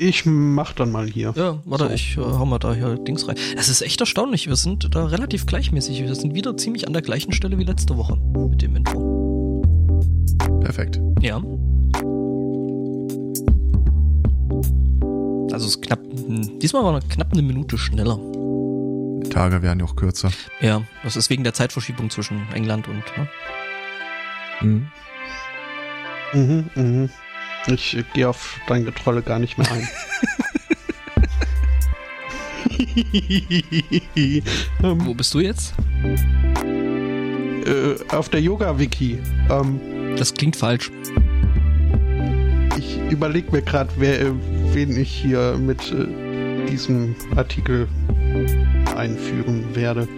Ich mach dann mal hier. Ja, warte, So. ich äh, hau mal da hier Dings rein. Es ist echt erstaunlich, wir sind da relativ gleichmäßig. Wir sind wieder ziemlich an der gleichen Stelle wie letzte Woche mit dem Intro. Perfekt. Ja. Also es ist knapp, hm, diesmal war noch knapp eine Minute schneller. Die Tage werden ja auch kürzer. Ja, das ist wegen der Zeitverschiebung zwischen England und, ne? Mhm. Mhm, mhm. Ich äh, gehe auf dein Getrolle gar nicht mehr ein. ähm, Wo bist du jetzt? äh, auf der Yoga-Wiki. Ähm, Das klingt falsch. ich überlege mir gerade, wer, äh, wen ich hier mit äh, diesem Artikel einführen werde.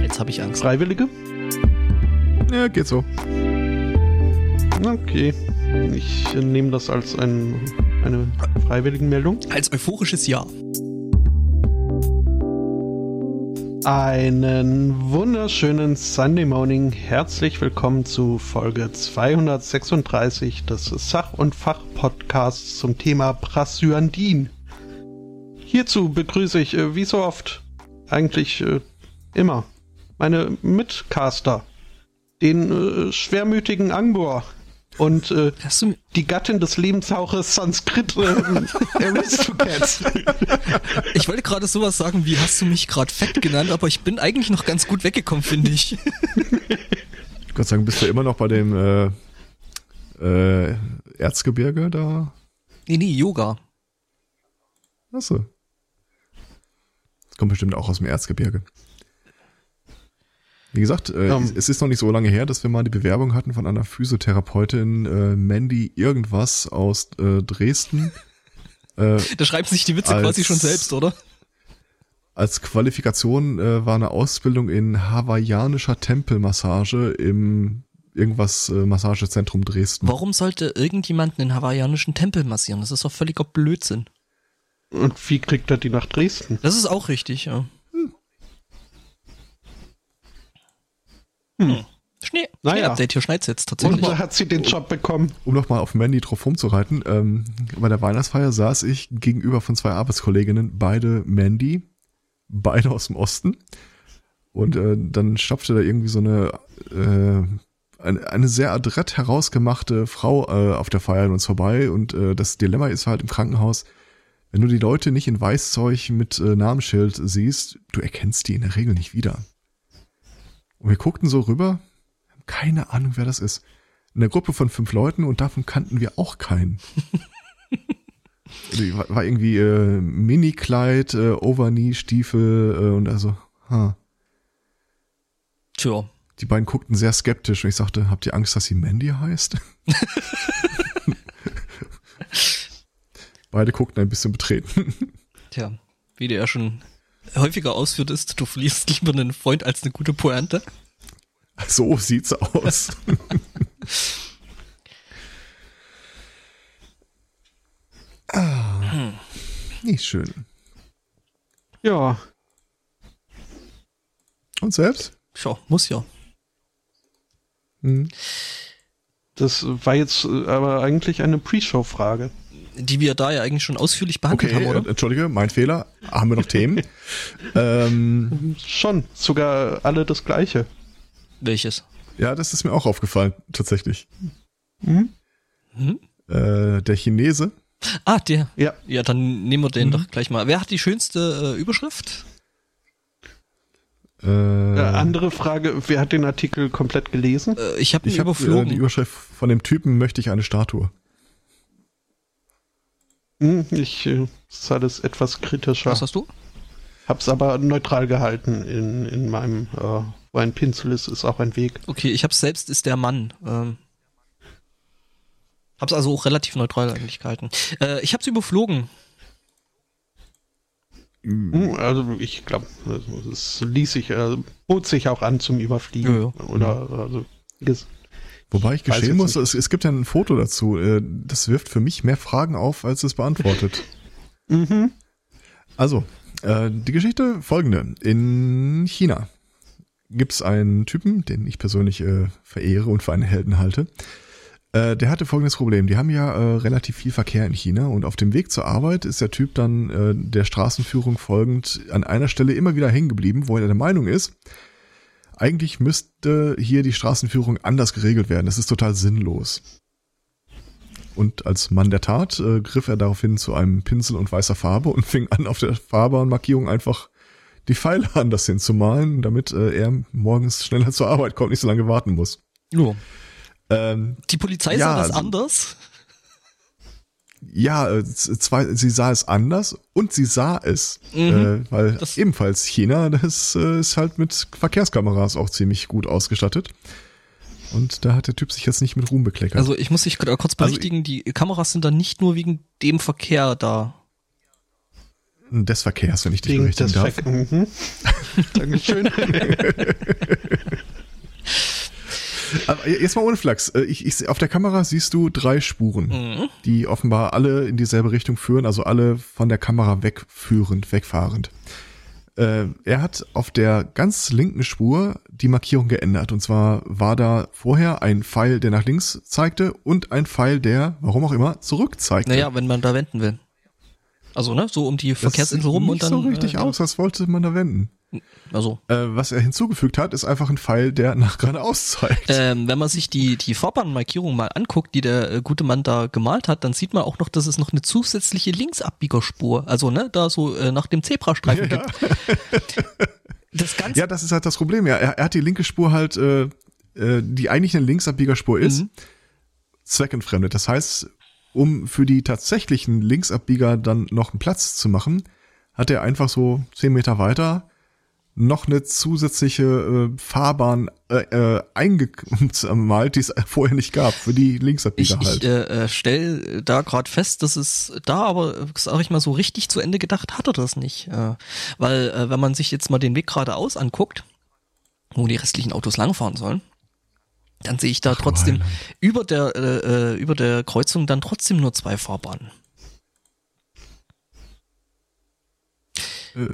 Jetzt habe ich Angst. Freiwillige? Ja, geht so. Okay. Ich nehme das als ein, eine Freiwilligenmeldung. Als euphorisches Ja. Einen wunderschönen Sunday Morning. Herzlich willkommen zu Folge 236 des Sach- und Fach-Podcasts zum Thema Brasyandin. Hierzu begrüße ich, äh, wie so oft, eigentlich äh, immer, meine Mitcaster, den äh, schwermütigen Angbor und äh, Hast du, die Gattin des Lebenshauches Sanskrit äh, Aristocats. ich wollte gerade sowas sagen wie, hast du mich gerade fett genannt, aber ich bin eigentlich noch ganz gut weggekommen, finde ich. Gott sei Dank bist du immer noch bei dem äh, äh, Erzgebirge da. Nee, nee, Yoga. Achso. Das kommt bestimmt auch aus dem Erzgebirge. Wie gesagt, äh, Ähm. es ist noch nicht so lange her, dass wir mal die Bewerbung hatten von einer Physiotherapeutin, äh, Mandy irgendwas aus äh, Dresden. äh, Da schreiben sich die Witze Als- quasi schon selbst, oder? als Qualifikation äh, war eine Ausbildung in hawaiianischer Tempelmassage im irgendwas äh, Massagezentrum Dresden. Warum sollte irgendjemand einen hawaiianischen Tempel massieren? Das ist doch völliger Blödsinn. Und wie kriegt er die nach Dresden? Das ist auch richtig, ja. Hm. Schnee. Naja. Schnee-Update, hier schneit's jetzt tatsächlich. Und da hat sie den Job bekommen. Um nochmal auf Mandy drauf rumzureiten, ähm, bei der Weihnachtsfeier saß ich gegenüber von zwei Arbeitskolleginnen, beide Mandy, beide aus dem Osten. Und äh, dann stapfte da irgendwie so eine, äh, eine, eine sehr adrett herausgemachte Frau äh, auf der Feier an uns vorbei. Und äh, das Dilemma ist halt im Krankenhaus, wenn du die Leute nicht in Weißzeug mit äh, Namensschild siehst, du erkennst die in der Regel nicht wieder. Und wir guckten so rüber, haben keine Ahnung, wer das ist. In der Gruppe von fünf Leuten und davon kannten wir auch keinen. Die war, war irgendwie äh, Mini-Kleid, äh, Overknee-Stiefel äh, und also, ha. Tja. Die beiden guckten sehr skeptisch und ich sagte, habt ihr Angst, dass sie Mandy heißt? Beide guckten ein bisschen betreten. Tja, wie du ja schon häufiger ausführt ist, du verlierst lieber einen Freund als eine gute Pointe. So sieht's aus. ah, nicht schön. Ja, Und selbst? Tja, muss ja. Hm. das war jetzt äh, aber eigentlich eine Pre-Show-Frage. Die wir da ja eigentlich schon ausführlich behandelt Okay, haben, äh, oder? entschuldige, mein Fehler. Haben wir noch Themen? ähm, Schon, sogar alle das gleiche. Welches? ja, das ist mir auch aufgefallen, tatsächlich. Mhm. Hm? Äh, der Chinese. Ah, der. Ja, Ja, dann nehmen wir den doch gleich mal. Wer hat die schönste äh, Überschrift? Äh, äh, andere Frage, wer hat den Artikel komplett gelesen? Äh, ich habe ihn ich habe äh, überflogen. die Überschrift von dem Typen möchte ich eine Statue. Hm, ich äh, sah das etwas kritischer. Was hast du? Hab's aber neutral gehalten in, in meinem, äh, wo ein Pinsel ist, ist auch ein Weg. Okay, ich hab's selbst ist der Mann. Ähm, hab's also auch relativ neutral eigentlich gehalten. Äh, ich hab's überflogen. Hm, Also ich glaube, es ließ sich, äh, bot sich auch an zum Überfliegen. Ja, ja. Oder also ges- Wobei ich gestehen jetzt muss, es, es gibt ja ein Foto dazu. äh, Das wirft für mich mehr Fragen auf, als es beantwortet. mhm. Also, äh, die Geschichte folgende. In China gibt's einen Typen, den ich persönlich äh, verehre und für einen Helden halte. Äh, der hatte folgendes Problem. Die haben ja äh, relativ viel Verkehr in China und auf dem Weg zur Arbeit ist der Typ dann äh, der Straßenführung folgend an einer Stelle immer wieder hängen geblieben, wo er der Meinung ist, eigentlich müsste hier die Straßenführung anders geregelt werden. Das ist total sinnlos. Und als Mann der Tat äh, griff er daraufhin zu einem Pinsel und weißer Farbe und fing an, auf der Fahrbahnmarkierung einfach die Pfeile anders hinzumalen, damit äh, er morgens schneller zur Arbeit kommt, nicht so lange warten muss. Jo. Ähm, die Polizei ja, sah das also, anders? Ja, äh, zwei, sie sah es anders und sie sah es, mhm, äh, weil das ebenfalls China, das äh, ist halt mit Verkehrskameras auch ziemlich gut ausgestattet. Und da hat der Typ sich jetzt nicht mit Ruhm bekleckert. Also ich muss dich kurz also berichtigen, also, die Kameras sind dann nicht nur wegen dem Verkehr da. Des Verkehrs, wenn ich dich berichtigen darf. Mhm. Dankeschön. Aber jetzt mal ohne Flachs. Äh, ich, ich, auf der Kamera siehst du drei Spuren, mhm. die offenbar alle in dieselbe Richtung führen, also alle von der Kamera wegführend, wegfahrend. Äh, er hat auf der ganz linken Spur die Markierung geändert. Und zwar war da vorher ein Pfeil, der nach links zeigte und ein Pfeil, der, warum auch immer, zurück zeigte. Naja, wenn man da wenden will. Also, ne, so um die Verkehrsinsel rum und dann. so richtig äh, aus, was wollte man da wenden? Also. Äh, was er hinzugefügt hat, ist einfach ein Pfeil, der nach geradeaus zeigt. Ähm, wenn man sich die, die Fahrbahnmarkierung mal anguckt, die der äh, gute Mann da gemalt hat, dann sieht man auch noch, dass es noch eine zusätzliche Linksabbiegerspur, also ne, da so äh, nach dem Zebrastreifen ja. gibt. das Ganze ja, das ist halt das Problem. Ja, er, er hat die linke Spur halt, äh, äh, die eigentlich eine Linksabbiegerspur ist, mhm. zweckentfremdet. Das heißt, um für die tatsächlichen Linksabbieger dann noch einen Platz zu machen, hat er einfach so zehn Meter weiter noch eine zusätzliche äh, Fahrbahn äh, äh, eingemalt, die es vorher nicht gab, für die Linksabbieger ich, halt. Ich äh, äh stell da gerade fest, dass es da aber, sag ich mal, so richtig zu Ende gedacht hat er das nicht. Äh, weil äh, wenn man sich jetzt mal den Weg geradeaus anguckt, wo die restlichen Autos langfahren sollen, dann sehe ich da Ach, trotzdem über der äh, äh, über der Kreuzung dann trotzdem nur zwei Fahrbahnen. Äh,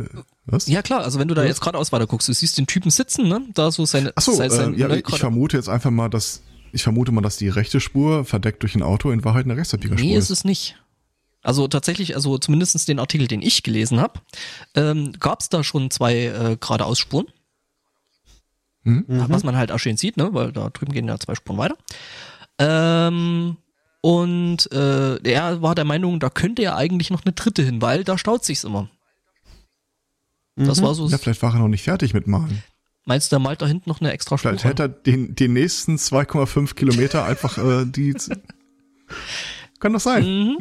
was? Ja klar, also wenn du da jetzt geradeaus weiter guckst, du siehst den Typen sitzen, ne? Da so seine. Ach so, sein, sein äh, ja, ich vermute jetzt einfach mal, dass ich vermute mal, dass die rechte Spur verdeckt durch ein Auto in Wahrheit eine Rechtsabbiegerspur nee, ist. Nee, ist es nicht. Also tatsächlich, also zumindestens den Artikel, den ich gelesen habe, ähm, gab es da schon zwei äh, geradeausspuren. Mhm. Was man halt auch schön sieht, ne? Weil da drüben gehen ja zwei Spuren weiter. Ähm, und äh, er war der Meinung, da könnte ja eigentlich noch eine dritte hin, weil da staut sich's immer. Das mhm. war so. Ja, vielleicht war er noch nicht fertig mit Malen. Meinst du, der malt da hinten noch eine extra Spur? Vielleicht hätte er den, den nächsten 2,5 Kilometer einfach äh, die. Kann doch sein. Mhm.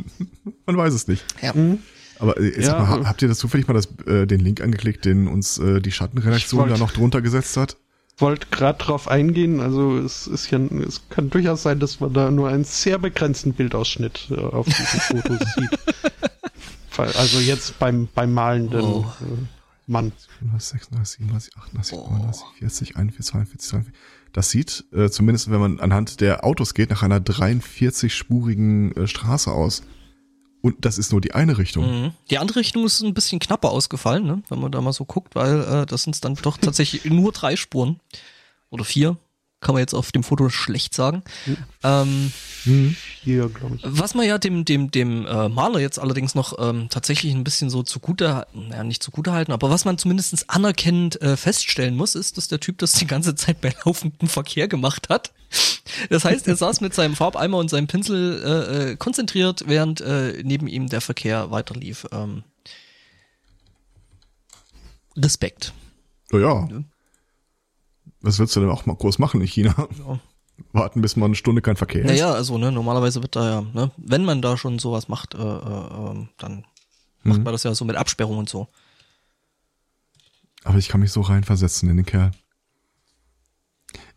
Man weiß es nicht. Ja. Mhm. Aber äh, ja. mal, habt ihr das zufällig mal das, äh, den Link angeklickt, den uns äh, die Schattenredaktion da noch drunter gesetzt hat? Wollte gerade drauf eingehen. Also es ist ja, es kann durchaus sein, dass man da nur einen sehr begrenzten Bildausschnitt äh, auf diesen Fotos sieht. Also jetzt beim beim malenden. Oh. Mann. 36, 37, 38, oh. 39, 40, 41, 42, 43. Das sieht, äh, zumindest wenn man anhand der Autos geht, nach einer 43-spurigen äh, Straße aus. Und das ist nur die eine Richtung. Mhm. Die andere Richtung ist ein bisschen knapper ausgefallen, ne? wenn man da mal so guckt, weil äh, das sind dann doch tatsächlich nur drei Spuren. Oder vier kann man jetzt auf dem Foto schlecht sagen. Mhm. Ähm, mhm. Hier, glaube ich. Was man ja dem, dem, dem äh, Maler jetzt allerdings noch ähm, tatsächlich ein bisschen so zugute, naja, nicht zugute halten, aber was man zumindest anerkennend äh, feststellen muss, ist, dass der Typ das die ganze Zeit bei laufendem Verkehr gemacht hat. Das heißt, er saß mit seinem Farbeimer und seinem Pinsel äh, äh, konzentriert, während äh, neben ihm der Verkehr weiterlief. Ähm, Respekt. Oh ja. ja. Was willst du denn auch mal groß machen in China? Ja. Warten, bis man eine Stunde kein Verkehr naja, ist. Naja, also ne, normalerweise wird da ja, ne, wenn man da schon sowas macht, äh, äh, ähm, dann mhm. macht man das ja so mit Absperrung und so. Aber ich kann mich so reinversetzen in den Kerl.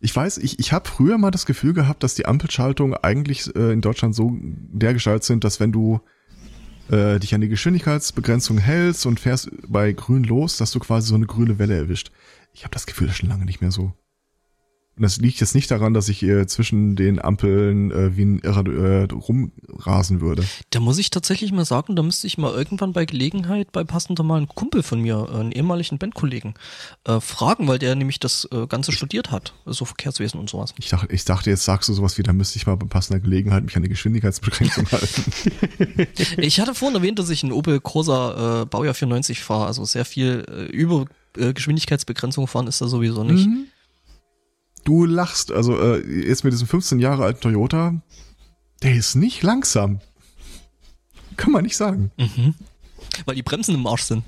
Ich weiß, ich, ich habe früher mal das Gefühl gehabt, dass die Ampelschaltungen eigentlich äh, in Deutschland so dergestalt sind, dass wenn du äh, dich an die Geschwindigkeitsbegrenzung hältst und fährst bei grün los, dass du quasi so eine grüne Welle erwischt. Ich habe das Gefühl, das ist schon lange nicht mehr so. Und das liegt jetzt nicht daran, dass ich äh, zwischen den Ampeln äh, wie ein Irrer äh, rumrasen würde. Da muss ich tatsächlich mal sagen, da müsste ich mal irgendwann bei Gelegenheit bei passender mal einen Kumpel von mir, äh, einen ehemaligen Bandkollegen, äh, fragen, weil der nämlich das äh, Ganze studiert hat, so Verkehrswesen und sowas. Ich dachte, ich dachte, jetzt sagst du sowas wie, da müsste ich mal bei passender Gelegenheit mich an die Geschwindigkeitsbegrenzung halten. ich hatte vorhin erwähnt, dass ich einen Opel Corsa äh, Baujahr 94 fahre, also sehr viel äh, über äh, Geschwindigkeitsbegrenzung fahren ist da sowieso nicht. Mhm. Du lachst, also äh, jetzt mit diesem 15 Jahre alten Toyota, der ist nicht langsam. Kann man nicht sagen. Mhm. Weil die Bremsen im Arsch sind.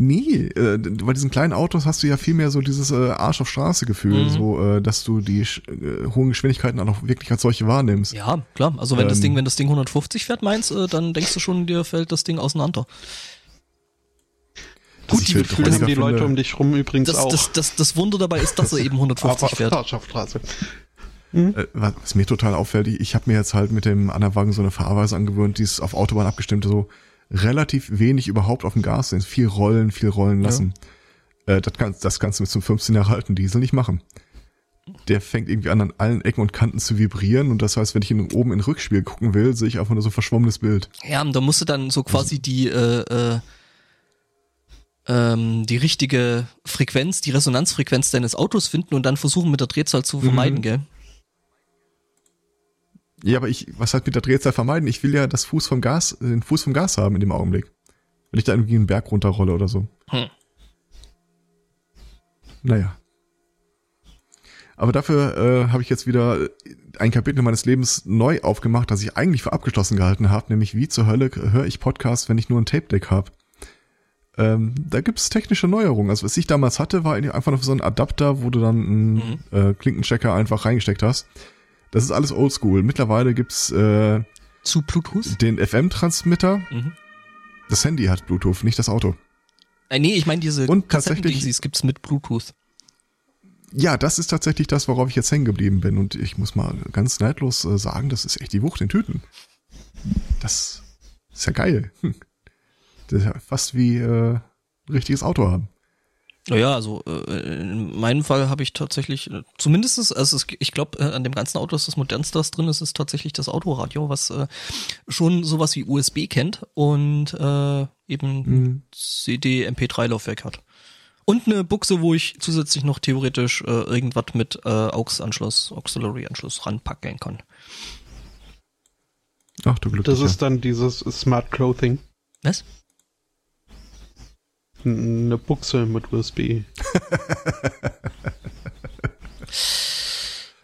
Nee, äh, bei diesen kleinen Autos hast du ja viel mehr so dieses äh, Arsch auf Straße Gefühl, mhm. so äh, dass du die äh, hohen Geschwindigkeiten auch noch wirklich als solche wahrnimmst. Ja, klar. Also wenn ähm, das Ding, wenn das Ding 150 fährt, meinst, äh, dann denkst du schon, dir fällt das Ding auseinander. Gut, die Gefühle haben die Leute um dich rum übrigens das, auch. Das, das, das Wunder dabei ist, dass er eben 150 fährt. Fahrschaftsstraße. Mhm. Was mir total auffällt, ich habe mir jetzt halt mit dem Anna-Wagen so eine Fahrweise angewöhnt, die ist auf Autobahn abgestimmt, so relativ wenig überhaupt auf dem Gas sind. Viel rollen, viel rollen lassen. Ja. Äh, das, kann, das kannst du mit so einem 15 Jahre alten Diesel nicht machen. Der fängt irgendwie an, an allen Ecken und Kanten zu vibrieren und das heißt, wenn ich ihn oben in Rückspiel gucken will, sehe ich einfach nur so ein verschwommenes Bild. Ja, und da musst du dann so quasi die äh, äh, ähm, die richtige Frequenz, die Resonanzfrequenz deines Autos finden und dann versuchen mit der Drehzahl zu vermeiden, mhm. gell? Ja, aber ich, was halt mit der Drehzahl vermeiden? Ich will ja das Fuß vom Gas, den Fuß vom Gas haben in dem Augenblick. Wenn ich da irgendwie einen Berg runterrolle oder so. Hm. Naja. Aber dafür äh, habe ich jetzt wieder ein Kapitel meines Lebens neu aufgemacht, das ich eigentlich für abgeschlossen gehalten habe, nämlich wie zur Hölle höre ich Podcasts, wenn ich nur ein Tape-Deck habe. Ähm, da gibt es technische Neuerungen. Also was ich damals hatte, war einfach noch so ein Adapter, wo du dann einen mhm. äh, Klinkenchecker einfach reingesteckt hast. Das ist alles oldschool. Mittlerweile gibt's äh, zu Bluetooth den FM-Transmitter. Mhm. Das Handy hat Bluetooth, nicht das Auto. Äh, nee, ich meine diese Und tatsächlich es gibt's mit Bluetooth. Ja, das ist tatsächlich das, worauf ich jetzt hängen geblieben bin. Und ich muss mal ganz neidlos äh, sagen, das ist echt die Wucht in Tüten. Das ist ja geil. Hm. Das ist ja fast wie äh, ein richtiges Auto haben. Naja, also äh, in meinem Fall habe ich tatsächlich, äh, zumindestens, also es, ich glaube, äh, an dem ganzen Auto ist das modernste, was drin ist, ist tatsächlich das Autoradio, was äh, schon sowas wie USB kennt und äh, eben mhm. CD, MP3-Laufwerk hat. Und eine Buchse, wo ich zusätzlich noch theoretisch äh, irgendwas mit äh, AUX-Anschluss, Auxiliary-Anschluss ranpacken kann. Ach du Glück. Das ist dann dieses Smart Clothing. Was? Eine Buchse mit USB.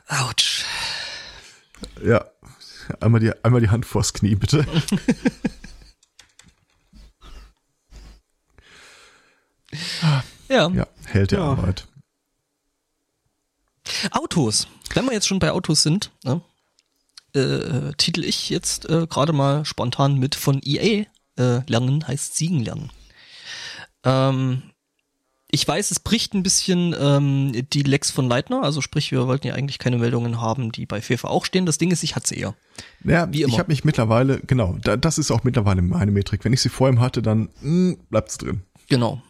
Autsch. Ja. Einmal die, einmal die Hand vors Knie, bitte. ja. Ja, hält der ja. Arbeit. Autos. Wenn wir jetzt schon bei Autos sind, ne, äh, titel ich jetzt äh, gerade mal spontan mit von EA äh, lernen heißt Siegen lernen. Ähm, ich weiß, es bricht ein bisschen ähm, die Lex von Leitner, also sprich, wir wollten ja eigentlich keine Meldungen haben, die bei FIFA auch stehen. Das Ding ist, ich hatte sie eher. Ja, Wie immer. ich habe mich mittlerweile, genau, da, das ist auch mittlerweile meine Metrik. Wenn ich sie vor ihm hatte, dann mh, bleibt's drin. Genau.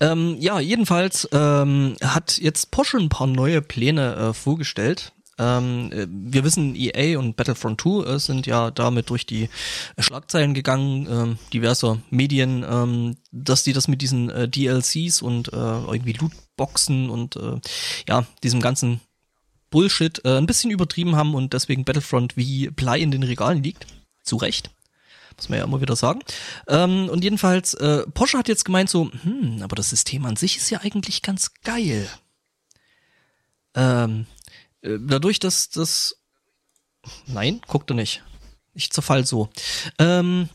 Ähm, ja, jedenfalls ähm, hat jetzt Porsche ein paar neue Pläne äh, vorgestellt. Ähm, äh, wir wissen, EA und Battlefront 2 äh, sind ja damit durch die Schlagzeilen gegangen, äh, diverser Medien, ähm, dass die das mit diesen äh, DLCs und äh, irgendwie Lootboxen und äh, ja, diesem ganzen Bullshit äh, ein bisschen übertrieben haben und deswegen Battlefront wie Blei in den Regalen liegt. Zu Recht. Muss man ja immer wieder sagen. Ähm, und jedenfalls, äh, Porsche hat jetzt gemeint so, hm, aber das System an sich ist ja eigentlich ganz geil. Ähm, äh, dadurch, dass das. Nein, guckt er nicht. Ich zerfall so. Ähm,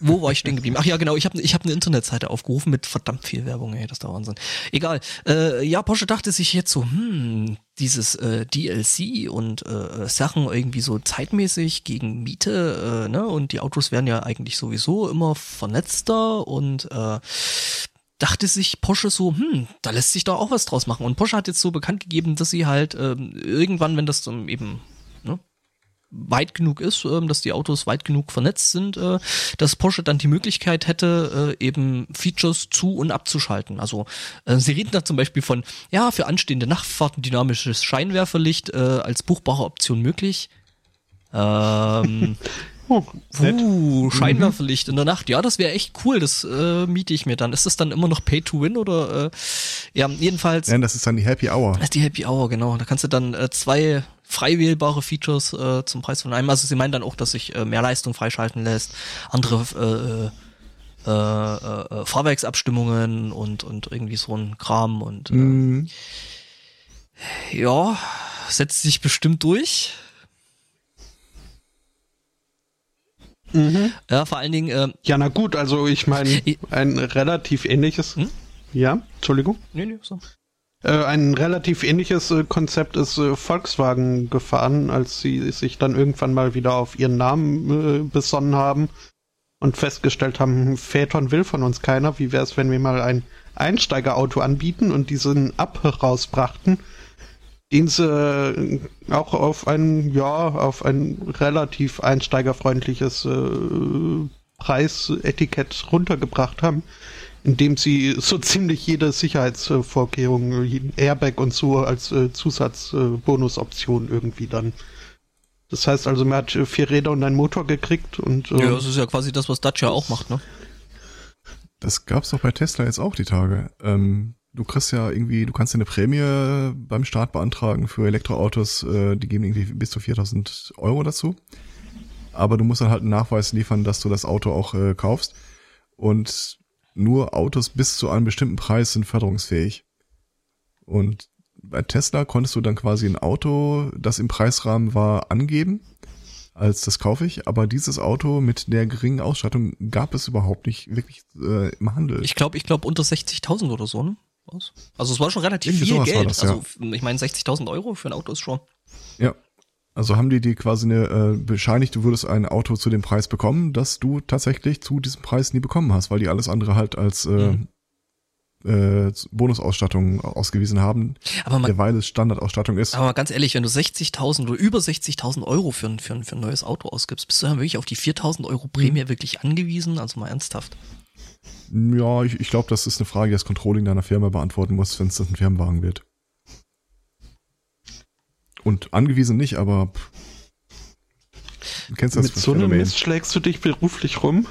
wo war ich stehen geblieben? Ach ja, genau, ich habe ich hab eine Internetseite aufgerufen mit verdammt viel Werbung, ey, das ist der Wahnsinn. Egal. Äh, ja, Porsche dachte sich jetzt so, hm, dieses äh, DLC und äh, Sachen irgendwie so zeitmäßig gegen Miete, äh, ne? Und die Autos werden ja eigentlich sowieso immer vernetzter und äh, dachte sich Porsche so, hm, da lässt sich doch auch was draus machen. Und Porsche hat jetzt so bekannt gegeben, dass sie halt ähm, irgendwann, wenn das dann eben ne, weit genug ist, äh, dass die Autos weit genug vernetzt sind, äh, dass Porsche dann die Möglichkeit hätte, äh, eben Features zu und abzuschalten. Also äh, sie reden da zum Beispiel von, ja, für anstehende Nachtfahrten dynamisches Scheinwerferlicht äh, als buchbare Option möglich. Ähm, Oh, uh, Scheinwerferlicht in der Nacht. Ja, das wäre echt cool. Das äh, miete ich mir dann. Ist das dann immer noch Pay to Win oder? Äh, ja, jedenfalls. Nein, das ist dann die Happy Hour. Das ist die Happy Hour, genau. Da kannst du dann äh, zwei frei wählbare Features äh, zum Preis von einem. Also sie meinen dann auch, dass sich äh, mehr Leistung freischalten lässt, andere äh, äh, äh, äh, Fahrwerksabstimmungen und und irgendwie so ein Kram und äh, Mhm. ja, setzt sich bestimmt durch. Mhm. Ja, vor allen Dingen, äh, Ja, na gut, also ich meine, ein relativ ähnliches. Hm? Ja, Entschuldigung. nee, nee, so. Äh, ein relativ ähnliches äh, Konzept ist äh, Volkswagen gefahren, als sie sich dann irgendwann mal wieder auf ihren Namen äh, besonnen haben und festgestellt haben, hm, Phaeton will von uns keiner. Wie wäre es, wenn wir mal ein Einsteigerauto anbieten und diesen Up rausbrachten, den sie äh, auch auf ein, ja, auf ein relativ einsteigerfreundliches äh, Preisetikett runtergebracht haben indem sie so ziemlich jede Sicherheitsvorkehrung, jeden Airbag und so als äh, Zusatzbonusoption irgendwie dann. Das heißt also, man hat äh, vier Räder und einen Motor gekriegt und äh, Ja, das ist ja quasi das, was Dacia auch macht, ne? Das gab's doch bei Tesla jetzt auch die Tage. Ähm, du kriegst ja irgendwie, du kannst ja eine Prämie beim Start beantragen für Elektroautos, äh, die geben irgendwie bis zu 4000 Euro dazu. Aber du musst dann halt einen Nachweis liefern, dass du das Auto auch äh, kaufst. Und nur Autos bis zu einem bestimmten Preis sind förderungsfähig. Und bei Tesla konntest du dann quasi ein Auto, das im Preisrahmen war, angeben, als das kaufe ich. Aber dieses Auto mit der geringen Ausstattung gab es überhaupt nicht wirklich äh, im Handel. Ich glaube, ich glaube unter 60.000 oder so, ne? Was? Also es war schon relativ Irgendwie viel Geld. das, ja. also ich meine 60.000 Euro für ein Auto ist schon. Ja. Also haben die dir quasi eine äh, bescheinigt, du würdest ein Auto zu dem Preis bekommen, das du tatsächlich zu diesem Preis nie bekommen hast, weil die alles andere halt als äh, äh, Bonusausstattung ausgewiesen haben, Aber man, derweil es Standardausstattung ist. aber mal ganz ehrlich, wenn du 60.000 oder über 60.000 Euro für ein, für, ein, für ein neues Auto ausgibst, bist du dann wirklich auf die 4.000 Euro Mhm. Prämie wirklich angewiesen? Also mal ernsthaft. Ja, ich, ich glaube, das ist eine Frage, die das Controlling deiner Firma beantworten muss, wenn es ein Firmenwagen wird. Und angewiesen nicht, aber pff. du kennst das mit so einem. Mist schlägst du dich beruflich rum.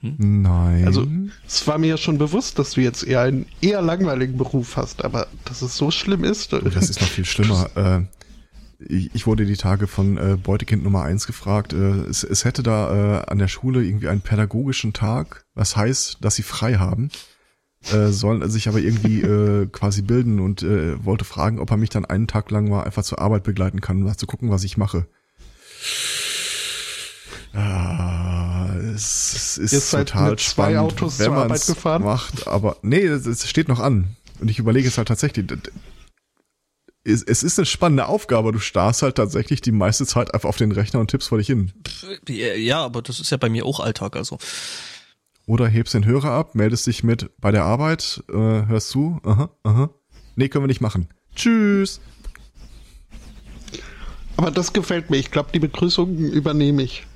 Nein. Also- Es war mir ja schon bewusst, dass du jetzt eher einen eher langweiligen Beruf hast, aber dass es so schlimm ist. Das ist noch viel schlimmer. Äh, ich, ich wurde die Tage von äh, Beutekind Nummer eins gefragt. Äh, es, es hätte da äh, an der Schule irgendwie einen pädagogischen Tag, was heißt, dass sie frei haben, äh, sollen sich aber irgendwie äh, quasi bilden und äh, wollte fragen, ob er mich dann einen Tag lang mal einfach zur Arbeit begleiten kann, um zu gucken, was ich mache. Ah, es, es ist Ihr seid total mit zwei spannend, Autos wenn zur Arbeit gefahren? macht, aber nee, das steht noch an. Und ich überlege es halt tatsächlich, es, es ist eine spannende Aufgabe. Du starrst halt tatsächlich die meiste Zeit einfach auf den Rechner und tippst vor dich hin. Ja, aber das ist ja bei mir auch Alltag, also. Oder hebst den Hörer ab, meldest dich mit bei der Arbeit, äh, hörst zu, aha, aha. Nee, können wir nicht machen. Tschüss. Aber das gefällt mir. Ich glaube, die Begrüßung übernehme ich.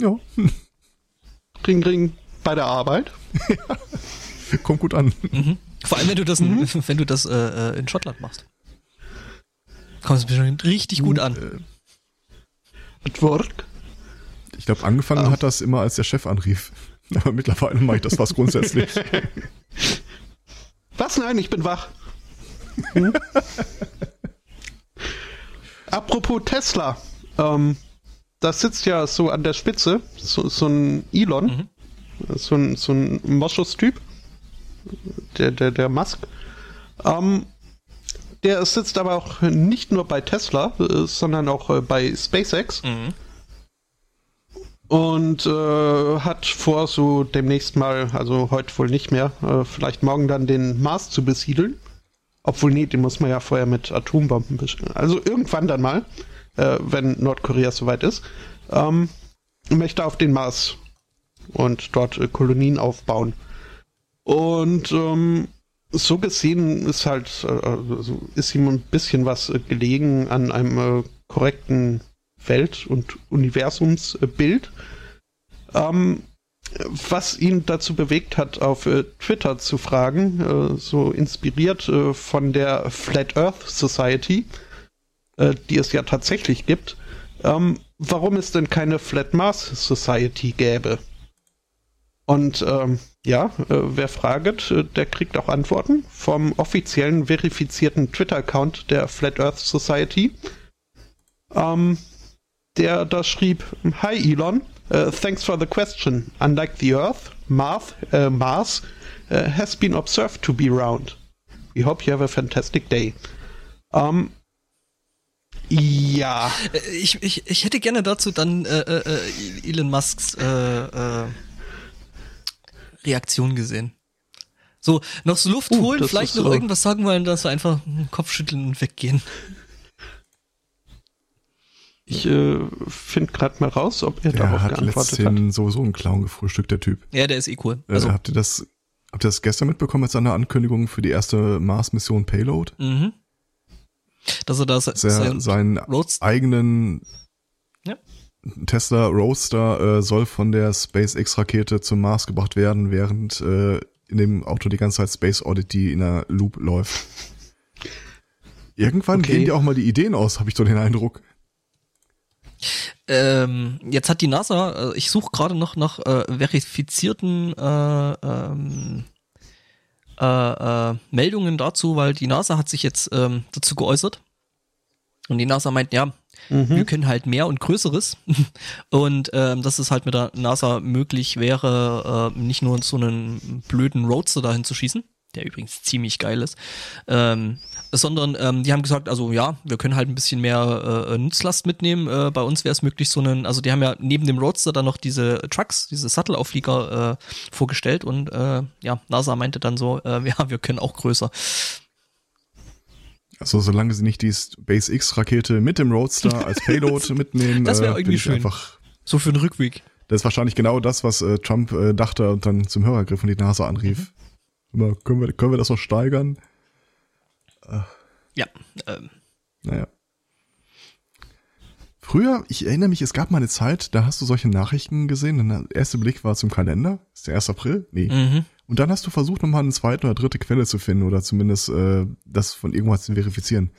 Ja, Ring, ring bei der Arbeit. kommt gut an. Mhm. Vor allem, wenn du das, Mhm. wenn du das äh, äh, in Schottland machst. Kommt es bestimmt richtig gut an. At work. Ich glaube, angefangen Ah. hat das immer, als der Chef anrief. Aber mittlerweile mache ich das fast grundsätzlich. Was? Nein, ich bin wach. Hm? Apropos Tesla. Ähm, da sitzt ja so an der Spitze so, so ein Elon, so ein, so ein Moschus-Typ, der, der, der Musk. Ähm, der sitzt aber auch nicht nur bei Tesla, äh, sondern auch äh, bei SpaceX Mhm. und äh, hat vor, so demnächst mal, also heute wohl nicht mehr, äh, vielleicht morgen dann den Mars zu besiedeln. Obwohl, nee, den muss man ja vorher mit Atombomben besiedeln. Also irgendwann dann mal, äh, wenn Nordkorea soweit ist, ähm, möchte auf den Mars und dort äh, Kolonien aufbauen. Und ähm, so gesehen ist halt, äh, also ist ihm ein bisschen was äh, gelegen an einem äh, korrekten Welt- und Universumsbild. Ähm, was ihn dazu bewegt hat, auf Twitter zu fragen, so inspiriert von der Flat Earth Society, die es ja tatsächlich gibt, ähm, warum es denn keine Flat Mars Society gäbe. Und ähm, ja, äh, wer fragt, äh, der kriegt auch Antworten vom offiziellen verifizierten Twitter-Account der Flat Earth Society. Ähm, der da schrieb, Hi Elon, uh, thanks for the question. Unlike the Earth, Mars, uh, Mars uh, has been observed to be round. We hope you have a fantastic day. Um, ja. Ich, ich, ich hätte gerne dazu dann äh, äh, Elon Musks äh, Reaktion gesehen. So, noch so Luft uh, holen, vielleicht noch so. irgendwas sagen wollen, dass wir einfach Kopfschütteln und weggehen. Ich äh, finde gerade mal raus, ob er darauf hat geantwortet hat. sowieso einen Clown gefrühstückt, der Typ. Ja, der ist eh cool. Also äh, habt ihr das, habt ihr das gestern mitbekommen mit seiner Ankündigung für die erste Mars-Mission Payload? Mhm. Dass er da er seinen eigenen ja. Tesla Roadster äh, soll von der SpaceX-Rakete zum Mars gebracht werden, während äh, in dem Auto die ganze Zeit Space Oddity in der Loop läuft. Irgendwann okay. gehen die auch mal die Ideen aus, habe ich so den Eindruck. Ähm, jetzt hat die NASA, äh, ich suche gerade noch nach äh, verifizierten äh, ähm, äh, äh, Meldungen dazu, weil die NASA hat sich jetzt ähm, dazu geäußert. Und die NASA meint, ja, mhm. wir können halt mehr und Größeres. und ähm, dass es halt mit der NASA möglich wäre, äh, nicht nur so einen blöden Roadster dahin zu schießen, der übrigens ziemlich geil ist, ähm, sondern ähm, die haben gesagt, also ja, wir können halt ein bisschen mehr äh, Nutzlast mitnehmen. Äh, bei uns wäre es möglich, so einen, also die haben ja neben dem Roadster dann noch diese Trucks, diese Shuttle-Auflieger äh, vorgestellt und äh, ja, NASA meinte dann so, äh, ja, wir können auch größer. Also solange sie nicht die SpaceX-Rakete mit dem Roadster als Payload mitnehmen, das wäre äh, irgendwie schön. Einfach, so für den Rückweg. Das ist wahrscheinlich genau das, was äh, Trump äh, dachte und dann zum Hörer griff und die NASA anrief. Mhm. Können wir, können wir das noch steigern? Ja. Ähm. Naja. Früher, ich erinnere mich, es gab mal eine Zeit, da hast du solche Nachrichten gesehen. Der erste Blick war zum Kalender. Ist der 1. April? Nee. Mhm. Und dann hast du versucht, nochmal eine zweite oder dritte Quelle zu finden oder zumindest äh, das von irgendwas zu verifizieren.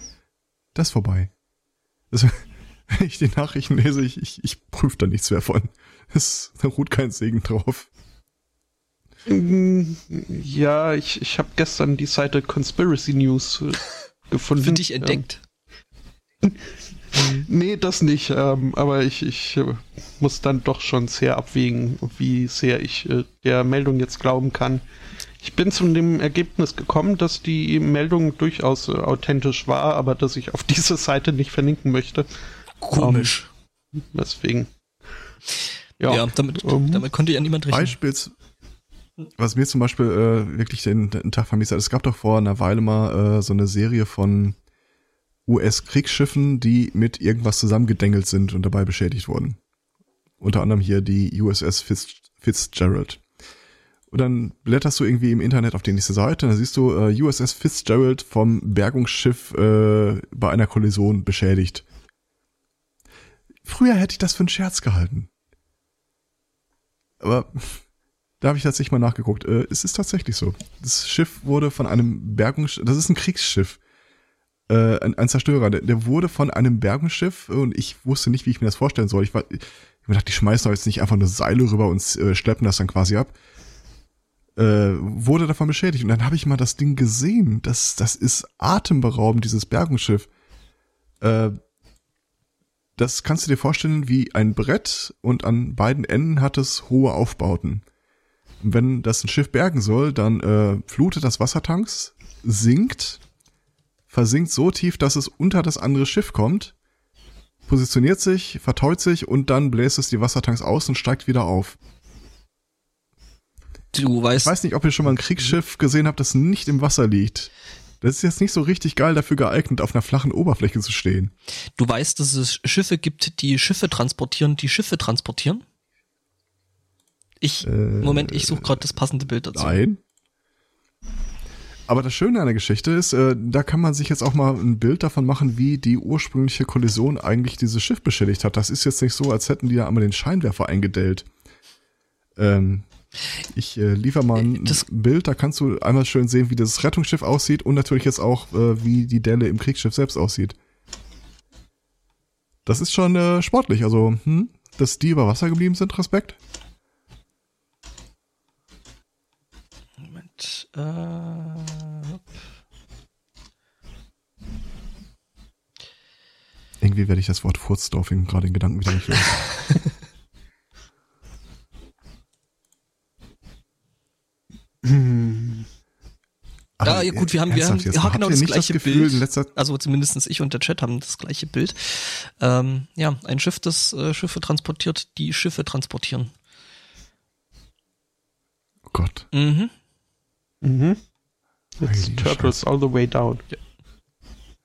Das ist vorbei. Das, wenn ich die Nachrichten lese, ich, ich, ich prüfe da nichts mehr von. Es, da ruht kein Segen drauf. Ja, ich, ich habe gestern die Seite Conspiracy News gefunden. Für dich entdeckt. Ähm, nee, das nicht. Ähm, aber ich, ich äh, muss dann doch schon sehr abwägen, wie sehr ich äh, der Meldung jetzt glauben kann. Ich bin zu dem Ergebnis gekommen, dass die Meldung durchaus äh, authentisch war, aber dass ich auf diese Seite nicht verlinken möchte. Komisch. Ähm, deswegen. Ja, ja damit, um, ähm, damit konnte ja niemand rechnen. Beispiels, was mir zum Beispiel äh, wirklich den, den Tag vermisst hat, es gab doch vor einer Weile mal äh, so eine Serie von US-Kriegsschiffen, die mit irgendwas zusammengedengelt sind und dabei beschädigt wurden. Unter anderem hier die USS Fitz Fitzgerald. Und dann blätterst du irgendwie im Internet auf die nächste Seite, dann siehst du äh, USS Fitzgerald vom Bergungsschiff äh, bei einer Kollision beschädigt. Früher hätte ich das für einen Scherz gehalten. Aber da habe ich tatsächlich mal nachgeguckt. Äh, es ist tatsächlich so. Das Schiff wurde von einem Bergungsschiff, das ist ein Kriegsschiff, äh, ein, ein Zerstörer, der, der, wurde von einem Bergungsschiff und ich wusste nicht, wie ich mir das vorstellen soll. Ich war, ich dachte, die schmeißen doch jetzt nicht einfach eine Seile rüber und äh, schleppen das dann quasi ab. Äh, wurde davon beschädigt und dann habe ich mal das Ding gesehen. Das, das ist atemberaubend, dieses Bergungsschiff. Äh, das kannst du dir vorstellen wie ein Brett und an beiden Enden hat es hohe Aufbauten wenn das ein Schiff bergen soll, dann äh, flutet das Wassertanks, sinkt, versinkt so tief, dass es unter das andere Schiff kommt, positioniert sich, verteut sich und dann bläst es die Wassertanks aus und steigt wieder auf. Du weißt. Ich weiß nicht, ob ihr schon mal ein Kriegsschiff gesehen habt, das nicht im Wasser liegt. Das ist jetzt nicht so richtig geil dafür geeignet, auf einer flachen Oberfläche zu stehen. Du weißt, dass es Schiffe gibt, die Schiffe transportieren, die Schiffe transportieren? Ich, äh, Moment, ich suche gerade das passende Bild dazu. Nein. Aber das Schöne an der Geschichte ist, äh, da kann man sich jetzt auch mal ein Bild davon machen, wie die ursprüngliche Kollision eigentlich dieses Schiff beschädigt hat. Das ist jetzt nicht so, als hätten die da einmal den Scheinwerfer eingedellt. Ähm, ich äh, liefer mal ein Das- Bild, da kannst du einmal schön sehen, wie das Rettungsschiff aussieht und natürlich jetzt auch, äh, wie die Delle im Kriegsschiff selbst aussieht. Das ist schon äh, sportlich, also, hm, dass die über Wasser geblieben sind, Respekt. Moment. Äh, hopp. Irgendwie werde ich das Wort Furzdorfing gerade in Gedanken wieder nicht los. Hm. Ja, gut, wir haben- wir haben- ja, genau das gleiche das Gefühl, Bild. also zumindestens ich und der Chat haben das gleiche Bild. Ähm, ja, ein Schiff, das äh, Schiffe transportiert, die Schiffe transportieren. oh Gott. Mhm. Mhm. It's Turtles all the way down.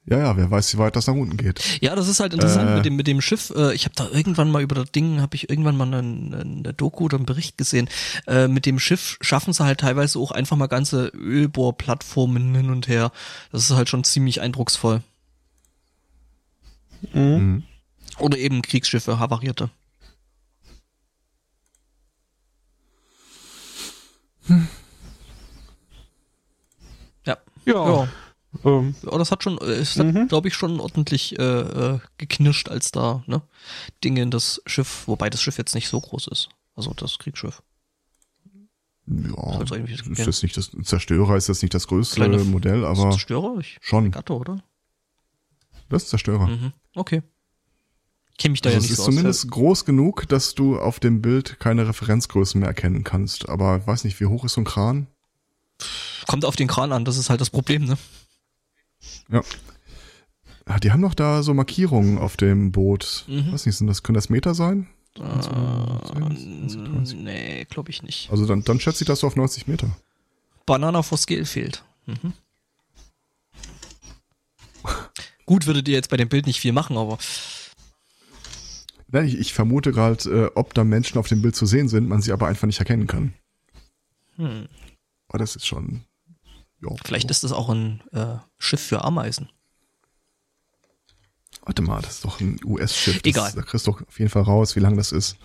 Ja, ja, wer weiß, wie weit das nach unten geht. Ja, das ist halt interessant Äh. mit dem mit dem Schiff. Äh, ich habe da irgendwann mal über das Ding, habe ich irgendwann mal eine, eine Doku oder einen Bericht gesehen. Äh, mit dem Schiff schaffen sie halt teilweise auch einfach mal ganze Ölbohrplattformen hin und her. Das ist halt schon ziemlich eindrucksvoll. Mhm. Mhm. Oder eben Kriegsschiffe, havarierte. Ja. Ja. Ähm, Ja, das hat schon, äh, es hat, Mhm. glaube ich, schon ordentlich äh, äh, geknirscht, als da ne, Dinge in das Schiff, wobei das Schiff jetzt nicht so groß ist. Also das Kriegsschiff. Ja, eigentlich ist gehen. das nicht das Zerstörer, ist das nicht das größte Kleine- Modell, Ist aber das Zerstörer? Ich, schon. Gatto, oder? Das ist Zerstörer. Mhm. Okay. Kenn mich da Also ja es nicht ist so aus. zumindest groß genug, dass du auf dem Bild keine Referenzgrößen mehr erkennen kannst. Aber ich weiß nicht, wie hoch ist so ein Kran? Kommt auf den Kran an, das ist halt das Problem, ne? Ja. Ah, Die haben doch da so Markierungen auf dem Boot. Mhm. Weiß nicht, sind das, können das Meter sein? Äh, 20, nee, glaube ich nicht. Also dann, dann schätze ich das so auf 90 Meter. Banana for Scale fehlt. Mhm. Gut, würdet ihr jetzt bei dem Bild nicht viel machen, aber Nein, ich, ich vermute gerade, äh, ob da Menschen auf dem Bild zu sehen sind, man sie aber einfach nicht erkennen kann. hm, Aber das ist schon. Ja, vielleicht ist das auch ein äh, Schiff für Ameisen. Warte mal, das ist doch ein US-Schiff. Egal. Da kriegst du doch auf jeden Fall raus, wie lang das ist.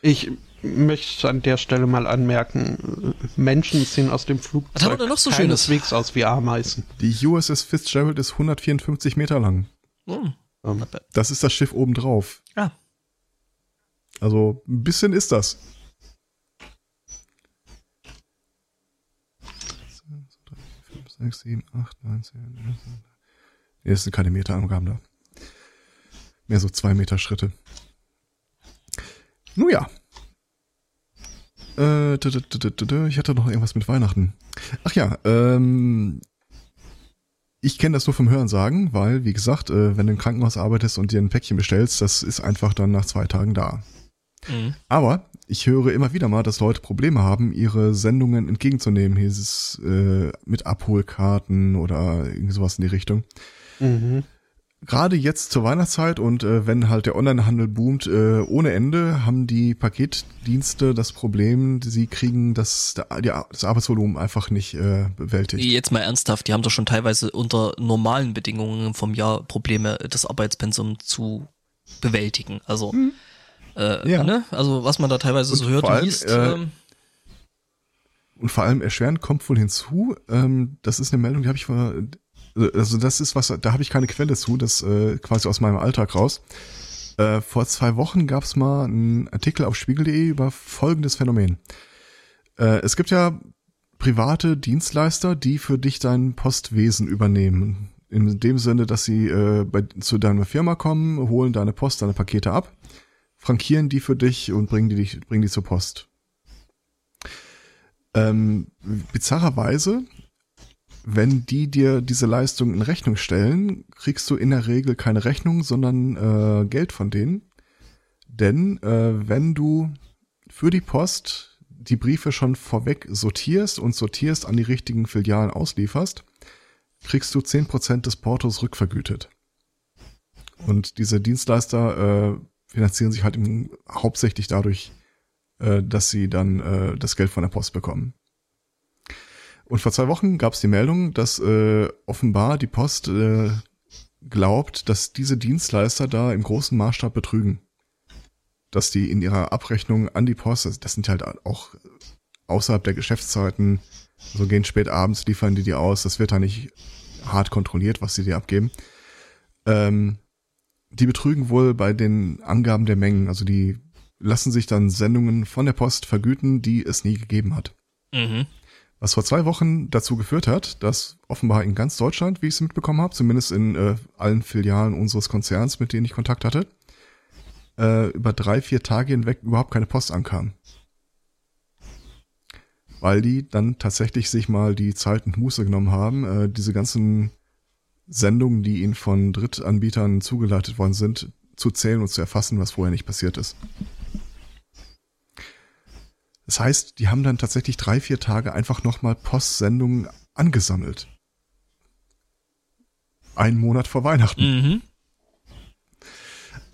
ich möchte an der Stelle mal anmerken, Menschen sehen aus dem Was Flugzeug haben wir denn noch so Schönes? keineswegs aus wie Ameisen. Die USS Fitzgerald ist 154 Meter lang. Hm. Ähm. Das ist das Schiff obendrauf. Ah, Also ein bisschen ist das. 6, 7, 8, 9, 10, 11. Nee, das sind keine Meterangaben da. Mehr so zwei Meter Schritte. Nun ja. Äh, ich hatte noch irgendwas mit Weihnachten. Ach ja, ähm, ich kenne das nur vom Hören sagen, weil, wie gesagt, äh, wenn du im Krankenhaus arbeitest und dir ein Päckchen bestellst, das ist einfach dann nach zwei Tagen da. mhm. Aber ich höre immer wieder mal, dass Leute Probleme haben, ihre Sendungen entgegenzunehmen. Hier ist es äh, mit Abholkarten oder irgendwie sowas in die Richtung. Mhm. Gerade jetzt zur Weihnachtszeit und äh, wenn halt der Onlinehandel boomt äh, ohne Ende, haben die Paketdienste das Problem, sie kriegen das, das Arbeitsvolumen einfach nicht äh, bewältigt. Jetzt mal ernsthaft, die haben doch schon teilweise unter normalen Bedingungen vom Jahr Probleme, das Arbeitspensum zu bewältigen. Also, äh, Ja. ne? Also was man da teilweise Und so hört vor und allem, liest. äh, ähm, Und vor allem erschwerend kommt wohl hinzu, ähm, das ist eine Meldung, die habe ich vor, also das ist was, da habe ich keine Quelle zu, das äh, quasi aus meinem Alltag raus. Äh, vor zwei Wochen gab es mal einen Artikel auf spiegel.de über folgendes Phänomen. Äh, es gibt ja private Dienstleister, die für dich dein Postwesen übernehmen. In dem Sinne, dass sie äh, bei, zu deiner Firma kommen, holen deine Post, deine Pakete ab, frankieren die für dich und bringen die, dich, bringen die zur Post. Ähm, bizarrerweise, wenn die dir diese Leistung in Rechnung stellen, kriegst du in der Regel keine Rechnung, sondern äh, Geld von denen. Denn äh, wenn du für die Post die Briefe schon vorweg sortierst und sortierst an die richtigen Filialen auslieferst, kriegst du 10% des Portos rückvergütet. Und diese Dienstleister äh, finanzieren sich halt im, hauptsächlich dadurch, äh, dass sie dann äh, das Geld von der Post bekommen. Und vor zwei Wochen gab es die Meldung, dass äh, offenbar die Post äh, glaubt, dass diese Dienstleister da im großen Maßstab betrügen. Dass die in ihrer Abrechnung an die Post, das sind halt auch außerhalb der Geschäftszeiten, so gehen spät abends, liefern die die aus, das wird da nicht hart kontrolliert, was sie dir abgeben. Ähm, die betrügen wohl bei den Angaben der Mengen, also die lassen sich dann Sendungen von der Post vergüten, die es nie gegeben hat. Mhm. Was vor zwei Wochen dazu geführt hat, dass offenbar in ganz Deutschland, wie ich es mitbekommen habe, zumindest in äh, allen Filialen unseres Konzerns, mit denen ich Kontakt hatte, äh, über drei, vier Tage hinweg überhaupt keine Post ankam. Weil die dann tatsächlich sich mal die Zeit und Muße genommen haben, äh, diese ganzen Sendungen, die ihnen von Drittanbietern zugeleitet worden sind, zu zählen und zu erfassen, was vorher nicht passiert ist. Das heißt, die haben dann tatsächlich drei, vier Tage einfach nochmal Postsendungen angesammelt. Einen Monat vor Weihnachten. Mhm.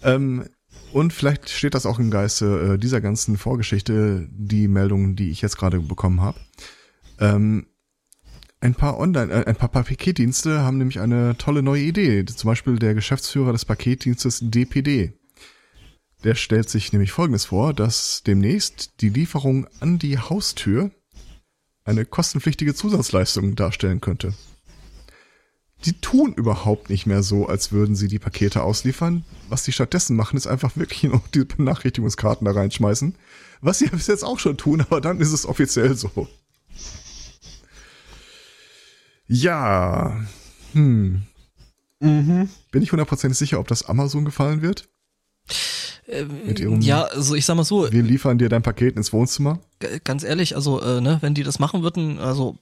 Ähm, und vielleicht steht das auch im Geiste äh, dieser ganzen Vorgeschichte, die Meldungen, die ich jetzt gerade bekommen habe. Ähm, ein paar Online, äh, ein paar Paketdienste haben nämlich eine tolle neue Idee. Zum Beispiel der Geschäftsführer des Paketdienstes DPD. Der stellt sich nämlich Folgendes vor, dass demnächst die Lieferung an die Haustür eine kostenpflichtige Zusatzleistung darstellen könnte. Die tun überhaupt nicht mehr so, als würden sie die Pakete ausliefern. Was die stattdessen machen, ist einfach wirklich noch die Benachrichtigungskarten da reinschmeißen. Was sie bis jetzt auch schon tun, aber dann ist es offiziell so. Ja. Hm. Mhm. Bin ich hundertprozentig sicher, ob das Amazon gefallen wird? Mit ihrem, ja, also ich sag mal so, Wir liefern dir dein Paket ins Wohnzimmer. ganz ehrlich, also äh, ne, wenn die das machen würden, also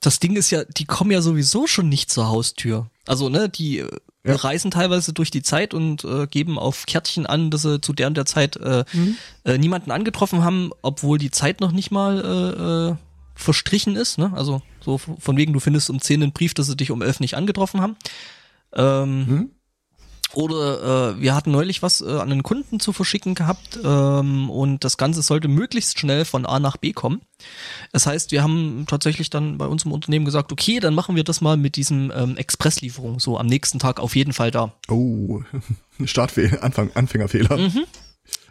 das Ding ist ja, die kommen ja sowieso schon nicht zur Haustür. Also ne, die äh, Ja. reisen teilweise durch die Zeit und äh, geben auf Kärtchen an, dass sie zu der und der Zeit äh, äh, niemanden angetroffen haben, obwohl die Zeit noch nicht mal äh, äh, verstrichen ist. Ne? Also so von wegen, du findest um 10 einen Brief, dass sie dich um 11 nicht angetroffen haben. Ähm, Mhm. Oder äh, wir hatten neulich was äh, an einen Kunden zu verschicken gehabt ähm, und das Ganze sollte möglichst schnell von A nach B kommen. Das heißt, wir haben tatsächlich dann bei uns im Unternehmen gesagt, okay, dann machen wir das mal mit diesem ähm, Expresslieferung, so am nächsten Tag auf jeden Fall da. Oh, Startfehler, Anfang, Anfängerfehler. Mhm.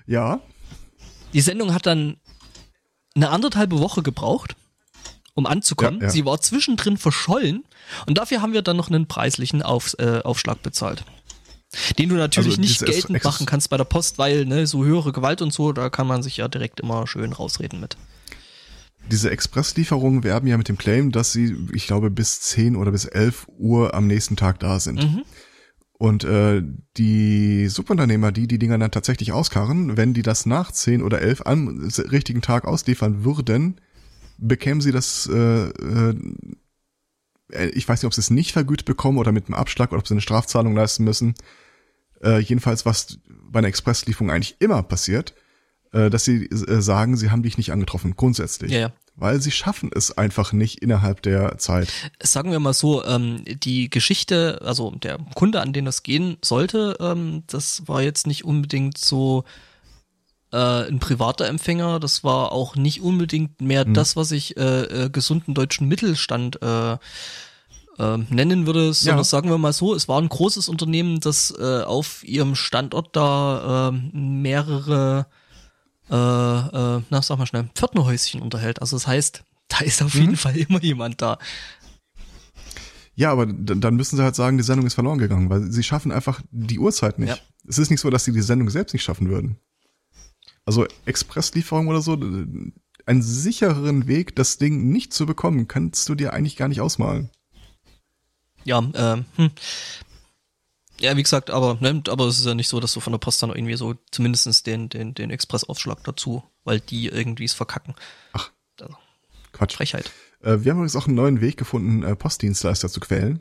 Ja. Die Sendung hat dann eine anderthalbe Woche gebraucht, um anzukommen. Ja, ja. Sie war zwischendrin verschollen und dafür haben wir dann noch einen preislichen Auf, äh, Aufschlag bezahlt. Den du natürlich Also nicht geltend machen kannst bei der Post, weil ne, so höhere Gewalt und so, da kann man sich ja direkt immer schön rausreden mit. Diese Expresslieferungen werben ja mit dem Claim, dass sie, ich glaube, bis 10 oder bis 11 Uhr am nächsten Tag da sind. Mhm. Und äh, die Subunternehmer, die die Dinger dann tatsächlich auskarren, wenn die das nach 10 oder 11 am richtigen Tag ausliefern würden, bekämen sie das, äh, äh, ich weiß nicht, ob sie es nicht vergütet bekommen oder mit einem Abschlag oder ob sie eine Strafzahlung leisten müssen. Äh, jedenfalls, was bei einer Expresslieferung eigentlich immer passiert, äh, dass sie äh, sagen, sie haben dich nicht angetroffen, grundsätzlich. Ja, ja. Weil sie schaffen es einfach nicht innerhalb der Zeit. Sagen wir mal so, ähm, die Geschichte, also der Kunde, an den das gehen sollte, ähm, das war jetzt nicht unbedingt so äh, ein privater Empfänger, das war auch nicht unbedingt mehr das, was ich äh, äh, gesunden deutschen Mittelstand äh, äh, nennen würde, sondern Ja. sagen wir mal so, es war ein großes Unternehmen, das äh, auf ihrem Standort da äh, mehrere äh, äh, na, sag mal schnell, Pförtnerhäuschen unterhält. Also das heißt, da ist auf jeden Fall immer jemand da. Ja, aber dann müssen sie halt sagen, die Sendung ist verloren gegangen, weil sie schaffen einfach die Uhrzeit nicht. Ja. Es ist nicht so, dass sie die Sendung selbst nicht schaffen würden. Also Expresslieferung oder so, einen sichereren Weg, das Ding nicht zu bekommen, kannst du dir eigentlich gar nicht ausmalen. Ja, ähm, hm. Ja, wie gesagt, aber, ne, aber es ist ja nicht so, dass du von der Post dann irgendwie so zumindestens den, den, den Expressaufschlag dazu, weil die irgendwie es verkacken. Ach. Also, Quatsch. Frechheit. Äh, wir haben übrigens auch einen neuen Weg gefunden, äh, Postdienstleister zu quälen.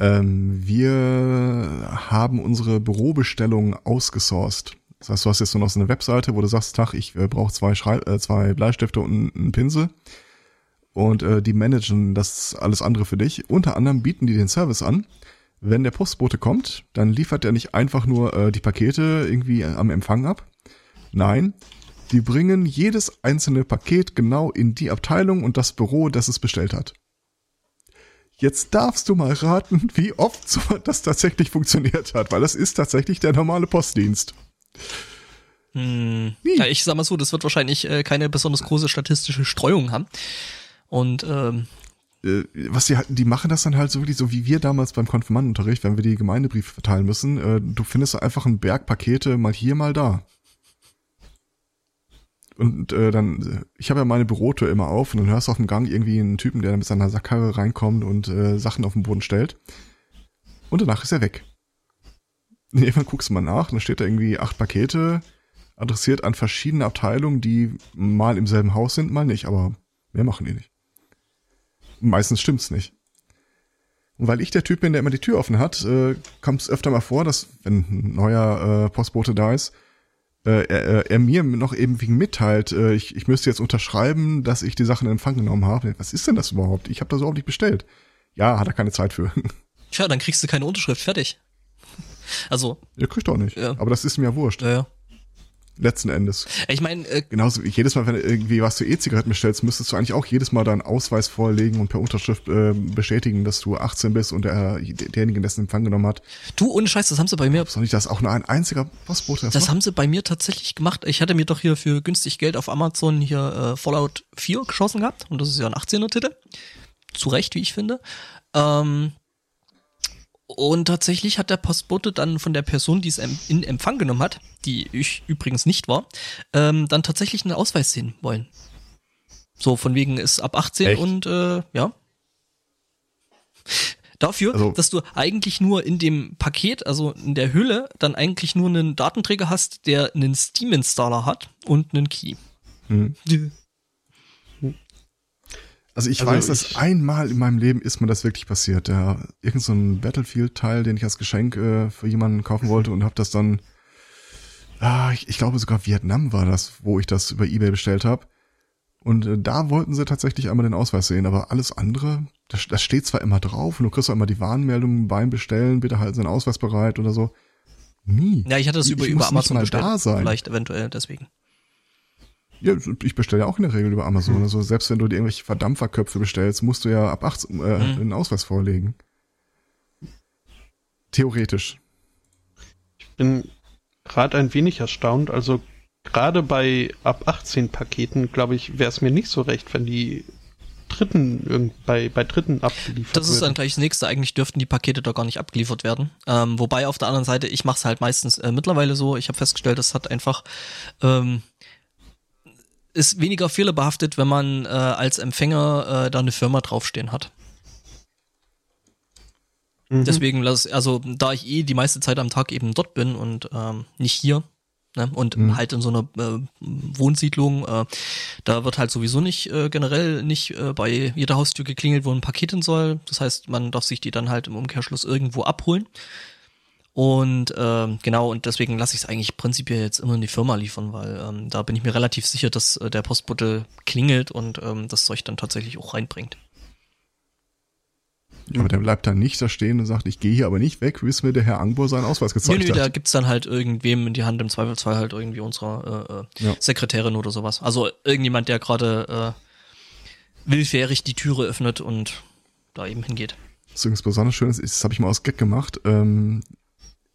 Ähm, wir haben unsere Bürobestellung ausgesourced. Das heißt, du hast jetzt nur noch so eine Webseite, wo du sagst, Tag, ich äh, brauche zwei, äh, zwei Bleistifte und einen Pinsel. Und äh, die managen das alles andere für dich. Unter anderem bieten die den Service an. Wenn der Postbote kommt, dann liefert er nicht einfach nur äh, die Pakete irgendwie am Empfang ab. Nein, Die bringen jedes einzelne Paket genau in die Abteilung und das Büro, das es bestellt hat. Jetzt darfst du mal raten, wie oft so das tatsächlich funktioniert hat, weil das ist tatsächlich der normale Postdienst. Hm. Ja, ich sag mal so, das wird wahrscheinlich äh, keine besonders große statistische Streuung haben. Und ähm, äh, was die, die machen das dann halt so wirklich so wie wir damals beim Konfirmandenunterricht, wenn wir die Gemeindebriefe verteilen müssen. Äh, du findest einfach einen Berg Pakete mal hier, mal da. Und äh, dann, ich habe ja meine Bürotür immer auf und dann hörst du auf dem Gang irgendwie einen Typen, der mit seiner Sackkarre reinkommt und äh, Sachen auf den Boden stellt. Und danach ist er weg. Und irgendwann guckst du mal nach, dann steht da irgendwie acht Pakete, adressiert an verschiedene Abteilungen, die mal im selben Haus sind, mal nicht, aber mehr machen die nicht. Meistens stimmt's nicht. Und weil ich der Typ bin, der immer die Tür offen hat, äh, kommt es öfter mal vor, dass, wenn ein neuer äh, Postbote da ist, äh, er, er mir noch eben wegen mitteilt, äh, ich, ich müsste jetzt unterschreiben, dass ich die Sachen in Empfang genommen habe. Was ist denn das überhaupt? Ich habe das überhaupt nicht bestellt. Ja, hat er keine Zeit für. Tja, dann kriegst du keine Unterschrift, fertig. Also. Ihr kriegt auch nicht. Ja. Aber das ist mir wurscht. Ja, ja letzten Endes. Ich meine, äh, genauso wie jedes Mal, wenn du irgendwie was zu E-Zigaretten bestellst, müsstest du eigentlich auch jedes Mal deinen Ausweis vorlegen und per Unterschrift äh, bestätigen, dass du 18 bist und der, derjenige dessen Empfang genommen hat. Du, ohne Scheiß, das haben sie bei mir. Soll nicht das auch nur ein einziger Postbote das, das haben sie bei mir tatsächlich gemacht. Ich hatte mir doch hier für günstig Geld auf Amazon hier äh, Fallout 4 geschossen gehabt und das ist ja ein 18er Titel. Zu Recht, wie ich finde. Ähm, und tatsächlich hat der Postbote dann von der Person, die es in Empfang genommen hat, die ich übrigens nicht war, ähm, dann tatsächlich einen Ausweis sehen wollen. So, von wegen ist ab 18 Echt? und äh, ja. Dafür, also, dass du eigentlich nur in dem Paket, also in der Hülle, dann eigentlich nur einen Datenträger hast, der einen Steam-Installer hat und einen Key. Hm. Also ich also weiß, dass einmal in meinem Leben ist mir das wirklich passiert. Ja, irgend so ein Battlefield-Teil, den ich als Geschenk äh, für jemanden kaufen wollte und habe das dann, ah, ich, ich, glaube sogar Vietnam war das, wo ich das über eBay bestellt habe. Und äh, da wollten sie tatsächlich einmal den Ausweis sehen, aber alles andere, das, das steht zwar immer drauf und du kriegst auch immer die Warnmeldung beim Bestellen, bitte halten Sie den Ausweis bereit oder so. Nie. Ja, ich hatte das über, über Amazon bestellt, da sein. vielleicht eventuell deswegen. Ja, ich bestelle ja auch in der Regel über Amazon. Mhm. Also selbst wenn du dir irgendwelche Verdampferköpfe bestellst, musst du ja ab 18 äh, mhm. einen Ausweis vorlegen. Theoretisch. Ich bin gerade ein wenig erstaunt. Also gerade bei ab 18 Paketen, glaube ich, wäre es mir nicht so recht, wenn die Dritten bei, bei Dritten abgeliefert Das ist würden. dann gleich das nächste. Eigentlich dürften die Pakete da gar nicht abgeliefert werden. Ähm, wobei auf der anderen Seite, ich mache es halt meistens äh, mittlerweile so. Ich habe festgestellt, das hat einfach ähm, ist weniger fehlerbehaftet, wenn man äh, als Empfänger äh, da eine Firma draufstehen hat. Mhm. Deswegen lass, also da ich eh die meiste Zeit am Tag eben dort bin und ähm, nicht hier, ne, und mhm. halt in so einer äh, Wohnsiedlung, äh, da wird halt sowieso nicht äh, generell nicht äh, bei jeder Haustür geklingelt, wo ein Paket hin soll. Das heißt, man darf sich die dann halt im Umkehrschluss irgendwo abholen. Und äh, genau, und deswegen lasse ich es eigentlich prinzipiell jetzt immer in die Firma liefern, weil ähm, da bin ich mir relativ sicher, dass äh, der Postbote klingelt und ähm, das Zeug dann tatsächlich auch reinbringt. Aber der bleibt dann nicht da stehen und sagt, ich gehe hier aber nicht weg, bis mir der Herr Angbor seinen Ausweis gezeigt nee, nee, hat. da gibt's dann halt irgendwem in die Hand, im Zweifelsfall halt irgendwie unserer äh, äh, ja. Sekretärin oder sowas. Also irgendjemand, der gerade äh, willfährig die Türe öffnet und da eben hingeht. Was übrigens besonders schön ist, das habe ich mal aus Gag gemacht. Ähm,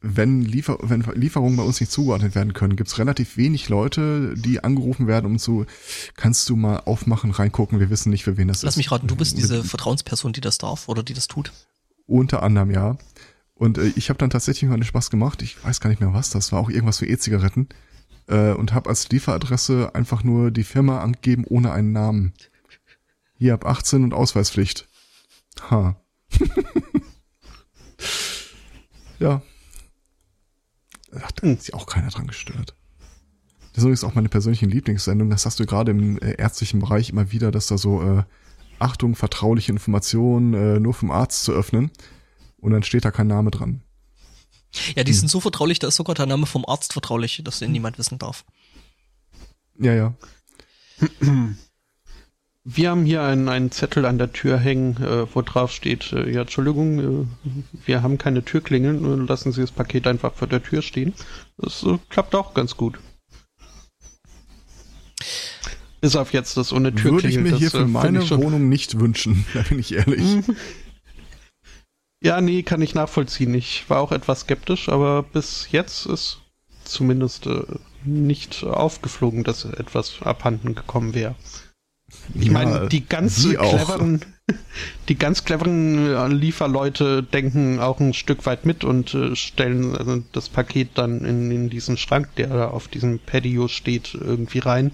wenn, Liefer wenn Lieferungen bei uns nicht zugeordnet werden können, gibt es relativ wenig Leute, die angerufen werden, um zu, kannst du mal aufmachen, reingucken, wir wissen nicht, für wen das Lass ist. Lass mich raten, du bist diese Vertrauensperson, die das darf oder die das tut? Unter anderem, ja. Und äh, ich habe dann tatsächlich mal einen Spaß gemacht, ich weiß gar nicht mehr was, das war auch irgendwas für E-Zigaretten äh, und habe als Lieferadresse einfach nur die Firma angegeben ohne einen Namen. Hier ab 18 und Ausweispflicht. Ha. ja, Ach, da hat sich auch keiner dran gestört. Das ist übrigens auch meine persönliche Lieblingssendung. Das hast du gerade im äh, ärztlichen Bereich immer wieder, dass da so, äh, Achtung, vertrauliche Informationen äh, nur vom Arzt zu öffnen. Und dann steht da kein Name dran. Ja, die hm. sind so vertraulich, da ist sogar der Name vom Arzt vertraulich, dass den niemand wissen darf. Ja, ja. Wir haben hier einen, einen Zettel an der Tür hängen, äh, wo drauf steht, äh, ja, Entschuldigung, äh, wir haben keine Türklingeln, lassen Sie das Paket einfach vor der Tür stehen. Das äh, klappt auch ganz gut. Bis auf jetzt das ohne Tür Würde ich mir das, hier für äh, meine Wohnung nicht wünschen, da bin ich ehrlich. Mhm. Ja, nee, kann ich nachvollziehen. Ich war auch etwas skeptisch, aber bis jetzt ist zumindest äh, nicht aufgeflogen, dass etwas abhanden gekommen wäre. Ich Ja, meine, die ganz auch. cleveren, die ganz cleveren Lieferleute denken auch ein Stück weit mit und äh, stellen äh, das Paket dann in, in diesen Schrank, der da auf diesem Patio steht, irgendwie rein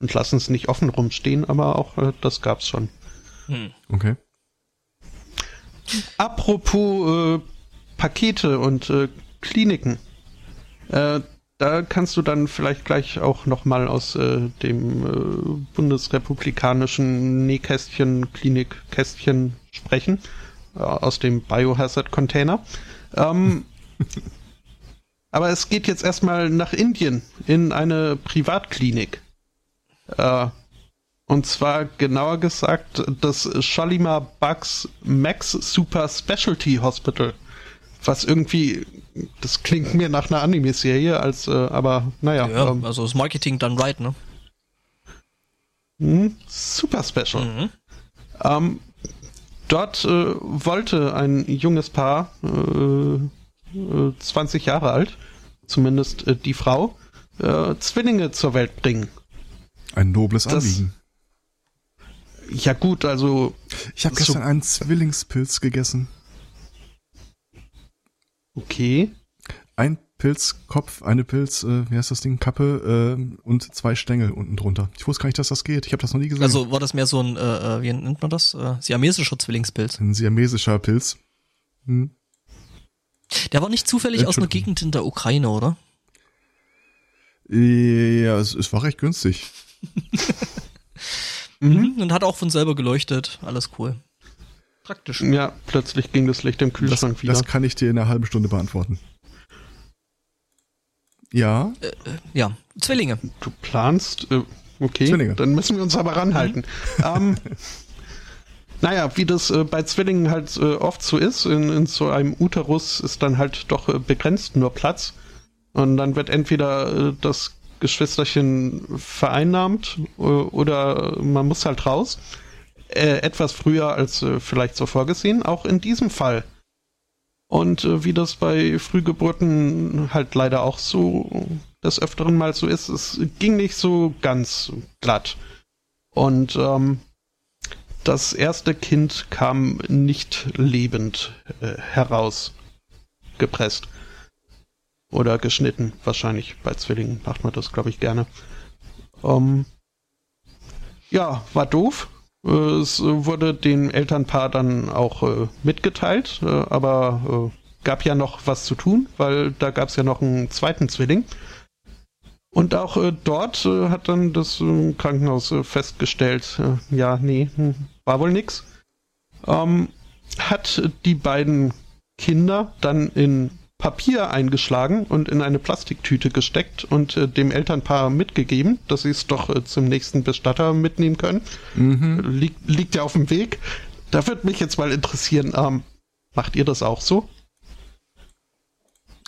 und lassen es nicht offen rumstehen, aber auch äh, das gab's schon. Hm. Okay. Apropos äh, Pakete und äh, Kliniken. Äh, da kannst du dann vielleicht gleich auch nochmal aus äh, dem äh, bundesrepublikanischen Nähkästchen, Klinikkästchen sprechen. Äh, aus dem Biohazard-Container. Ähm, aber es geht jetzt erstmal nach Indien in eine Privatklinik. Äh, und zwar genauer gesagt das Shalimar Bugs Max Super Specialty Hospital. Was irgendwie, das klingt mir nach einer Anime-Serie, als, äh, aber naja, Ja, ähm, also das Marketing done right, ne? hm, super special. Mhm. Ähm, dort äh, wollte ein junges Paar, äh, äh, 20 Jahre alt, zumindest äh, die Frau, äh, Zwillinge zur Welt bringen. Ein nobles Das- Anliegen. Ja gut, also Ich habe so- gestern einen Zwillingspilz gegessen. Okay. Ein Pilzkopf, eine Pilz, äh, wie heißt das Ding, Kappe äh, und zwei Stängel unten drunter. Ich wusste gar nicht, dass das geht. Ich habe das noch nie gesehen. Also war das mehr so ein, äh, äh, wie nennt man das? Äh, siamesischer Zwillingspilz. ein siamesischer Pilz. Hm. Der war nicht zufällig aus einer. Gegend in der Ukraine, oder? Ja, es, es war recht günstig. Mhm. Und hat auch von selber geleuchtet. Alles cool. Praktisch. Ja, plötzlich ging das Licht im Das, Kühlschrank wieder. das kann ich dir in einer halben Stunde beantworten. Ja, Ja, Zwillinge. Du planst, äh, okay, Zwillinge. dann müssen wir uns aber ranhalten. ähm, naja, wie das äh, bei Zwillingen halt äh, oft so ist, in, in so einem Uterus ist dann halt doch äh, begrenzt nur Platz. Und dann wird entweder äh, das Geschwisterchen vereinnahmt äh, oder man muss halt raus. Äh, etwas früher als äh, vielleicht so vorgesehen, auch in diesem Fall. Und äh, wie das bei Frühgeburten halt leider auch so des Öfteren mal so ist, es ging nicht so ganz glatt. Und ähm, das erste Kind kam nicht lebend äh, heraus. Oder geschnitten. Wahrscheinlich bei Zwillingen macht man das, glaube ich, gerne. Ähm, ja, war doof. Äh, Es äh, wurde dem Elternpaar dann auch äh, mitgeteilt, aber gab ja noch was zu tun, weil da gab es ja noch einen zweiten Zwilling. Und auch dort hat dann das Krankenhaus festgestellt, ja, nee, hm, war wohl nix. Ähm, hat die beiden Kinder dann in Papier eingeschlagen und in eine Plastiktüte gesteckt und äh, dem Elternpaar mitgegeben, dass sie es doch äh, zum nächsten Bestatter mitnehmen können. mhm. Liegt, liegt ja auf dem Weg. Da würde mich jetzt mal interessieren, ähm, macht ihr das auch so?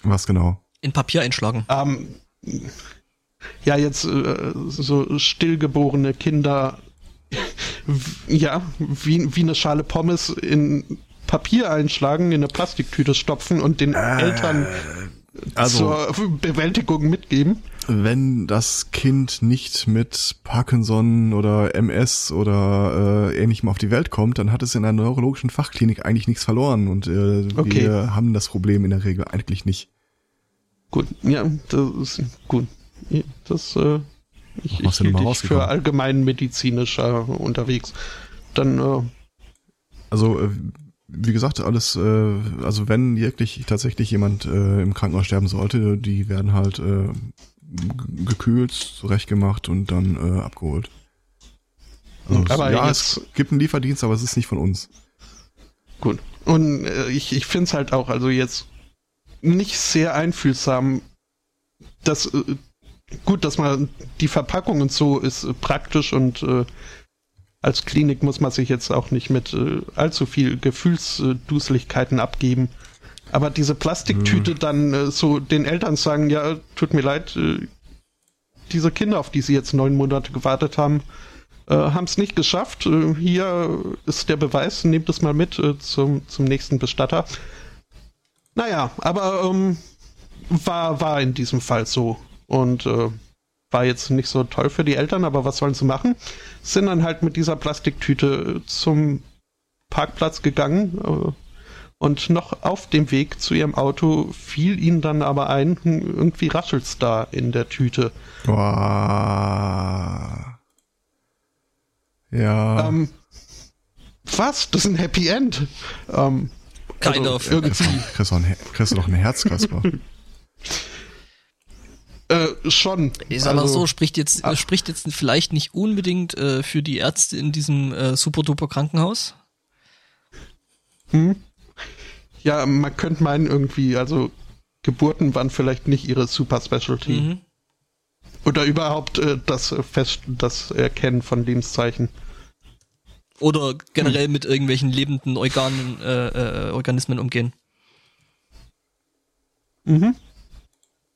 was genau? In Papier einschlagen. Ähm, ja, jetzt äh, so stillgeborene Kinder, ja, wie, wie eine Schale Pommes in Papier einschlagen, in eine Plastiktüte stopfen und den Eltern Also, zur Bewältigung mitgeben. wenn das Kind nicht mit Parkinson oder MS oder äh, ähnlichem auf die Welt kommt, dann hat es in einer neurologischen Fachklinik eigentlich nichts verloren und äh, Okay. wir haben das Problem in der Regel eigentlich nicht. Gut, ja, das ist gut. Das, äh, ich, ich mal dich für allgemeinmedizinisch äh, unterwegs. Dann, äh, Also äh, wie gesagt, alles, äh, also wenn wirklich tatsächlich jemand äh, im Krankenhaus sterben sollte, die werden halt äh, gekühlt, zurechtgemacht und dann äh, abgeholt. Also, Aber ja, es gibt einen Lieferdienst, aber es ist nicht von uns. Gut. Und äh, ich, ich finde es halt auch, also jetzt nicht sehr einfühlsam, dass äh, gut, dass man die Verpackung und so ist äh, praktisch und äh, als Klinik muss man sich jetzt auch nicht mit äh, allzu viel Gefühlsduseligkeiten abgeben. Aber diese Plastiktüte dann äh, so den Eltern sagen, ja, tut mir leid, äh, diese Kinder, auf die sie jetzt neun Monate gewartet haben, äh, haben es nicht geschafft. Äh, hier ist der Beweis, nehmt es mal mit äh, zum, zum nächsten Bestatter. Naja, aber ähm, war, war in diesem Fall so. Und äh, war jetzt nicht so toll für die Eltern, aber was sollen sie machen? Sind dann halt mit dieser Plastiktüte zum Parkplatz gegangen. Äh, und noch auf dem Weg zu ihrem Auto fiel ihnen dann aber ein, hm, irgendwie raschelt's da in der Tüte. Boah. Ja. Ähm, was? Das ist ein Happy End. Ähm, Kind also of. Irgendwie. Kriegst du, doch ein, kriegst du doch ein Herz, Kasper. Äh, schon. Ich sag mal Also, so, spricht jetzt, ah. spricht jetzt vielleicht nicht unbedingt äh, für die Ärzte in diesem äh, super-duper Krankenhaus. Hm? Ja, man könnte meinen irgendwie, also Geburten waren vielleicht nicht ihre Super Specialty. Mhm. Oder überhaupt äh, das Fest, das Erkennen von Lebenszeichen. Oder generell mit irgendwelchen lebenden Organen, äh, äh, Organismen umgehen. Mhm.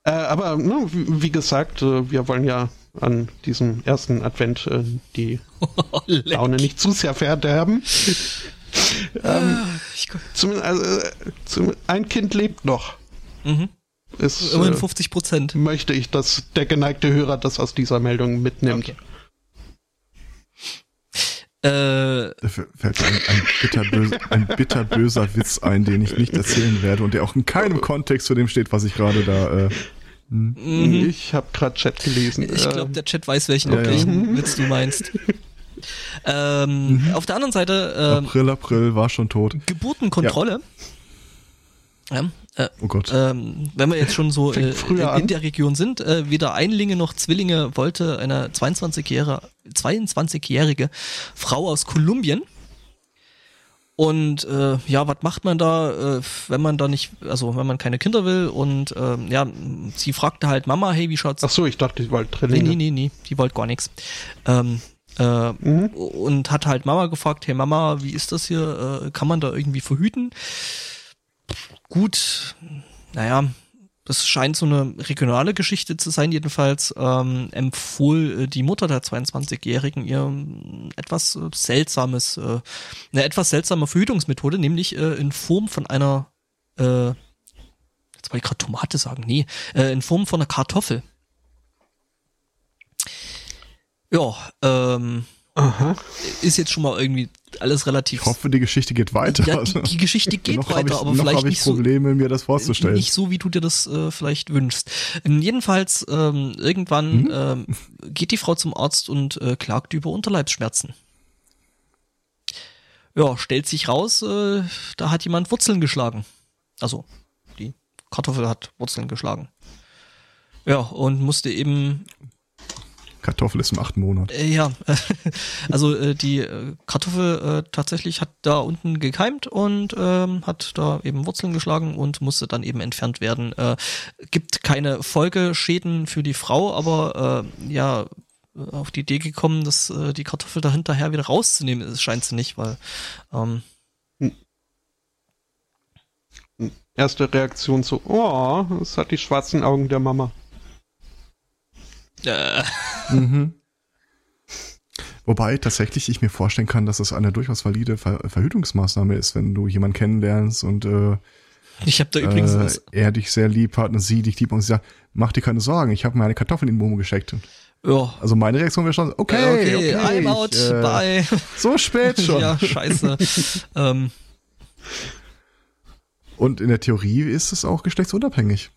Äh, aber ne, wie, wie gesagt, äh, wir wollen ja an diesem ersten Advent äh, die Leck. Laune nicht zu sehr verderben. ähm, Ich- zumindest, also, äh, zum, ein Kind lebt noch. Mhm. Ist, Immerhin äh, 50 Prozent. möchte ich, dass der geneigte Hörer das aus dieser Meldung mitnimmt. Okay. Äh, fällt mir ein, ein, bitterbös, ein bitterböser Witz ein, den ich nicht erzählen werde und der auch in keinem Kontext zu dem steht, was ich gerade da. Äh, hm. Ich habe gerade Chat gelesen. ich glaube, der Chat weiß, welchen, Ja, ja. welchen Witz du meinst. ähm, Mhm. Auf der anderen Seite, ähm, April, April war schon tot. Geburtenkontrolle. Ja. Äh, Oh Gott. ähm, wenn wir jetzt schon so äh, in an. der Region sind, äh, weder Einlinge noch Zwillinge wollte eine 22-jährige 22-jährige Frau aus Kolumbien. Und äh, ja, was macht man da, äh, wenn man da nicht, also wenn man keine Kinder will? Und ähm, ja, sie fragte halt Mama, hey, wie schaut's Ach so, ich dachte, ich wollte Nee, Drillinge. nee, nee, nee, die wollte gar nichts. Ähm, äh, Mhm. Und hat halt Mama gefragt, hey Mama, wie ist das hier? Äh, kann man da irgendwie verhüten? Gut, naja, das scheint so eine regionale Geschichte zu sein. Jedenfalls ähm, empfohl äh, die Mutter der 22-Jährigen ihr ähm, etwas äh, seltsames, äh, eine etwas seltsame Verhütungsmethode, nämlich äh, in Form von einer, äh, jetzt wollte ich gerade Tomate sagen, nee, äh, in Form von einer Kartoffel. Ja, ähm, Aha. ist jetzt schon mal irgendwie alles relativ. Ich hoffe, die Geschichte geht weiter. ja, die, die Geschichte geht noch weiter, ich, aber noch vielleicht nicht so, Probleme, mir das vorzustellen. nicht so, wie du dir das äh, vielleicht wünschst. Ähm, jedenfalls, ähm, irgendwann Mhm. ähm, geht die Frau zum Arzt und äh, klagt über Unterleibsschmerzen. Ja, stellt sich raus, äh, da hat jemand Wurzeln geschlagen. Also, die Kartoffel hat Wurzeln geschlagen. Ja, und musste eben Kartoffel ist im achten Monat. äh, ja, also äh, die äh, Kartoffel äh, tatsächlich hat da unten gekeimt und ähm, hat da eben Wurzeln geschlagen und musste dann eben entfernt werden. Äh, gibt keine Folgeschäden für die Frau, aber äh, ja, auf die Idee gekommen, dass äh, die Kartoffel da hinterher wieder rauszunehmen ist, scheint sie nicht, weil ähm, Erste Reaktion so, oh, es hat die schwarzen Augen der Mama. Äh, Mhm. Wobei tatsächlich ich mir vorstellen kann, dass es eine durchaus valide Ver Verhütungsmaßnahme ist, wenn du jemanden kennenlernst und äh, ich habe da übrigens äh, was, er dich sehr lieb hat und sie dich lieb und sie sagt, mach dir keine Sorgen, ich habe mir eine Kartoffel in den Mumu gesteckt. ja, Also meine Reaktion wäre schon, okay, okay, I'm out, ich, äh, bye. So spät schon. ja, scheiße. ähm, Und in der Theorie ist es auch geschlechtsunabhängig.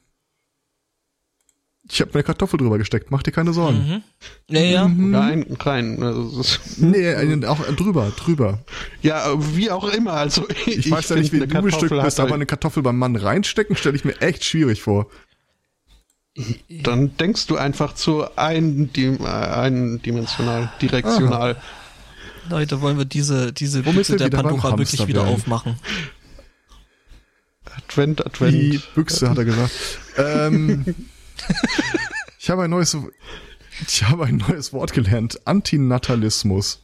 Ich habe mir eine Kartoffel drüber gesteckt, mach dir keine Sorgen. mhm. Ja, ja. Oder ein, rein. Also, Nee, auch drüber, drüber. ja, wie auch immer. Also Ich, weiß ja nicht, wie du eine bestückt Kartoffel bist, aber eine Kartoffel beim Mann reinstecken, stelle ich mir echt schwierig vor. Dann denkst du einfach zu eindim äh, eindimensional, direktional. Leute, wollen wir diese, diese Büchse der Pandora wirklich wieder wären. aufmachen? Advent, Advent. Die Büchse, hat er gesagt. ähm, ich habe ein neues, ich habe ein neues Wort gelernt. Antinatalismus.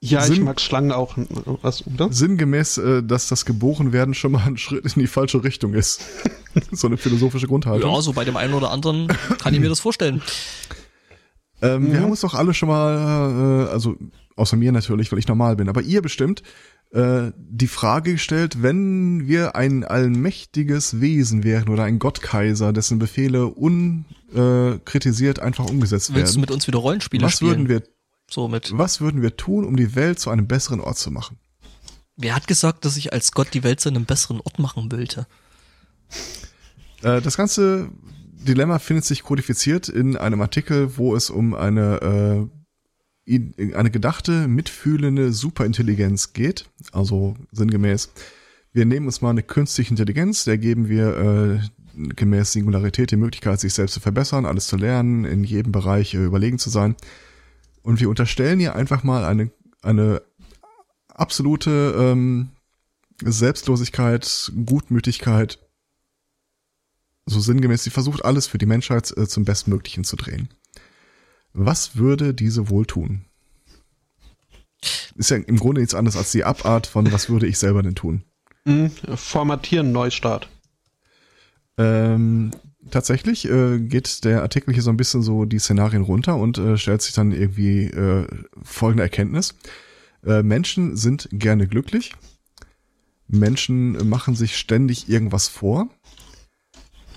Ja, ich Sinn- mag Schlangen auch. Was, oder? Sinngemäß, äh, dass das Geborenwerden schon mal ein Schritt in die falsche Richtung ist. so eine philosophische Grundhaltung. Ja, so bei dem einen oder anderen kann ich mir das vorstellen. Ähm, Wir haben uns doch alle schon mal, äh, also außer mir natürlich, weil ich normal bin, aber ihr bestimmt, äh, die Frage gestellt, wenn wir ein allmächtiges Wesen wären oder ein Gottkaiser, dessen Befehle unkritisiert einfach umgesetzt Willst du werden. mit uns wieder Rollenspiele Was spielen? würden wir, so mit. was würden wir tun, um die Welt zu einem besseren Ort zu machen? Wer hat gesagt, dass ich als Gott die Welt zu einem besseren Ort machen wollte? Äh, das ganze Dilemma findet sich kodifiziert in einem Artikel, wo es um eine, äh, i- eine gedachte, mitfühlende Superintelligenz geht. Also sinngemäß, wir nehmen uns mal eine künstliche Intelligenz, der geben wir äh, gemäß Singularität die Möglichkeit, sich selbst zu verbessern, alles zu lernen, in jedem Bereich äh, überlegen zu sein. Und wir unterstellen ihr einfach mal eine, eine absolute ähm, Selbstlosigkeit, Gutmütigkeit, so sinngemäß, sie versucht alles für die Menschheit äh, zum Bestmöglichen zu drehen. Was würde diese wohl tun? Ist ja im Grunde nichts anderes als die Abart von was würde ich selber denn tun? Mhm. Formatieren, Neustart. Ähm, tatsächlich äh, geht der Artikel hier so ein bisschen so die Szenarien runter und äh, stellt sich dann irgendwie äh, folgende Erkenntnis. Äh, Menschen sind gerne glücklich. Menschen machen sich ständig irgendwas vor.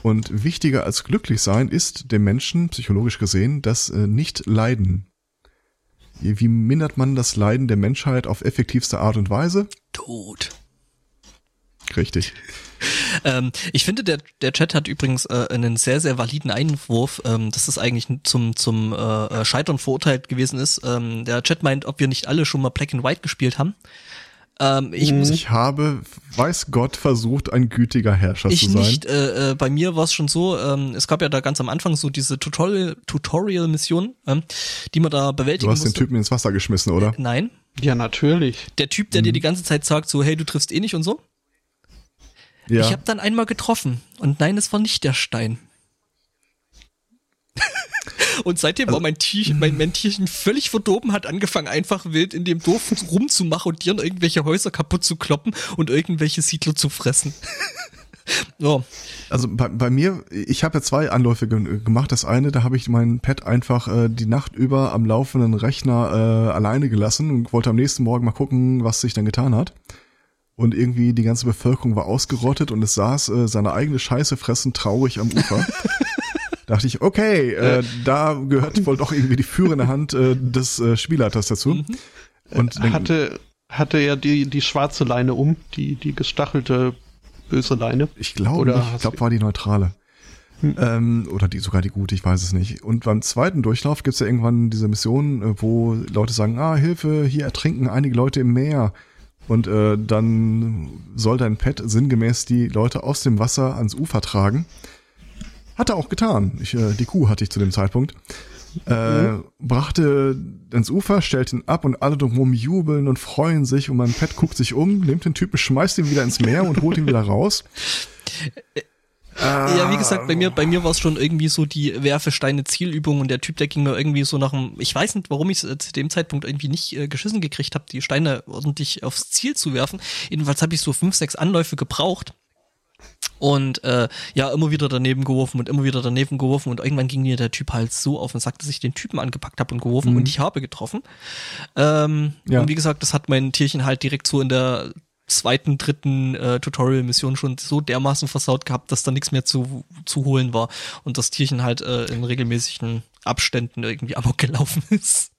Und wichtiger als glücklich sein ist dem Menschen, psychologisch gesehen, das äh, Nicht-Leiden. Wie mindert man das Leiden der Menschheit auf effektivste Art und Weise? Tod. Richtig. Ähm, ich finde, der, der Chat hat übrigens äh, einen sehr, sehr validen Einwurf, ähm, dass das eigentlich zum, zum äh, Scheitern verurteilt gewesen ist. Ähm, der Chat meint, ob wir nicht alle schon mal Black and White gespielt haben. Ähm, ich muss Ich habe, weiß Gott, versucht, ein gütiger Herrscher ich zu sein. nicht, äh, äh, bei mir war es schon so, ähm, es gab ja da ganz am Anfang so diese Tutorial, Tutorial-Mission, ähm, die man da Du bewältigen hast den musste. Typen ins Wasser geschmissen, oder? Nein, Ja, natürlich. der Typ, der dir die ganze Zeit sagt, so, hey, du triffst eh nicht und so. Ja. Ich habe dann einmal getroffen und nein, es war nicht der Stein. Und seitdem war mein Tierchen, mein, mein Tierchen völlig verdorben, hat angefangen einfach wild in dem Dorf rumzumarodieren, irgendwelche Häuser kaputt zu kloppen und irgendwelche Siedler zu fressen. so, Also bei, bei mir, ich habe ja zwei Anläufe ge gemacht. Das eine, da habe ich mein Pet einfach äh, die Nacht über am laufenden Rechner äh, alleine gelassen und wollte am nächsten Morgen mal gucken, was sich dann getan hat. Und irgendwie die ganze Bevölkerung war ausgerottet und es saß äh, seine eigene Scheiße fressen traurig am Ufer. Dachte ich, okay, äh, da gehört wohl doch irgendwie die führende Hand äh, des äh, Spielleiters dazu. Und dann- Hatte, hatte er die, die schwarze Leine um, die, die gestachelte böse Leine. Ich glaube nicht, ich glaube war die neutrale. Hm. Ähm, oder die sogar die gute, ich weiß es nicht. Und beim zweiten Durchlauf gibt's ja irgendwann diese Mission, äh, wo Leute sagen, ah, Hilfe, hier ertrinken einige Leute im Meer. Und äh, dann soll dein Pet sinngemäß die Leute aus dem Wasser ans Ufer tragen. Hat er auch getan. Ich, äh, die Kuh hatte ich zu dem Zeitpunkt. Äh, brachte ans Ufer, stellt ihn ab und alle drumherum jubeln und freuen sich und mein Pet guckt sich um, nimmt den Typen, schmeißt ihn wieder ins Meer und holt ihn wieder raus. ja, wie gesagt, bei mir, bei mir war es schon irgendwie so die Werfesteine Zielübung und der Typ, der ging mir irgendwie so nach dem, ich weiß nicht, warum ich es zu dem Zeitpunkt irgendwie nicht äh, geschissen gekriegt habe, die Steine ordentlich aufs Ziel zu werfen. Jedenfalls habe ich so fünf, sechs Anläufe gebraucht. Und äh, ja, immer wieder daneben geworfen und immer wieder daneben geworfen und irgendwann ging mir der Typ halt so auf und sagte, dass ich den Typen angepackt habe und geworfen und ich habe getroffen. Ähm, Ja. Und wie gesagt, das hat mein Tierchen halt direkt so in der zweiten, dritten äh, Tutorial-Mission schon so dermaßen versaut gehabt, dass da nichts mehr zu, zu holen war und das Tierchen halt äh, in regelmäßigen Abständen irgendwie amok gelaufen ist.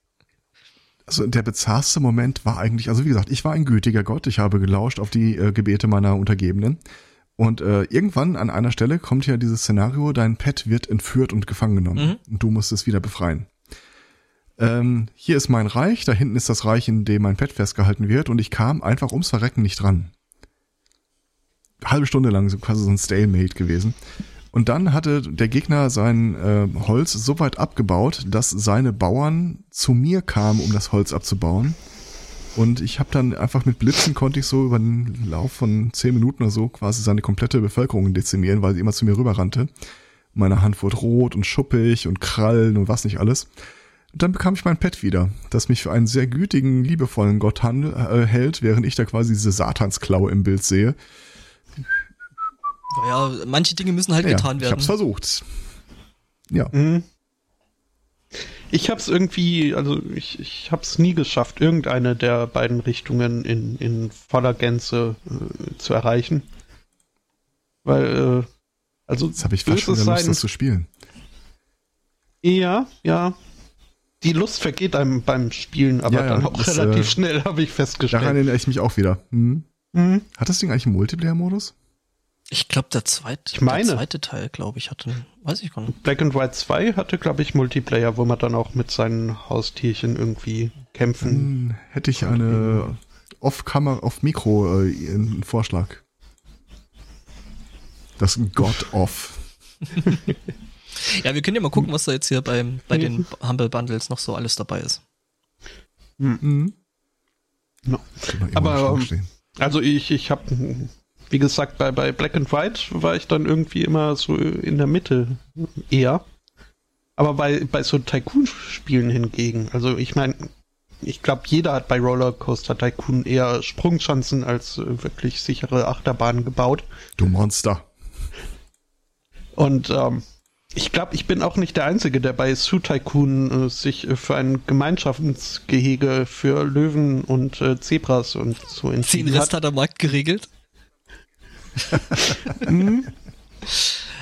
Also der bizarrste Moment war eigentlich, also wie gesagt, ich war ein gütiger Gott, ich habe gelauscht auf die äh, Gebete meiner Untergebenen. Und äh, irgendwann an einer Stelle kommt ja dieses Szenario, dein Pet wird entführt und gefangen genommen. Und du musst es wieder befreien. Ähm, hier ist mein Reich, da hinten ist das Reich, in dem mein Pet festgehalten wird und ich kam einfach ums Verrecken nicht dran. Halbe Stunde lang so quasi so ein Stalemate gewesen. Und dann hatte der Gegner sein äh, Holz so weit abgebaut, dass seine Bauern zu mir kamen, um das Holz abzubauen. Und ich habe dann einfach mit Blitzen konnte ich so über den Lauf von zehn Minuten oder so quasi seine komplette Bevölkerung dezimieren, weil sie immer zu mir rüberrannte. Meine Hand wurde rot und schuppig und Krallen und was nicht alles. Und dann bekam ich mein Pet wieder, das mich für einen sehr gütigen, liebevollen Gott handel, äh, hält, während ich da quasi diese Satansklaue im Bild sehe. Naja, manche Dinge müssen halt Ja, getan ich werden. hab's versucht. Ja. Mhm. Ich hab's irgendwie, also ich, ich hab's nie geschafft, irgendeine der beiden Richtungen in, in voller Gänze äh, zu erreichen. Weil, äh, also Jetzt habe ich fast schon wieder Lust, sein- das zu spielen. Ja, ja. Die Lust vergeht einem beim Spielen, aber Ja, ja, dann auch das, relativ äh, schnell, habe ich Daran festgestellt. erinnere ich mich auch wieder. Hm. Mhm. Hat das Ding eigentlich einen Multiplayer-Modus? Ich glaube, der Ich meine. der zweite Teil, glaube ich, hatte, weiß ich gar nicht. Black and White 2 hatte, glaube ich, Multiplayer, wo man dann auch mit seinen Haustierchen irgendwie kämpfen. Hm, hätte ich eine Off-Kamera, Off-Mikro äh, einen Vorschlag. Das God Off. Ja, wir können ja mal gucken, was da jetzt hier beim, bei den Humble Bundles noch so alles dabei ist. Mhm. No. Aber, ähm. Also ich, ich habe, wie gesagt, bei, bei Black and White war ich dann irgendwie immer so in der Mitte eher. Aber bei, bei so Tycoon-Spielen hingegen, also ich meine, ich glaube, jeder hat bei Rollercoaster Tycoon eher Sprungchancen als äh, wirklich sichere Achterbahnen gebaut. Du Monster. Und ähm, ich glaube, ich bin auch nicht der Einzige, der bei Zoo Tycoon äh, sich äh, für ein Gemeinschaftsgehege für Löwen und äh, Zebras und so Den entschieden Rest hat. hat der Markt geregelt.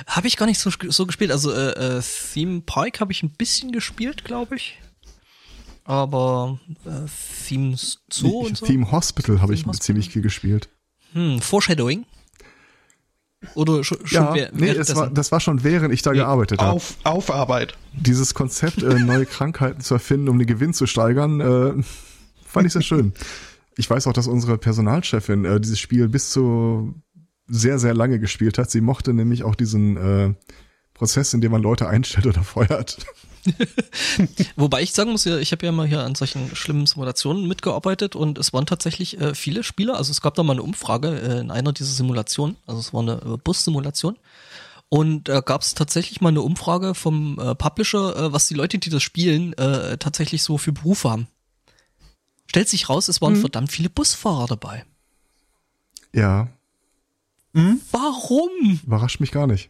Habe ich gar nicht so, so gespielt. Also äh, äh, Theme Park habe ich ein bisschen gespielt, glaube ich. Aber äh, Themes Zoo und so. Theme Hospital habe ich Theme Hospital. ziemlich viel gespielt. Hm, Foreshadowing? Oder schon, schon Ja, nee, es war, das war schon während ich da gearbeitet habe. Auf, auf Arbeit. Dieses Konzept, äh, neue Krankheiten zu erfinden, um den Gewinn zu steigern, äh, fand ich sehr schön. Ich weiß auch, dass unsere Personalchefin äh, dieses Spiel bis zu sehr, sehr lange gespielt hat. Sie mochte nämlich auch diesen äh, Prozess, in dem man Leute einstellt oder feuert. Wobei ich sagen muss, ja, ich habe ja mal hier an solchen schlimmen Simulationen mitgearbeitet und es waren tatsächlich äh, viele Spieler. Also es gab da mal eine Umfrage äh, in einer dieser Simulationen. Also es war eine äh, Bus-Simulation. Und da gab es tatsächlich mal eine Umfrage vom äh, Publisher, äh, was die Leute, die das spielen, äh, tatsächlich so für Berufe haben. Stellt sich raus, es waren verdammt viele Busfahrer dabei. Ja, Warum? überrascht mich gar nicht.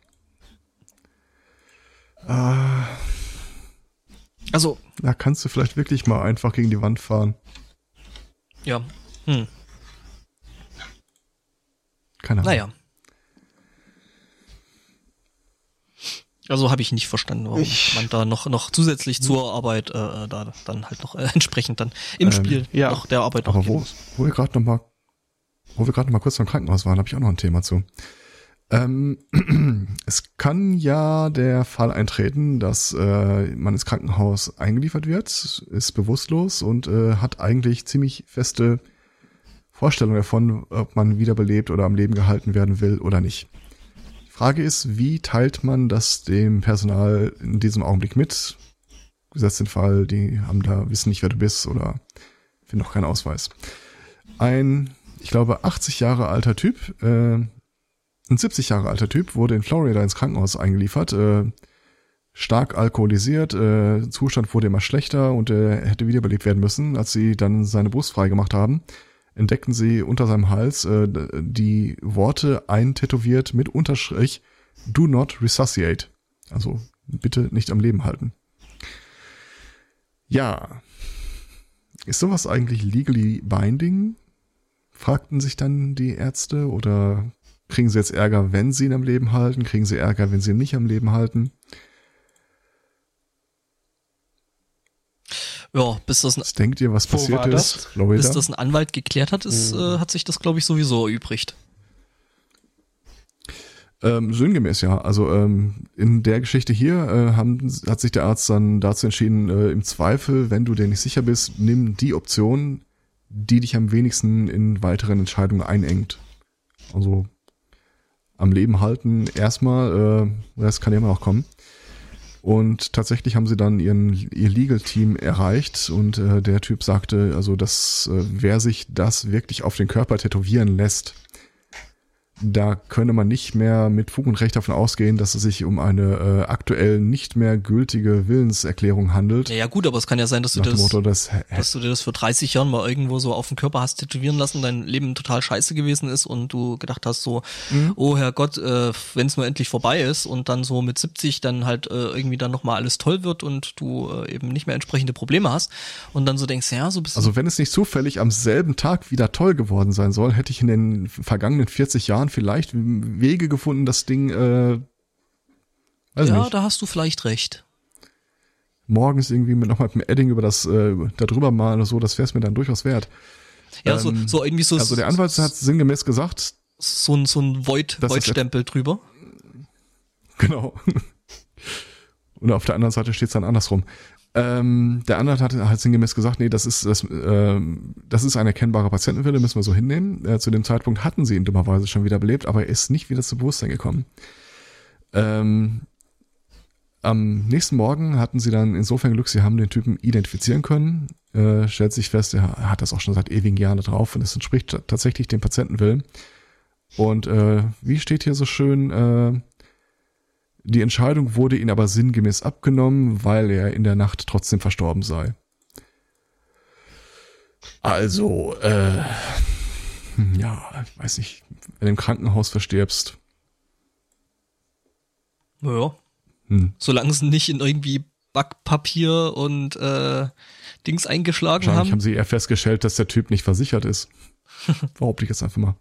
Äh, Also, da kannst du vielleicht wirklich mal einfach gegen die Wand fahren. ja. Hm. Keine Ahnung. Naja. Also habe ich nicht verstanden, warum Ich- man da noch, noch zusätzlich zur Arbeit äh, da dann halt noch äh, entsprechend dann im Ähm, Spiel ja. noch der Arbeit noch Aber wo, wo wir gerade noch mal, wo wir gerade mal kurz beim Krankenhaus waren, habe ich auch noch ein Thema zu. Ähm, es kann ja der Fall eintreten, dass äh, man ins Krankenhaus eingeliefert wird, ist bewusstlos und äh, hat eigentlich ziemlich feste Vorstellungen davon, ob man wiederbelebt oder am Leben gehalten werden will oder nicht. Die Frage ist, wie teilt man das dem Personal in diesem Augenblick mit? Gesetzt den Fall, die haben da, wissen nicht, wer du bist oder finden noch keinen Ausweis. Ein, ich glaube, 80 Jahre alter Typ, äh, ein 70 Jahre alter Typ wurde in Florida ins Krankenhaus eingeliefert, äh, stark alkoholisiert, äh, Zustand wurde immer schlechter und er hätte wiederbelebt werden müssen. Als sie dann seine Brust freigemacht haben, entdeckten sie unter seinem Hals äh, die Worte eintätowiert mit Unterstrich Do not resuscitate. Also bitte nicht am Leben halten. Ja. Ist sowas eigentlich legally binding? Fragten sich dann die Ärzte oder kriegen sie jetzt Ärger, wenn sie ihn am Leben halten? Kriegen sie Ärger, wenn sie ihn nicht am Leben halten? Ja, bis das, ein, Was denkt ihr, was passiert ist? das? Bis das ein Anwalt geklärt hat, ist, äh, hat sich das, glaube ich, sowieso erübrigt. Ähm, sinngemäß, ja. Also ähm, in der Geschichte hier äh, haben, hat sich der Arzt dann dazu entschieden, äh, im Zweifel, wenn du dir nicht sicher bist, nimm die Option, die dich am wenigsten in weiteren Entscheidungen einengt. Also am Leben halten erstmal, äh, das kann ja immer noch kommen. Und tatsächlich haben sie dann ihren, ihr Legal-Team erreicht und äh, der Typ sagte, also dass äh, wer sich das wirklich auf den Körper tätowieren lässt, da könne man nicht mehr mit Fug und Recht davon ausgehen, dass es sich um eine äh, aktuell nicht mehr gültige Willenserklärung handelt. Ja, ja gut, aber es kann ja sein, dass du, das, Motto, dass, dass du dir das für 30 Jahren mal irgendwo so auf den Körper hast tätowieren lassen, dein Leben total scheiße gewesen ist und du gedacht hast so, Mhm. oh Herrgott, äh, wenn es nur endlich vorbei ist und dann so mit 70 dann halt äh, irgendwie dann nochmal alles toll wird und du äh, eben nicht mehr entsprechende Probleme hast und dann so denkst, ja, so ein bisschen also wenn es nicht zufällig am selben Tag wieder toll geworden sein soll, hätte ich in den vergangenen 40 Jahren vielleicht Wege gefunden, das Ding, äh, ja, nicht, da hast du vielleicht recht. morgens irgendwie mit nochmal mit dem Edding über das, äh, da drüber mal oder so, das wäre es mir dann durchaus wert. Ja, so, Ähm, so irgendwie so, Also der Anwalt hat sinngemäß gesagt, so ein, so ein Void, Void-Stempel drüber. Genau. Und auf der anderen Seite steht es dann andersrum. Ähm, der Anwalt hat halt sinngemäß gesagt, nee, das ist, das, ähm, das ist ein erkennbarer Patientenwille, müssen wir so hinnehmen. Äh, zu dem Zeitpunkt hatten sie ihn dummerweise schon wieder belebt, aber er ist nicht wieder zu Bewusstsein gekommen. Ähm, am nächsten Morgen hatten sie dann insofern Glück, sie haben den Typen identifizieren können. Äh, stellt sich fest, er hat das auch schon seit ewigen Jahren drauf und es entspricht tatsächlich dem Patientenwillen. Und äh, wie steht hier so schön, äh, die Entscheidung wurde ihm aber sinngemäß abgenommen, weil er in der Nacht trotzdem verstorben sei. Also, äh, ja, ich weiß nicht, wenn du im Krankenhaus verstirbst. Ja. Hm. Solange sie nicht in irgendwie Backpapier und äh, Dings eingeschlagen Wahrscheinlich haben haben. sie eher festgestellt, dass der Typ nicht versichert ist. Behaupte ich jetzt einfach mal.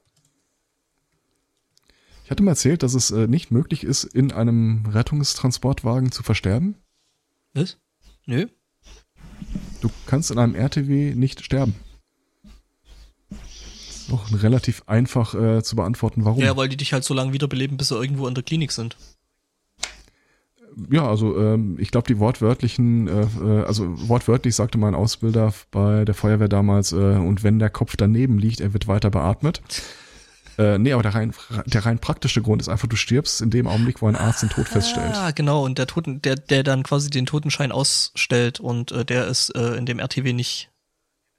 Ich hatte mal erzählt, dass es äh, nicht möglich ist, in einem Rettungstransportwagen zu versterben. Was? Nö. Du kannst in einem RTW nicht sterben. Ist auch relativ einfach äh, zu beantworten, warum. Ja, weil die dich halt so lange wiederbeleben, bis sie irgendwo in der Klinik sind. Ja, also ähm, ich glaube die wortwörtlichen, äh, äh, also wortwörtlich sagte mein Ausbilder bei der Feuerwehr damals, äh, und wenn der Kopf daneben liegt, er wird weiter beatmet. Äh, nee, aber der rein, der rein praktische Grund ist einfach, du stirbst in dem Augenblick, wo ein Arzt den Tod feststellt. Ah, genau. Und der Toten, der, der dann quasi den Totenschein ausstellt und äh, der ist äh, in dem RTW nicht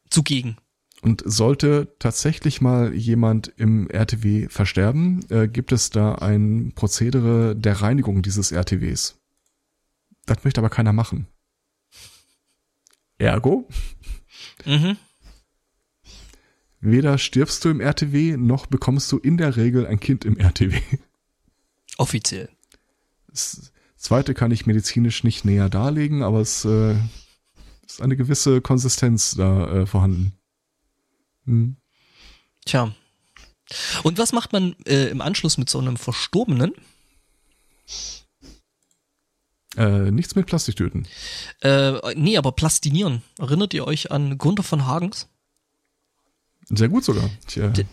zugegen. Und sollte tatsächlich mal jemand im RTW versterben, äh, gibt es da ein Prozedere der Reinigung dieses RTWs. Das möchte aber keiner machen. Ergo, Mhm. Weder stirbst du im RTW, noch bekommst du in der Regel ein Kind im RTW. Offiziell. Das zweite kann ich medizinisch nicht näher darlegen, aber es äh, ist eine gewisse Konsistenz da äh, vorhanden. Hm. Tja. Und was macht man äh, im Anschluss mit so einem Verstorbenen? Äh, nichts mit Plastiktüten. Äh, nee, aber plastinieren. Erinnert ihr euch an Gunther von Hagens? Sehr gut sogar. D-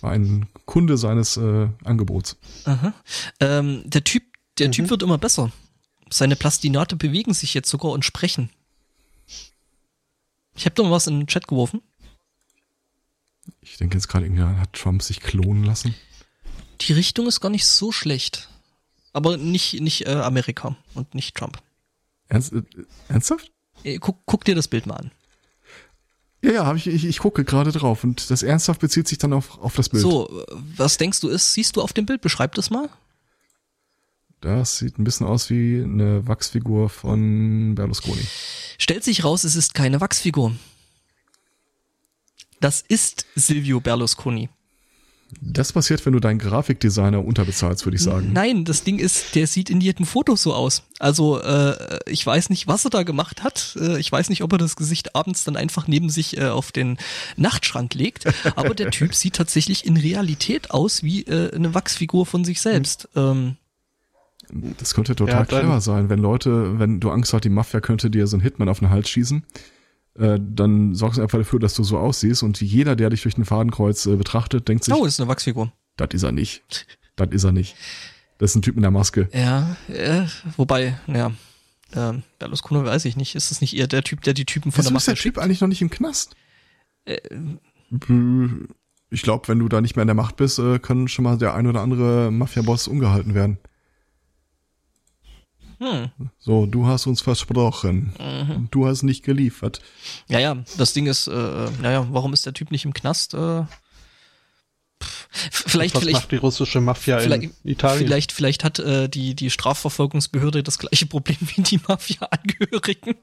war ein Kunde seines äh, Angebots. Aha. Ähm, der Typ, der Mhm. Typ wird immer besser. Seine Plastinate bewegen sich jetzt sogar und sprechen. Ich habe da mal was in den Chat geworfen. Ich denke jetzt gerade irgendwie, hat Trump sich klonen lassen? Die Richtung ist gar nicht so schlecht. Aber nicht, nicht äh, Amerika und nicht Trump. Ernst, äh, ernsthaft? Äh, guck, guck dir das Bild mal an. Ja, ja, hab ich, ich, ich gucke gerade drauf und das ernsthaft bezieht sich dann auf, auf das Bild. So, was denkst du ist, siehst du auf dem Bild? Beschreib das mal. Das sieht ein bisschen aus wie eine Wachsfigur von Berlusconi. Stellt sich raus, es ist keine Wachsfigur. Das ist Silvio Berlusconi. Das passiert, wenn du deinen Grafikdesigner unterbezahlst, würde ich sagen. Nein, das Ding ist, der sieht in jedem Foto so aus. Also äh, ich weiß nicht, was er da gemacht hat. Äh, ich weiß nicht, ob er das Gesicht abends dann einfach neben sich äh, auf den Nachtschrank legt. Aber der Typ sieht tatsächlich in Realität aus wie äh, eine Wachsfigur von sich selbst. Ähm, Das könnte total Ja, clever sein, wenn Leute, wenn du Angst hast, die Mafia könnte dir so einen Hitman auf den Hals schießen, äh, dann sorgst du einfach dafür, dass du so aussiehst und jeder, der dich durch ein Fadenkreuz äh, betrachtet, denkt sich, oh, das ist eine Wachsfigur. das ist er nicht. Das ist er nicht. Das ist ein Typ mit einer Maske. Ja, äh, wobei, ja. Ähm, Berlusconi weiß ich nicht. Ist es nicht eher der Typ, der die Typen von Wieso der ist der Typ schickt? eigentlich noch nicht im Knast? Äh, Ich glaube, wenn du da nicht mehr in der Macht bist, äh, kann schon mal der ein oder andere Mafia-Boss umgehalten werden. Hm. So, du hast uns versprochen. Mhm. Du hast nicht geliefert. Ja, ja, das Ding ist, äh, naja, warum ist der Typ nicht im Knast? Äh, pff. Vielleicht, Was vielleicht, macht die russische Mafia in Italien? vielleicht, vielleicht hat äh, die, die Strafverfolgungsbehörde das gleiche Problem wie die Mafia-Angehörigen.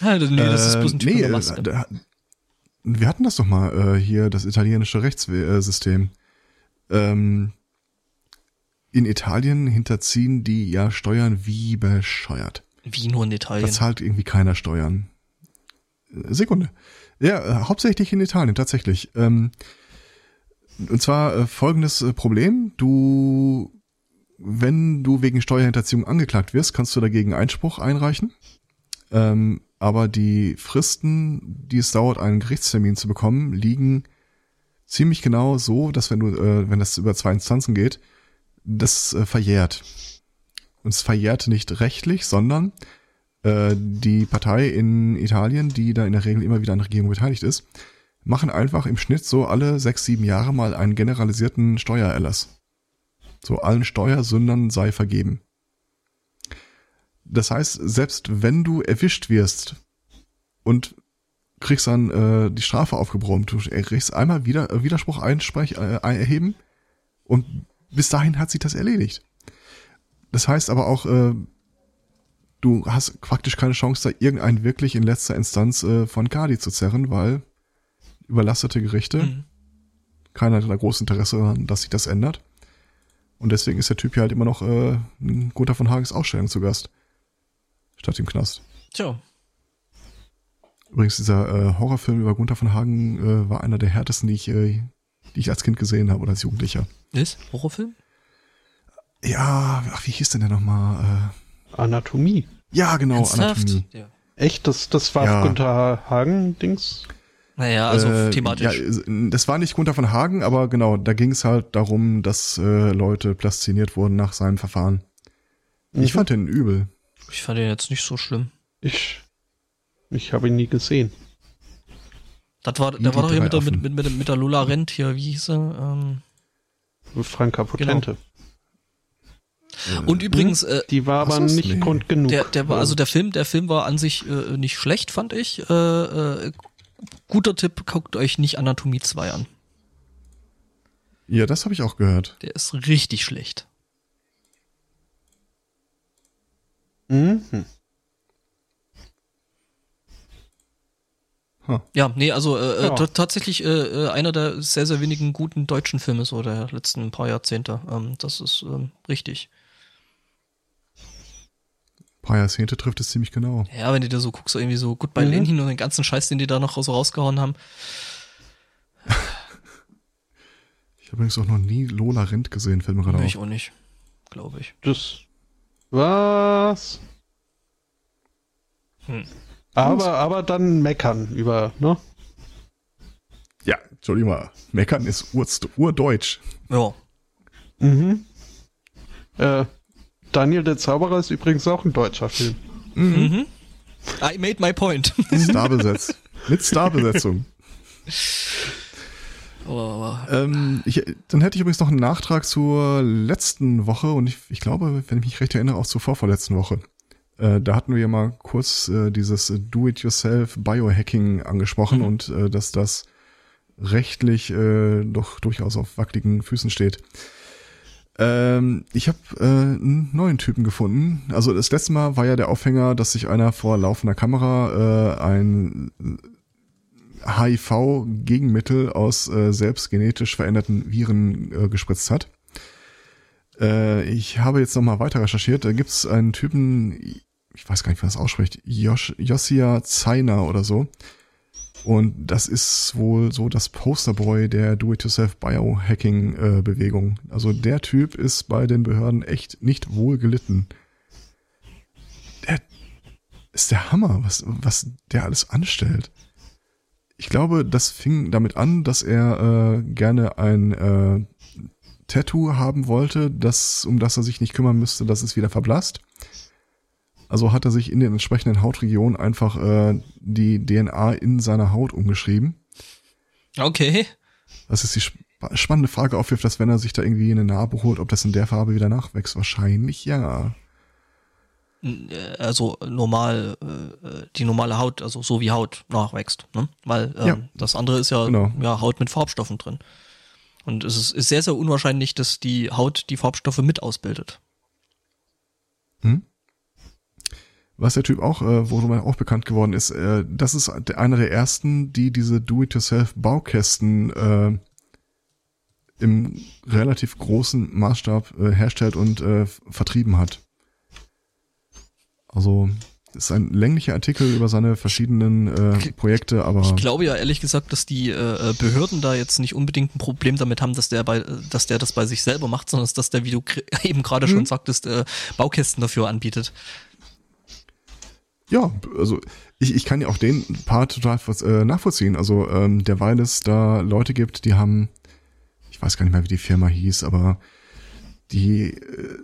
Ja, nee, das ist bloß ein Typ nee, einer äh, Maske. da- wir hatten das doch mal äh, hier, das italienische Rechtssystem. Ähm, in Italien hinterziehen die ja Steuern wie bescheuert. Wie nur in Da Italien. zahlt irgendwie keiner Steuern. Äh, Sekunde. Ja, äh, hauptsächlich in Italien, tatsächlich. Ähm, und zwar äh, folgendes äh, Problem. Du, wenn du wegen Steuerhinterziehung angeklagt wirst, kannst du dagegen Einspruch einreichen. Ähm, aber die Fristen, die es dauert, einen Gerichtstermin zu bekommen, liegen ziemlich genau so, dass wenn du, äh, wenn das über zwei Instanzen geht, das äh, verjährt. Und es verjährt nicht rechtlich, sondern äh, die Partei in Italien, die da in der Regel immer wieder an der Regierung beteiligt ist, machen einfach im Schnitt so alle sechs, sieben Jahre mal einen generalisierten Steuererlass. So allen Steuersündern sei vergeben. Das heißt, selbst wenn du erwischt wirst und kriegst dann äh, die Strafe aufgebrummt, du kriegst einmal wieder Widerspruch einsprech, äh, erheben und bis dahin hat sich das erledigt. Das heißt aber auch, äh, du hast praktisch keine Chance, da irgendeinen wirklich in letzter Instanz äh, von Kadi zu zerren, weil überlastete Gerichte, Mhm. keiner hat da großes Interesse daran, dass sich das ändert. Und deswegen ist der Typ hier halt immer noch äh, in Gunther von Hagens Ausstellung zu Gast. Statt im Knast. Tja, Übrigens, dieser äh, Horrorfilm über Gunther von Hagen äh, war einer der härtesten, die ich, äh, die ich als Kind gesehen habe oder als Jugendlicher. ist Horrorfilm? Ja, ach, wie hieß denn der nochmal? Anatomie. Äh, ja, genau, Ernsthaft? Anatomie. Ja. Echt? Das, das war Ja. Günther Hagen-Dings? Naja, also Äh, thematisch. Ja, das war nicht Gunther von Hagen, aber genau, da ging es halt darum, dass äh, Leute plastiniert wurden nach seinem Verfahren. Ich Mhm. fand den übel. Ich fand den jetzt nicht so schlimm. Ich, ich habe ihn nie gesehen. Das war, die war doch hier mit der, mit, mit, mit, mit der Lola Rent hier, wie hieß er? Ähm, Franka Potente. und übrigens, äh, Die war aber nicht Nee. Grund genug. der, der war, also der Film, der Film war an sich äh, nicht schlecht, fand ich. Äh, äh, guter Tipp, guckt euch nicht Anatomie 2 an. Ja, das habe ich auch gehört. Der ist richtig schlecht. Mhm. Huh. Ja, nee, also äh, Ja. äh, t- tatsächlich äh, äh, einer der sehr, sehr wenigen guten deutschen Filme so der letzten paar Jahrzehnte. Ähm, das ist ähm, richtig. Ein paar Jahrzehnte trifft es ziemlich genau. Ja, wenn du dir so guckst, so irgendwie so gut bei Mhm. Lenin und den ganzen Scheiß, den die da noch so rausgehauen haben. Ich habe übrigens auch noch nie Lola Rent gesehen, fällt mir gerade Nee, auf. ich auch nicht, glaube ich. Das. Was? Hm. Aber, aber dann meckern über, ne? Ja, Entschuldigung mal. Meckern ist ur urdeutsch. Ja. Mhm. Äh, Daniel der Zauberer ist übrigens auch ein deutscher Film. Mhm. I made my point. Starbesetzt. Mit Starbesetzung. Ähm, ich, dann hätte ich übrigens noch einen Nachtrag zur letzten Woche und ich, ich glaube, wenn ich mich recht erinnere, auch zur vorvorletzten Woche. Äh, da hatten wir ja mal kurz äh, dieses äh, Do-it-yourself Biohacking angesprochen Mhm. und äh, dass das rechtlich äh, doch durchaus auf wackeligen Füßen steht. Ähm, ich habe äh, einen neuen Typen gefunden. Also das letzte Mal war ja der Aufhänger, dass sich einer vor laufender Kamera äh, ein HIV-Gegenmittel aus äh, selbst genetisch veränderten Viren äh, gespritzt hat. Äh, ich habe jetzt nochmal weiter recherchiert. Da gibt es einen Typen, ich weiß gar nicht, wie man das ausspricht, Josia Zeiner oder so. Und das ist wohl so das Posterboy der Do-it-yourself Biohacking-Bewegung. also der Typ ist bei den Behörden echt nicht wohl gelitten. Der ist der Hammer, was, was der alles anstellt. Ich glaube, das fing damit an, dass er äh, gerne ein äh, Tattoo haben wollte, das, um das er sich nicht kümmern müsste, dass es wieder verblasst. Also hat er sich in den entsprechenden Hautregionen einfach äh, die DNA in seiner Haut umgeschrieben. okay. Das ist die sp spannende Frage aufwirft, dass wenn er sich da irgendwie eine Narbe holt, ob das in der Farbe wieder nachwächst. Wahrscheinlich ja. äh, also normal äh, die normale Haut, also so wie Haut nachwächst, ne? Weil ähm, Ja. das andere ist ja, Genau. ja Haut mit Farbstoffen drin. Und es ist, sehr, sehr unwahrscheinlich, dass die Haut die Farbstoffe mit ausbildet. Was der Typ auch, äh, worüber er auch bekannt geworden ist, äh, das ist einer der ersten, die diese Do-it-yourself-Baukästen äh, im relativ großen Maßstab äh, herstellt und äh, vertrieben hat. Also ist ein länglicher Artikel über seine verschiedenen äh, Projekte, aber Ich glaube ja ehrlich gesagt, dass die äh, Behörden da jetzt nicht unbedingt ein Problem damit haben, dass der bei, äh, dass der das bei sich selber macht, sondern dass der, wie du eben gerade Mhm. schon sagtest, äh, Baukästen dafür anbietet. Ja, also ich, ich kann ja auch den Part total äh, nachvollziehen. Also ähm, derweil es da Leute gibt, die haben, ich weiß gar nicht mehr, wie die Firma hieß, aber die, äh,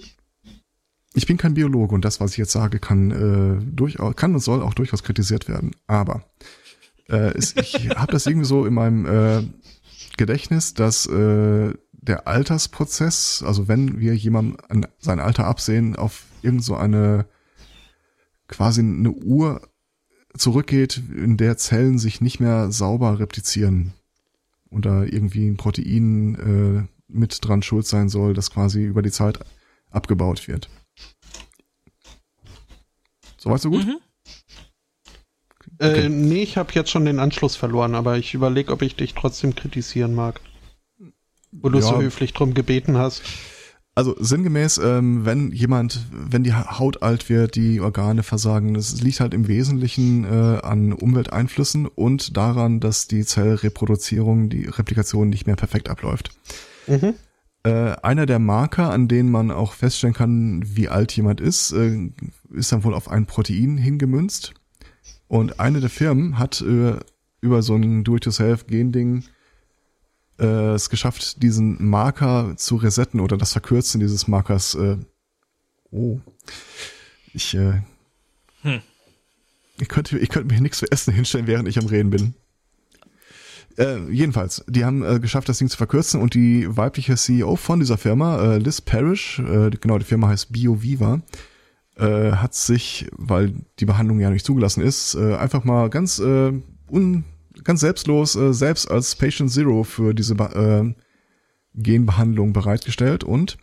ich bin kein Biologe und das, was ich jetzt sage, kann äh, durchaus, kann und soll auch durchaus kritisiert werden. Aber äh, es, ich habe das irgendwie so in meinem äh, Gedächtnis, dass äh, der Altersprozess, also wenn wir jemandem an sein Alter absehen, auf irgend so eine quasi eine Uhr zurückgeht, in der Zellen sich nicht mehr sauber replizieren und da irgendwie ein Protein äh, mit dran schuld sein soll, das quasi über die Zeit abgebaut wird. Soweit so gut? Mhm. Okay. Äh, nee, ich habe jetzt schon den Anschluss verloren, aber ich überlege, ob ich dich trotzdem kritisieren mag. Wo du Ja. so höflich drum gebeten hast. Also sinngemäß, ähm, wenn jemand, wenn die Haut alt wird, die Organe versagen, das liegt halt im Wesentlichen äh, an Umwelteinflüssen und daran, dass die Zellreproduzierung, die Replikation nicht mehr perfekt abläuft. Mhm. Äh, einer der Marker, an denen man auch feststellen kann, wie alt jemand ist, äh, ist dann wohl auf ein Protein hingemünzt. Und eine der Firmen hat äh, über so ein Do-it-yourself-Gending äh, es geschafft, diesen Marker zu resetten oder das Verkürzen dieses Markers. Äh, oh, ich, äh, Hm. ich könnte, ich könnte mir nichts zu essen hinstellen, während ich am Reden bin. Äh, jedenfalls, die haben äh, geschafft, das Ding zu verkürzen und die weibliche CEO von dieser Firma, äh, Liz Parrish, äh, genau, die Firma heißt BioViva, äh, hat sich, weil die Behandlung ja nicht zugelassen ist, äh, einfach mal ganz äh, un, ganz selbstlos äh, selbst als Patient Zero für diese äh, Genbehandlung bereitgestellt und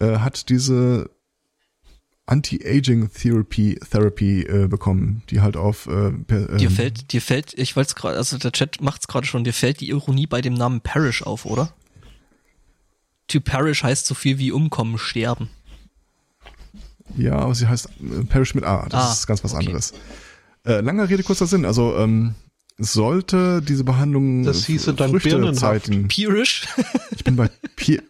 äh, hat diese Anti-Aging Therapy Therapy äh, bekommen, die halt auf äh, per, Dir ähm, fällt, dir fällt, ich wollte es gerade, also der Chat macht's gerade schon, dir fällt die Ironie bei dem Namen Parish auf, oder? To perish heißt so viel wie umkommen, sterben. Ja, aber sie heißt äh, Parish mit A. Das Ah, ist ganz was okay. anderes. Äh, langer Rede, kurzer Sinn. Also ähm, sollte diese Behandlung Das hieße dann Früchtezeiten. Pirish? Ich bin bei Peer,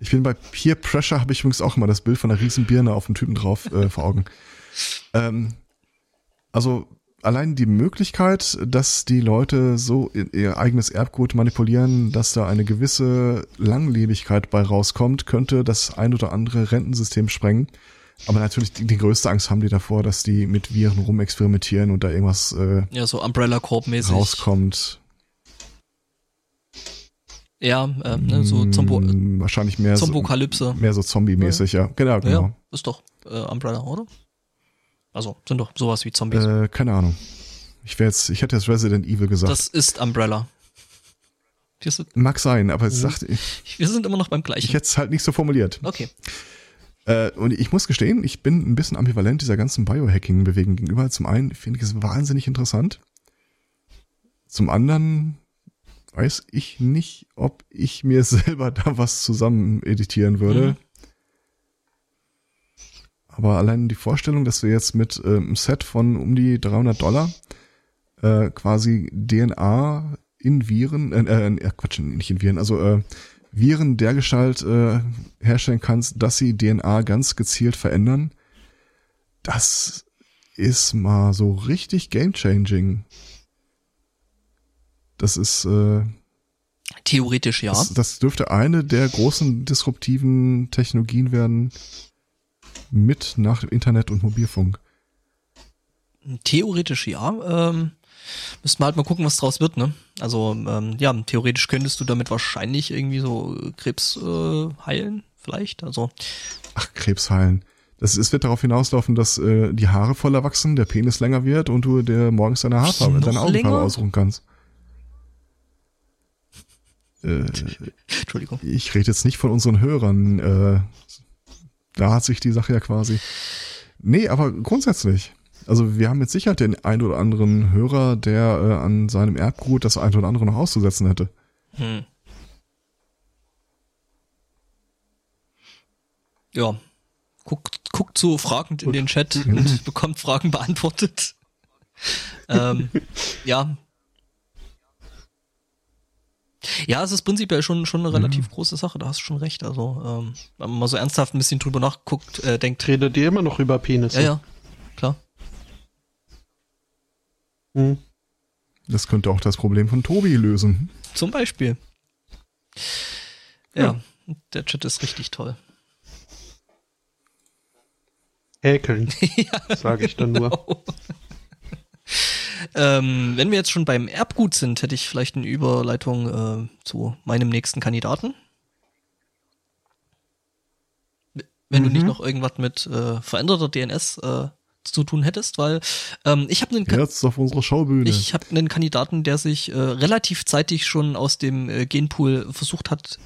ich bin bei Peer Pressure, habe ich übrigens auch immer das Bild von einer riesen Birne auf dem Typen drauf äh, vor Augen. Ähm, also allein die Möglichkeit, dass die Leute so ihr- ihr eigenes Erbgut manipulieren, dass da eine gewisse Langlebigkeit bei rauskommt, könnte das ein oder andere Rentensystem sprengen. Aber natürlich die, die größte Angst haben die davor, dass die mit Viren rumexperimentieren und da irgendwas äh, ja, so Umbrella Corp mäßig. rauskommt. Ja, ähm, ne, so Zombo, Mm, wahrscheinlich mehr so, Zombokalypse. mehr so Zombie-mäßig, ja. Genau, genau. Ja, ist doch äh, Umbrella, oder? Also, sind doch sowas wie Zombies. Äh, keine Ahnung. Ich wäre jetzt, ich hätte jetzt Resident Evil gesagt. das ist Umbrella. Mag sein, aber es sagt, ich, wir sind immer noch beim ich gleichen. hätte es halt nicht so formuliert. Okay. Äh, und ich muss gestehen, ich bin ein bisschen ambivalent dieser ganzen Biohacking-Bewegung gegenüber. Zum einen finde ich es wahnsinnig interessant. Zum anderen weiß ich nicht, ob ich mir selber da was zusammen editieren würde. Mhm. Aber allein die Vorstellung, dass wir jetzt mit ähm, einem Set von um die 300 Dollar äh, quasi DNA in Viren, äh, äh, Quatsch, nicht in Viren, also äh, Viren dergestalt äh, herstellen kannst, dass sie DNA ganz gezielt verändern, das ist mal so richtig game-changing. Das ist, äh, Theoretisch ja. das, das dürfte eine der großen disruptiven Technologien werden, mit nach Internet und Mobilfunk. Theoretisch ja. Ähm, müssten wir halt mal gucken, was draus wird, ne? Also, ähm, ja, theoretisch könntest du damit wahrscheinlich irgendwie so äh, Krebs äh, heilen, vielleicht. Also, Ach, Krebs heilen. Das es wird darauf hinauslaufen, dass äh, die Haare voller wachsen, der Penis länger wird und du dir morgens deine Haarfarbe, deine Augenfarbe länger? aussuchen kannst. Äh, Entschuldigung. ich rede jetzt nicht von unseren Hörern. Äh, da hat sich die Sache ja quasi. Nee, aber grundsätzlich. Also wir haben mit Sicherheit den ein oder anderen Hörer, der äh, an seinem Erbgut das ein oder andere noch auszusetzen hätte. Hm. Ja. Guckt, guckt so fragend in den Chat und bekommt Fragen beantwortet. ähm, ja. Ja, es ist prinzipiell schon, schon eine relativ große Sache, da hast du schon recht. Also, ähm, wenn man mal so ernsthaft ein bisschen drüber nachguckt, äh, denkt, Redet ihr immer noch über Penisse? ja, ja, klar. Hm. Das könnte auch das Problem von Tobi lösen. Zum Beispiel. Ja, der Chat ist richtig toll. Häkeln, sage ich dann nur. Ähm, wenn wir jetzt schon beim Erbgut sind, hätte ich vielleicht eine Überleitung äh, zu meinem nächsten Kandidaten. Wenn du nicht noch irgendwas mit äh, veränderter DNS äh, zu tun hättest, weil ähm, ich habe einen, Jetzt auf unserer Schaubühne. ich habe einen Kandidaten, der sich äh, relativ zeitig schon aus dem äh, Genpool versucht hat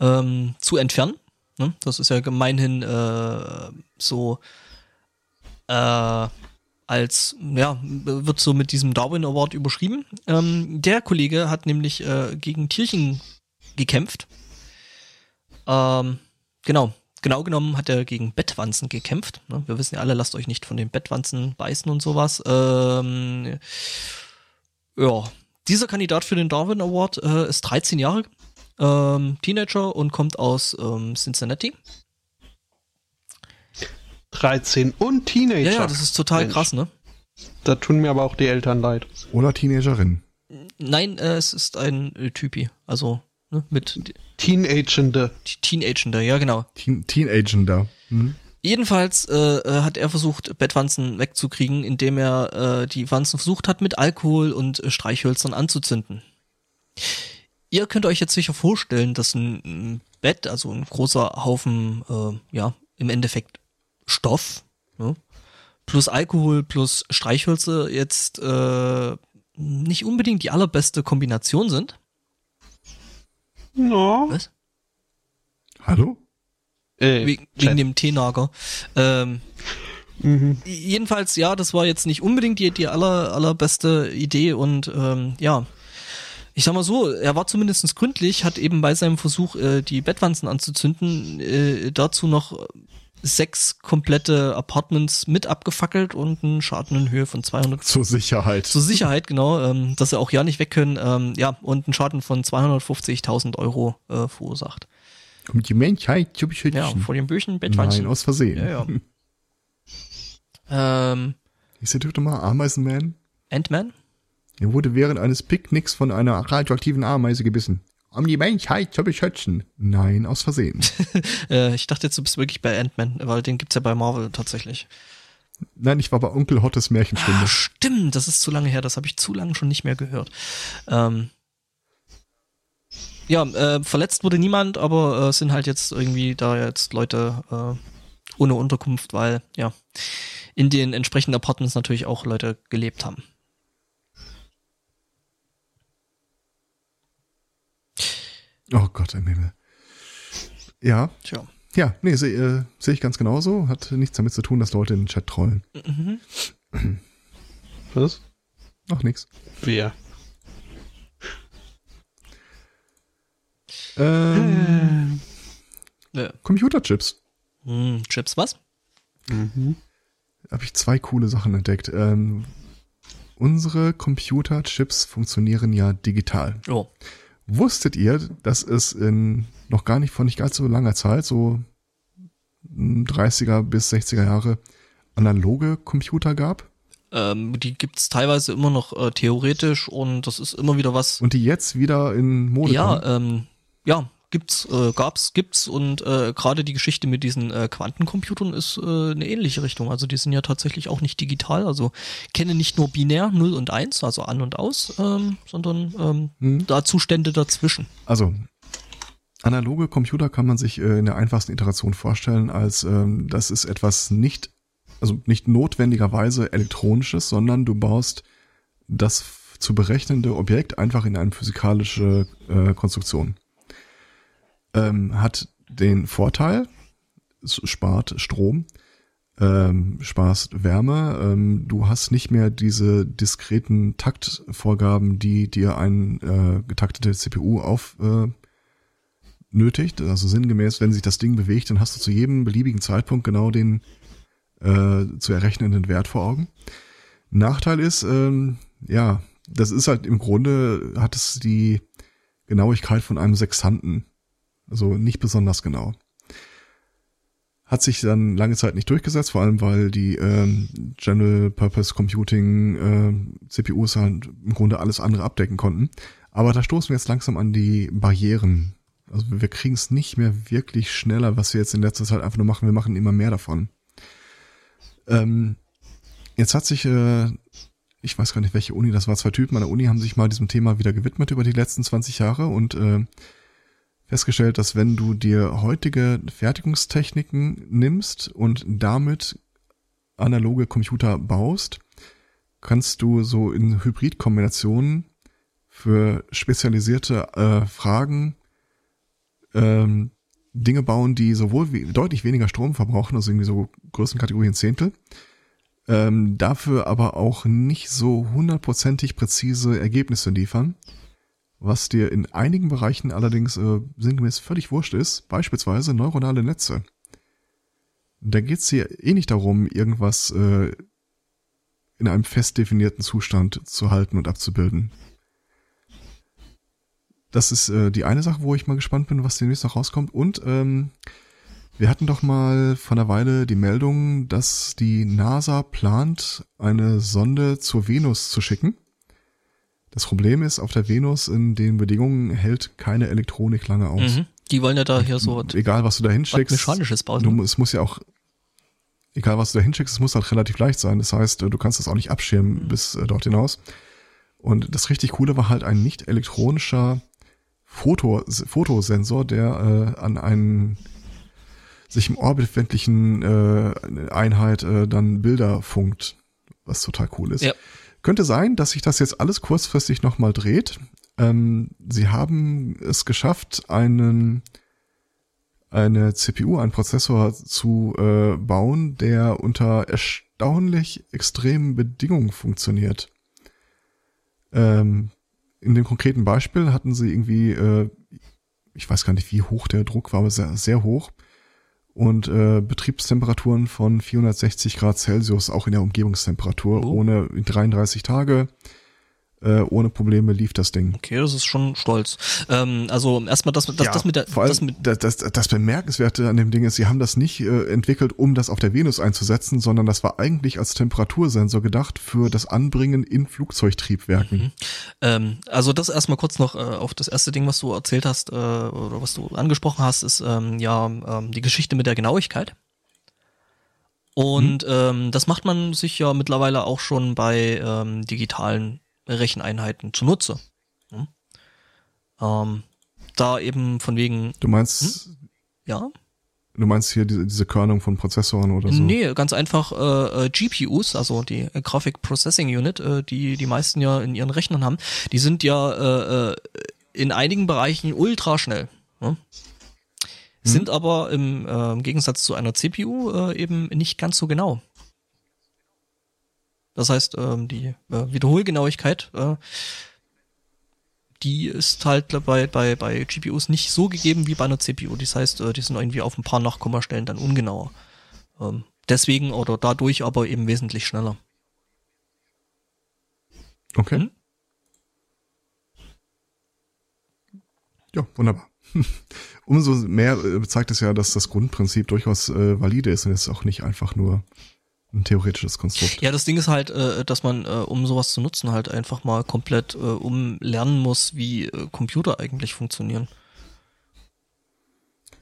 ähm, zu entfernen. Ne? Das ist ja gemeinhin äh, so äh, als, ja, wird so mit diesem Darwin Award überschrieben. Ähm, der Kollege hat nämlich äh, gegen Tierchen gekämpft. Ähm, genau. Genau genommen hat er gegen Bettwanzen gekämpft. Ne? Wir wissen ja alle, lasst euch nicht von den Bettwanzen beißen und sowas. Ähm, ja, dieser Kandidat für den Darwin Award äh, ist 13 Jahre, ähm, Teenager und kommt aus ähm, Cincinnati. 13 und Teenager. Ja, ja, das ist total Mensch. krass, ne? Da tun mir aber auch die Eltern leid. Oder Teenagerin. Nein, äh, es ist ein äh, Typi, also ne, mit Teenagende. Teenagender, ja genau. Teen Teenager da. Hm? Jedenfalls äh, äh, hat er versucht, Bettwanzen wegzukriegen, indem er äh, die Wanzen versucht hat, mit Alkohol und äh, Streichhölzern anzuzünden. Ihr könnt euch jetzt sicher vorstellen, dass ein, ein Bett, also ein großer Haufen, äh, ja, im Endeffekt Stoff, ne, plus Alkohol, plus Streichhölzer jetzt äh, nicht unbedingt die allerbeste Kombination sind. No. Was? Hallo? Äh, wegen, wegen dem Teenager. Ähm, Mhm. Jedenfalls, ja, das war jetzt nicht unbedingt die, die aller, allerbeste Idee und ähm, ja, ich sag mal so, er war zumindest gründlich, hat eben bei seinem Versuch, äh, die Bettwanzen anzuzünden, äh, dazu noch sechs komplette Apartments mit abgefackelt und einen Schaden in Höhe von 200 Zur Sicherheit. zur Sicherheit, genau, ähm, dass sie auch ja nicht weg können, ähm, ja, und einen Schaden von 250.000 Euro äh, verursacht. Um die Menschheit zu beschützen. Ja, vor dem bösen Bettwanzen. Nein, aus Versehen. Ja, ja. ähm, Ist der Typ nochmal Ameisenman? Ant-Man? Er wurde während eines Picknicks von einer radioaktiven Ameise gebissen. Um die Menschheit zu beschützen. Nein, aus Versehen. Äh, ich dachte jetzt, du bist wirklich bei Ant-Man, weil den gibt's ja bei Marvel tatsächlich. Nein, ich war bei Onkel Hottes Märchenstunde. Ah, stimmt, das ist zu lange her, das habe ich zu lange schon nicht mehr gehört. Ähm, ja, äh, verletzt wurde niemand, aber äh, es sind halt jetzt irgendwie da jetzt Leute äh, ohne Unterkunft, weil ja in den entsprechenden Apartments natürlich auch Leute gelebt haben. Oh Gott im Himmel. Ja, Tja. ja, nee, sehe äh, seh ich ganz genauso. Hat nichts damit zu tun, dass Leute in den Chat trollen. Was? Ach, nix. Wer? Ähm, Ja. Computerchips. Hm, Chips, was? Habe ich zwei coole Sachen entdeckt. Ähm, unsere Computerchips funktionieren ja digital. Oh. Wusstet ihr, dass es in noch gar nicht vor nicht ganz so langer Zeit, so 30er bis 60er Jahre, analoge Computer gab Ähm, die gibt's teilweise immer noch äh, theoretisch und das ist immer wieder was. und die jetzt wieder in Mode Ja, kommen? ähm, ja, gibt's, äh, gab's, gibt's und äh, gerade die Geschichte mit diesen äh, Quantencomputern ist äh, eine ähnliche Richtung. Also die sind ja tatsächlich auch nicht digital, also kennen nicht nur binär 0 und 1, also an und aus, ähm, sondern ähm, Hm. da Zustände dazwischen. Also, analoge Computer kann man sich äh, in der einfachsten Iteration vorstellen, als ähm, das ist etwas nicht, also nicht notwendigerweise elektronisches, sondern du baust das zu berechnende Objekt einfach in eine physikalische äh, Konstruktion. Ähm, hat den Vorteil, es spart Strom, ähm, sparst Wärme, ähm, du hast nicht mehr diese diskreten Taktvorgaben, die dir ein äh, getaktete CPU auf äh, nötigt. Also sinngemäß, wenn sich das Ding bewegt, dann hast du zu jedem beliebigen Zeitpunkt genau den äh, zu errechnenden Wert vor Augen. Nachteil ist, ähm, ja, das ist halt im Grunde, hat es die Genauigkeit von einem Sextanten. Also nicht besonders genau. Hat sich dann lange Zeit nicht durchgesetzt, vor allem weil die ähm, General Purpose Computing äh, CPUs halt im Grunde alles andere abdecken konnten. Aber da stoßen wir jetzt langsam an die Barrieren. Also wir kriegen es nicht mehr wirklich schneller, was wir jetzt in letzter Zeit einfach nur machen. Wir machen immer mehr davon. Ähm, jetzt hat sich äh, ich weiß gar nicht, welche Uni das war, zwei Typen an der Uni haben sich mal diesem Thema wieder gewidmet über die letzten 20 Jahre und äh, festgestellt, dass wenn du dir heutige Fertigungstechniken nimmst und damit analoge Computer baust, kannst du so in Hybridkombinationen für spezialisierte äh, Fragen ähm, Dinge bauen, die sowohl wie, deutlich weniger Strom verbrauchen, also irgendwie so Größenkategorien Zehntel, ähm, dafür aber auch nicht so hundertprozentig präzise Ergebnisse liefern, was dir in einigen Bereichen allerdings äh, sinngemäß völlig wurscht ist, beispielsweise neuronale Netze. Da geht's hier eh nicht darum, irgendwas äh, in einem fest definierten Zustand zu halten und abzubilden. Das ist äh, die eine Sache, wo ich mal gespannt bin, was demnächst noch rauskommt. Und ähm, wir hatten doch mal vor einer Weile die Meldung, dass die NASA plant, eine Sonde zur Venus zu schicken. Das Problem ist, auf der Venus in den Bedingungen hält keine Elektronik lange aus. Mhm. Die wollen ja da hier so egal was du da hinschickst, mechanisches bauen. Du, ne? es muss ja auch egal was du da hinschickst, es muss halt relativ leicht sein. Das heißt, du kannst das auch nicht abschirmen mhm. bis äh, dort hinaus. Und das richtig coole war halt ein nicht elektronischer Foto, Fotosensor, der äh, an einen sich im Orbit befindlichen äh, Einheit äh, dann Bilder funkt, was total cool ist. Ja. Könnte sein, dass sich das jetzt alles kurzfristig nochmal dreht. Ähm, sie haben es geschafft, einen eine CPU, einen Prozessor zu äh, bauen, der unter erstaunlich extremen Bedingungen funktioniert. Ähm, in dem konkreten Beispiel hatten sie irgendwie, äh, ich weiß gar nicht, wie hoch der Druck war, aber sehr, sehr hoch und äh, Betriebstemperaturen von 460 Grad Celsius auch in der Umgebungstemperatur, oh. ohne 33 Tage äh, ohne Probleme lief das Ding. Okay, das ist schon stolz. Ähm, also erstmal das, das, ja, das mit der vor allem das, mit das, das, das Bemerkenswerte an dem Ding ist, sie haben das nicht äh, entwickelt, um das auf der Venus einzusetzen, sondern das war eigentlich als Temperatursensor gedacht für das Anbringen in Flugzeugtriebwerken. Mhm. Ähm, also das erstmal kurz noch äh, auf das erste Ding, was du erzählt hast äh, oder was du angesprochen hast, ist ähm, ja ähm, die Geschichte mit der Genauigkeit. Und mhm. ähm, das macht man sich ja mittlerweile auch schon bei ähm, digitalen Recheneinheiten zunutze. Hm? Ähm, da eben von wegen. Du meinst? Hm? Ja. Du meinst hier diese, diese Körnung von Prozessoren oder so? Nee, ganz einfach äh, äh GPUs, also die äh, Graphic Processing Unit, äh, die die meisten ja in ihren Rechnern haben, die sind ja äh, äh in einigen Bereichen ultra schnell. Ne? Sind hm. aber im, äh, im Gegensatz zu einer CPU äh, eben nicht ganz so genau. Das heißt, ähm, die äh, Wiederholgenauigkeit, äh, die ist halt bei, bei, bei GPUs nicht so gegeben wie bei einer CPU. Das heißt, äh, die sind irgendwie auf ein paar Nachkommastellen dann ungenauer. Ähm, deswegen oder dadurch aber eben wesentlich schneller. Okay. Hm? Ja, wunderbar. Umso mehr äh, zeigt es ja, dass das Grundprinzip durchaus äh, valide ist und jetzt auch nicht einfach nur ein theoretisches Konstrukt. Ja, das Ding ist halt, äh, dass man, äh, um sowas zu nutzen, halt einfach mal komplett äh, umlernen muss, wie Computer eigentlich funktionieren.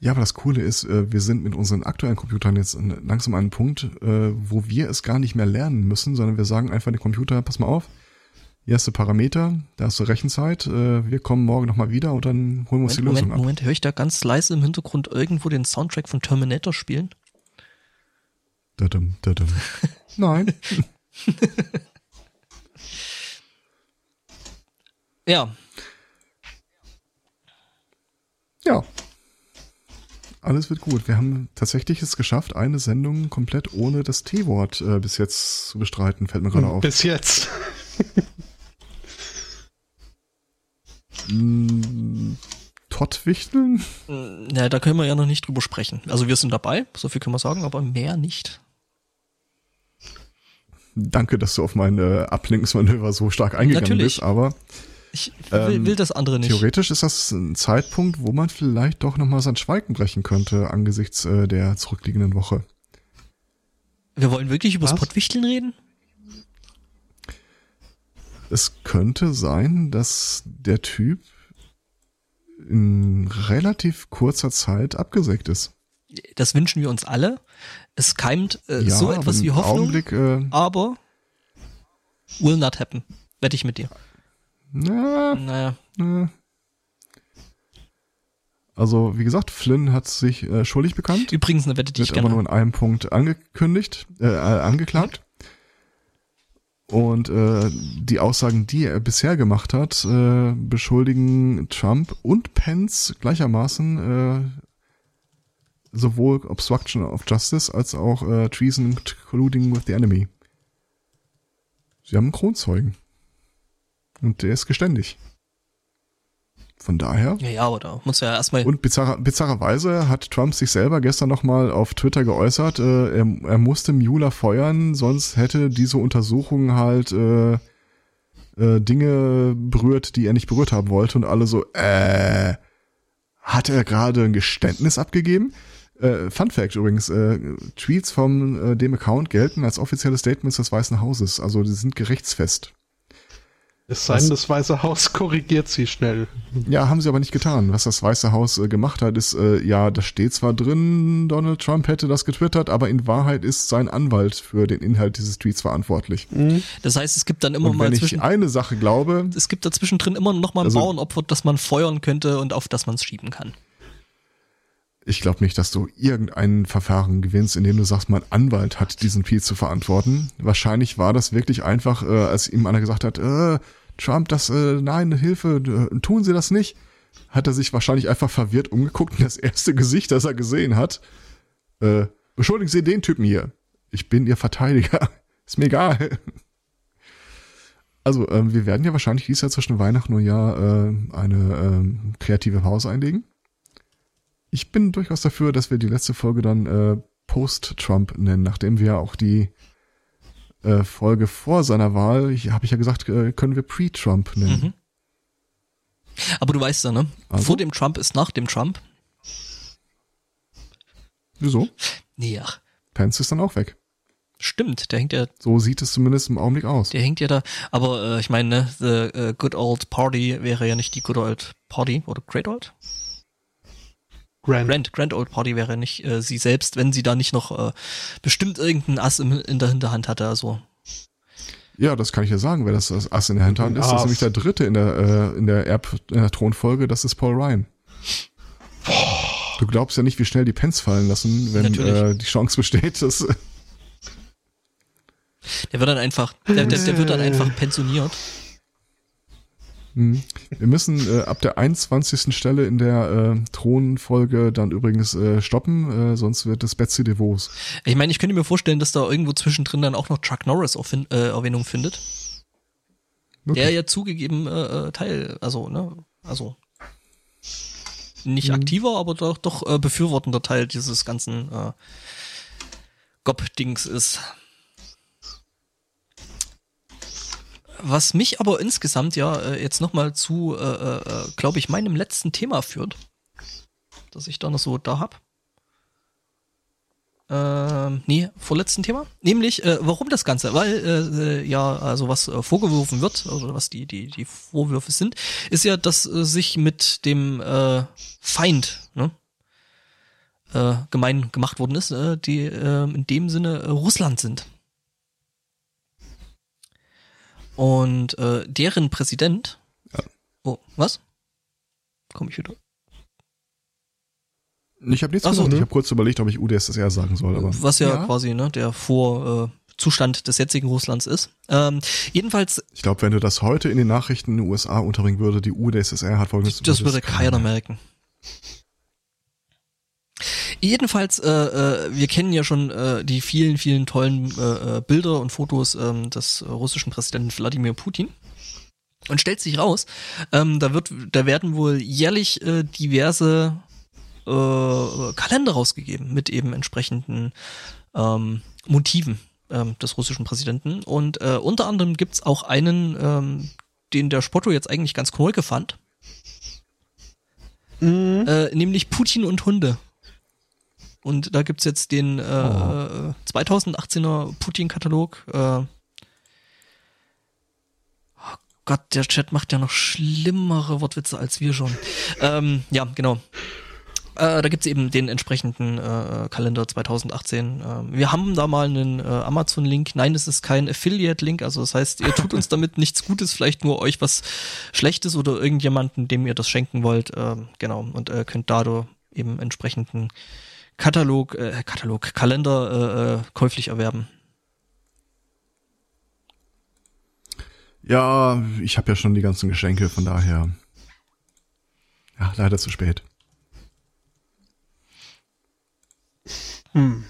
Ja, aber das Coole ist, wir sind mit unseren aktuellen Computern jetzt langsam an einem Punkt, wo wir es gar nicht mehr lernen müssen, sondern wir sagen einfach dem Computer, pass mal auf, hier hast du Parameter, da hast du Rechenzeit, wir kommen morgen nochmal wieder und dann holen wir uns Moment, die Lösung Moment, ab. Moment, höre ich da ganz leise im Hintergrund irgendwo den Soundtrack von Terminator spielen? Dadum, dadum. Nein. Ja, Ja. Alles wird gut. Wir haben tatsächlich es geschafft, eine Sendung komplett ohne das T-Wort äh, bis jetzt zu bestreiten, fällt mir gerade auf. Bis jetzt. Mm, Tottwichteln? ja, da können wir ja noch nicht drüber sprechen. Also wir sind dabei, so viel können wir sagen, aber mehr nicht. Danke, dass du auf meine Ablenkungsmanöver so stark eingegangen Natürlich. bist, aber Ich will, Ähm, will das andere nicht. theoretisch ist das ein Zeitpunkt, wo man vielleicht doch nochmal sein Schweigen brechen könnte angesichts äh, der zurückliegenden Woche. Wir wollen wirklich über das Was? Pottwichteln reden? Es könnte sein, dass der Typ in relativ kurzer Zeit abgesägt ist. Das wünschen wir uns alle. Es keimt äh, ja, so etwas wie Hoffnung, Augenblick, äh, aber will not happen. Wette ich mit dir. na, Naja, na. Also, wie gesagt, Flynn hat sich äh, schuldig bekannt, übrigens eine Wette, die ich wird aber nur gerne... in einem Punkt angekündigt, äh, äh, angeklagt. Und äh, die Aussagen, die er bisher gemacht hat, äh, beschuldigen Trump und Pence gleichermaßen äh, sowohl Obstruction of Justice als auch äh, Treason and Colluding with the Enemy. Sie haben einen Kronzeugen. Und der ist geständig. Von daher. Ja, ja, aber da muss ja erstmal... Und bizarrer, bizarrerweise hat Trump sich selber gestern nochmal auf Twitter geäußert, äh, er, er musste Mueller feuern, sonst hätte diese Untersuchung halt äh, äh, Dinge berührt, die er nicht berührt haben wollte. Und alle so, äh, hat er gerade ein Geständnis abgegeben? Äh, Fun Fact übrigens, äh, Tweets von äh, dem Account gelten als offizielle Statements des Weißen Hauses, also die sind gerichtsfest. Es sei denn, das Weiße Haus korrigiert sie schnell. Ja, haben sie aber nicht getan. Was das Weiße Haus äh, gemacht hat, ist, äh, ja, da steht zwar drin, Donald Trump hätte das getwittert, aber in Wahrheit ist sein Anwalt für den Inhalt dieses Tweets verantwortlich. Das heißt, es gibt dann immer Und mal wenn ich eine Sache glaube, Es gibt dazwischen drin immer noch mal ein Also- Bauernopfer, das man feuern könnte und auf das man es schieben kann. Ich glaube nicht, dass du irgendein Verfahren gewinnst, indem du sagst, mein Anwalt hat diesen Tweet zu verantworten. Wahrscheinlich war das wirklich einfach, äh, als ihm einer gesagt hat, äh, Trump, das, äh, nein, Hilfe, äh, tun Sie das nicht, hat er sich wahrscheinlich einfach verwirrt umgeguckt und das erste Gesicht, das er gesehen hat, äh, beschuldigen Sie den Typen hier. Ich bin Ihr Verteidiger. Ist mir egal. Also, ähm, wir werden ja wahrscheinlich dieses Jahr zwischen Weihnachten und Neujahr äh, eine ähm, kreative Pause einlegen. Ich bin durchaus dafür, dass wir die letzte Folge dann äh, Post-Trump nennen, nachdem wir auch die äh, Folge vor seiner Wahl, habe ich ja gesagt, äh, können wir Pre-Trump nennen. Mhm. Aber du weißt ja, ne? Also? Vor dem Trump ist nach dem Trump. Wieso? Nee, ach, Pence ist dann auch weg. stimmt, der hängt ja, So sieht es zumindest im Augenblick aus. der hängt ja da. Aber äh, ich meine, ne, the äh, good old party wäre ja nicht die good old party oder great old? Grand. Grand, grand old party wäre nicht äh, sie selbst, wenn sie da nicht noch äh, bestimmt irgendeinen Ass im, in der Hinterhand hatte. Also Ja, das kann ich ja sagen, wer das, das Ass in der Hinterhand ist. Das ist Ass. nämlich der dritte in der, äh, in der Erb, in der Thronfolge, das ist Paul Ryan. Du glaubst ja nicht, wie schnell die Pence fallen lassen, wenn äh, die Chance besteht, dass der wird dann einfach, der, der, der wird dann einfach pensioniert. Hm. Wir müssen äh, ab der 21. Stelle in der äh, Thronfolge dann übrigens äh, stoppen, äh, sonst wird es Betsy DeVos. Ich meine, ich könnte mir vorstellen, dass da irgendwo zwischendrin dann auch noch Chuck Norris auf, äh, Erwähnung findet. Wirklich. Der ja zugegeben äh, äh, Teil, also, ne, also nicht Mhm. aktiver, aber doch, doch äh, befürwortender Teil dieses ganzen äh, Gob-Dings ist. Was mich aber insgesamt ja äh, jetzt nochmal zu, äh, äh, glaube ich, meinem letzten Thema führt, das ich da noch so da hab. Ähm, nee, vorletzten Thema. Nämlich, äh, warum das Ganze? Weil, äh, äh, ja, also was äh, vorgeworfen wird, also was die, die, die Vorwürfe sind, ist ja, dass äh, sich mit dem äh, Feind, ne, äh, gemein gemacht worden ist, äh, die äh, in dem Sinne äh, Russland sind. Und äh, deren Präsident. Ja. Oh, was? Komme ich wieder? Ich habe nichts Ach so, gesagt. ne? Ich habe kurz überlegt, ob ich UdSSR sagen soll, aber Was ja, Ja. quasi ne, der Vorzustand des jetzigen Russlands ist. Ähm, jedenfalls, ich glaube, wenn du das heute in den Nachrichten in den USA unterbringen würde, die UdSSR hat folgendes das würde keiner merken. Jedenfalls, äh, äh, wir kennen ja schon äh, die vielen, vielen tollen äh, äh, Bilder und Fotos ähm, des äh, russischen Präsidenten Wladimir Putin. Und stellt sich raus, ähm, da wird, da werden wohl jährlich äh, diverse äh, Kalender rausgegeben mit eben entsprechenden ähm, Motiven ähm, des russischen Präsidenten. Und äh, unter anderem gibt's auch einen, ähm, den der Spotto jetzt eigentlich ganz knolke fand, Mhm. äh, nämlich Putin und Hunde. Und da gibt's jetzt den äh, Oh. 2018er Putin-Katalog. Äh, oh Gott, der Chat macht ja noch schlimmere Wortwitze als wir schon. ähm, ja, genau. Äh, da gibt's eben den entsprechenden äh, Kalender 2018. Ähm, wir haben da mal einen äh, Amazon-Link. Nein, es ist kein Affiliate-Link. Also das heißt, ihr tut uns damit nichts Gutes, vielleicht nur euch was Schlechtes oder irgendjemanden, dem ihr das schenken wollt. Ähm, genau. Und äh, könnt dadurch eben entsprechenden Katalog, äh, Katalog, Kalender äh, äh, käuflich erwerben. Ja, ich habe ja schon die ganzen Geschenke, von daher. Ja, leider zu spät. Hm.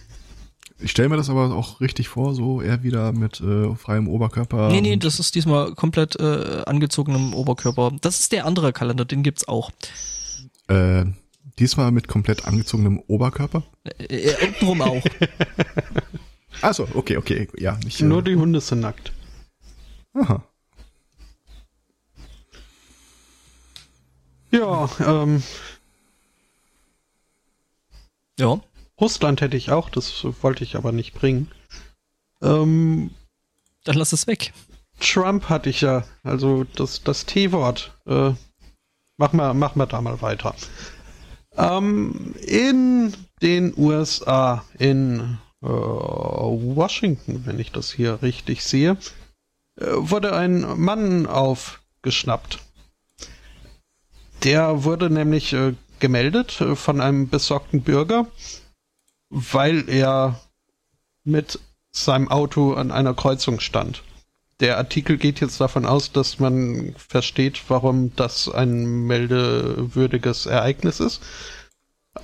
Ich stelle mir das aber auch richtig vor, so eher wieder mit äh, freiem Oberkörper. nee, nee, das ist diesmal komplett äh, angezogenem Oberkörper. Das ist der andere Kalender, den gibt's auch. Äh, diesmal mit komplett angezogenem Oberkörper. Äh, äh, untenrum auch. Also, okay, okay, ja. Ich, äh, Nur die Hunde sind nackt. aha. Ja, ähm, ja. Russland hätte ich auch, das wollte ich aber nicht bringen. Ähm, Dann lass es weg. Trump hatte ich ja, also das, das T-Wort. Äh, mach mal, mach mal da mal weiter. Ähm, in den USA, in äh, Washington, wenn ich das hier richtig sehe, äh, wurde ein Mann aufgeschnappt. Der wurde nämlich äh, gemeldet äh, von einem besorgten Bürger, weil er mit seinem Auto an einer Kreuzung stand. Der Artikel geht jetzt davon aus, dass man versteht, warum das ein meldewürdiges Ereignis ist.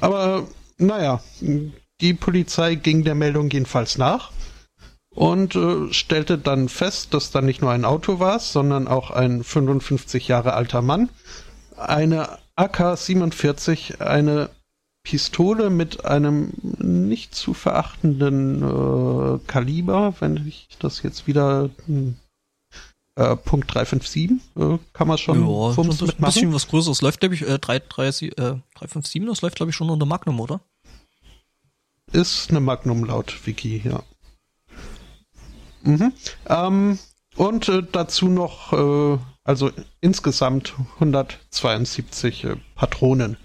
Aber naja, die Polizei ging der Meldung jedenfalls nach und äh, stellte dann fest, dass da nicht nur ein Auto war, sondern auch ein 55 Jahre alter Mann, eine AK-47, eine Pistole mit einem nicht zu verachtenden äh, Kaliber, wenn ich das jetzt wieder hm, äh, Punkt 357 äh, kann man schon ja, schon ein mitmachen. bisschen was Größeres. Läuft, glaube ich, äh, 3, 3, äh, 357, das läuft, glaube ich, schon unter Magnum, oder? Ist eine Magnum laut Wiki, ja. Mhm. Ähm, und äh, dazu noch, äh, also insgesamt 172 äh, Patronen.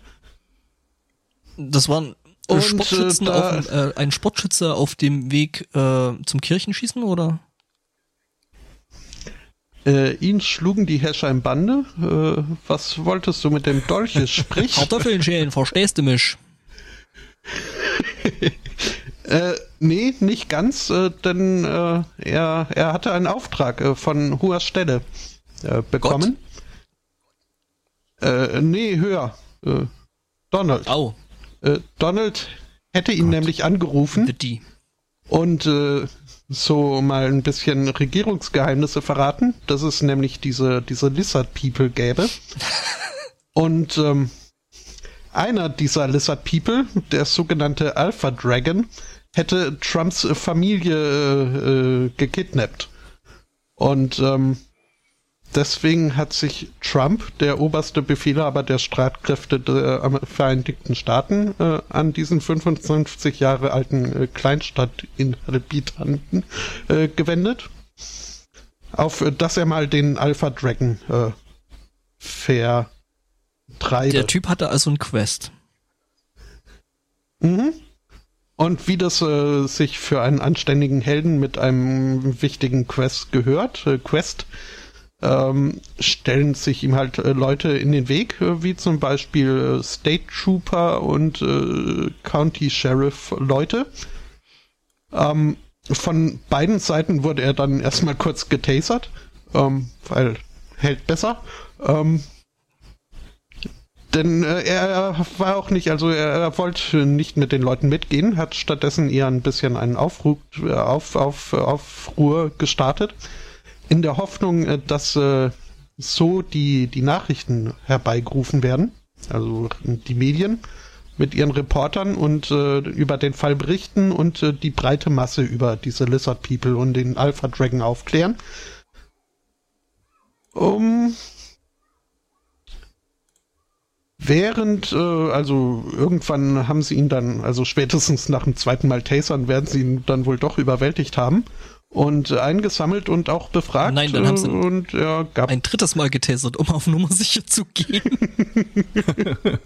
Das waren Und, Sportschützen äh, da- auf, äh, ein Sportschütze auf dem Weg zum Kirchenschießen, oder? Äh, ihn schlugen die Häscher im Bande. Äh, was wolltest du mit dem Dolche? Sprich, Kartoffeln schälen, verstehst du mich? äh, nee, nicht ganz, äh, denn äh, er, er hatte einen Auftrag äh, von hoher Stelle äh, bekommen. Äh, nee, höher. Donald. Au, Donald hätte ihn nämlich angerufen the D. und äh, so mal ein bisschen Regierungsgeheimnisse verraten, dass es nämlich diese, diese Lizard People gäbe. und ähm, einer dieser Lizard People, der sogenannte Alpha Dragon, hätte Trumps Familie äh, äh, gekidnappt. Und ähm, deswegen hat sich Trump, der oberste Befehlhaber der Streitkräfte der Amer- Vereinigten Staaten, äh, an diesen 55 Jahre alten äh, Kleinstadtinhabitanten äh, gewendet, auf äh, dass er mal den Alpha Dragon äh, vertreibe. Der Typ hatte also ein Quest. Mhm. Und wie das äh, sich für einen anständigen Helden mit einem wichtigen Quest gehört, äh, Quest, ähm, stellen sich ihm halt äh, Leute in den Weg, äh, wie zum Beispiel äh, State Trooper und äh, County Sheriff Leute. Ähm, von beiden Seiten wurde er dann erstmal kurz getasert, ähm, weil hält besser. Ähm, denn er war auch nicht, also er, er, wollte nicht mit den Leuten mitgehen, hat stattdessen eher ein bisschen einen Aufruhr, auf, auf, Aufruhr gestartet, in der Hoffnung, äh, dass äh, so die, die Nachrichten herbeigerufen werden, also die Medien mit ihren Reportern und äh, über den Fall berichten und die breite Masse über diese Lizard People und den Alpha Dragon aufklären. Um Während, äh, also irgendwann haben sie ihn dann, also spätestens nach dem zweiten Mal Tasern, werden sie ihn dann wohl doch überwältigt haben und eingesammelt und auch befragt. Nein, dann haben sie und, ja, gab ein drittes Mal getasert, um auf Nummer sicher zu gehen.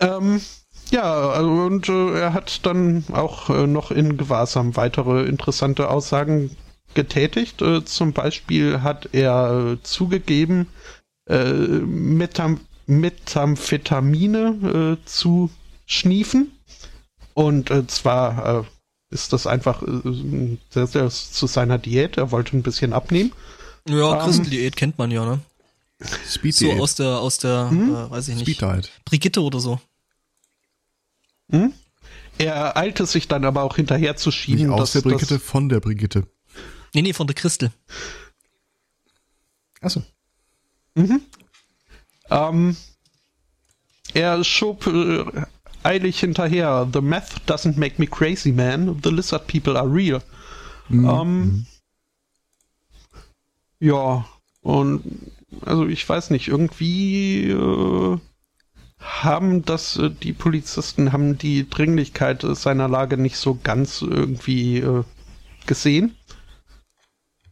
ähm, ja, also, und äh, er hat dann auch äh, noch in Gewahrsam weitere interessante Aussagen getätigt. Äh, zum Beispiel hat er äh, zugegeben, äh, Metam Methamphetamine äh, zu schniefen. Und äh, zwar äh, ist das einfach sehr, sehr zu seiner Diät. Er wollte ein bisschen abnehmen. Ja, Christendiät ähm, kennt man ja, ne? Speed so aus der, aus der, hm? äh, weiß ich nicht. Speed. Brigitte oder so. Hm? Er eilte sich dann aber auch hinterher zu schieben. Nicht aus der Brigitte, von der Brigitte. Nee, nee, von der Christel. Achso. Mhm. Ähm, er schob äh, eilig hinterher. The meth doesn't make me crazy, man. The lizard people are real. Mhm. Ähm, ja, und also ich weiß nicht, irgendwie äh, haben das äh, die Polizisten haben die Dringlichkeit seiner Lage nicht so ganz irgendwie äh, gesehen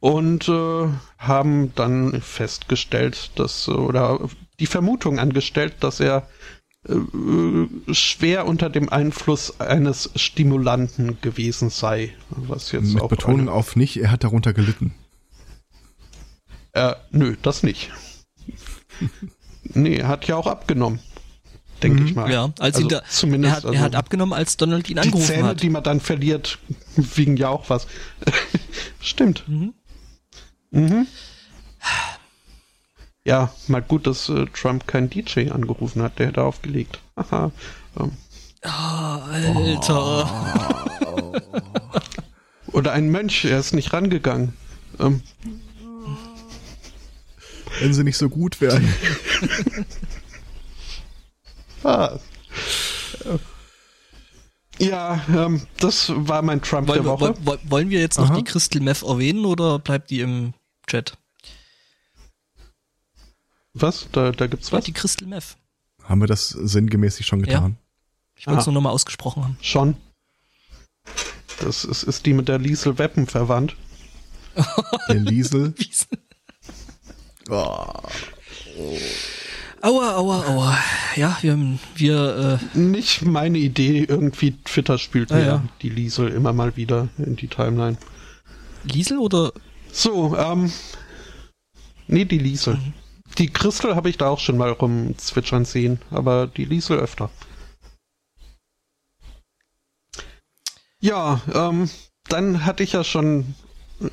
und äh, haben dann festgestellt, dass oder die Vermutung angestellt, dass er äh, schwer unter dem Einfluss eines Stimulanten gewesen sei, was jetzt Mit auch Betonung auf nicht, er hat darunter gelitten. Äh, nö, das nicht. nee, er hat ja auch abgenommen. Denke mhm. ich mal. Ja, als also da, zumindest. Er hat, also, er hat abgenommen, als Donald ihn angerufen hat. Die Zähne, hat. die man dann verliert, wiegen ja auch was. Stimmt. Mhm. Mhm. Ja, mal gut, dass äh, Trump keinen DJ angerufen hat, der hätte aufgelegt. Aha. Ähm. Oh, Alter. Oh. Oder ein Mönch, er ist nicht rangegangen. Ähm. Wenn sie nicht so gut wären. ah. Ja, ähm, das war mein Trump wollen, der Woche. Wollen, wollen wir jetzt noch Aha. die Crystal Meth erwähnen oder bleibt die im Chat. Was? Da, da gibt's was? Ja, die Crystal Meth. Haben wir das sinngemäß schon getan? Ja. Ich wollte es nur nochmal ausgesprochen haben. Schon. Das ist, ist die mit der Liesel Weppen verwandt. der Liesel? oh. Aua, aua, aua. Ja, wir, wir äh Nicht meine Idee, irgendwie Twitter spielt ah, mir ja. die Liesel immer mal wieder in die Timeline. Liesel oder so, ähm. Nee, die Liesel. Mhm. Die Christel habe ich da auch schon mal rumzwitschern sehen, aber die Liesel öfter. Ja, ähm, dann hatte ich ja schon.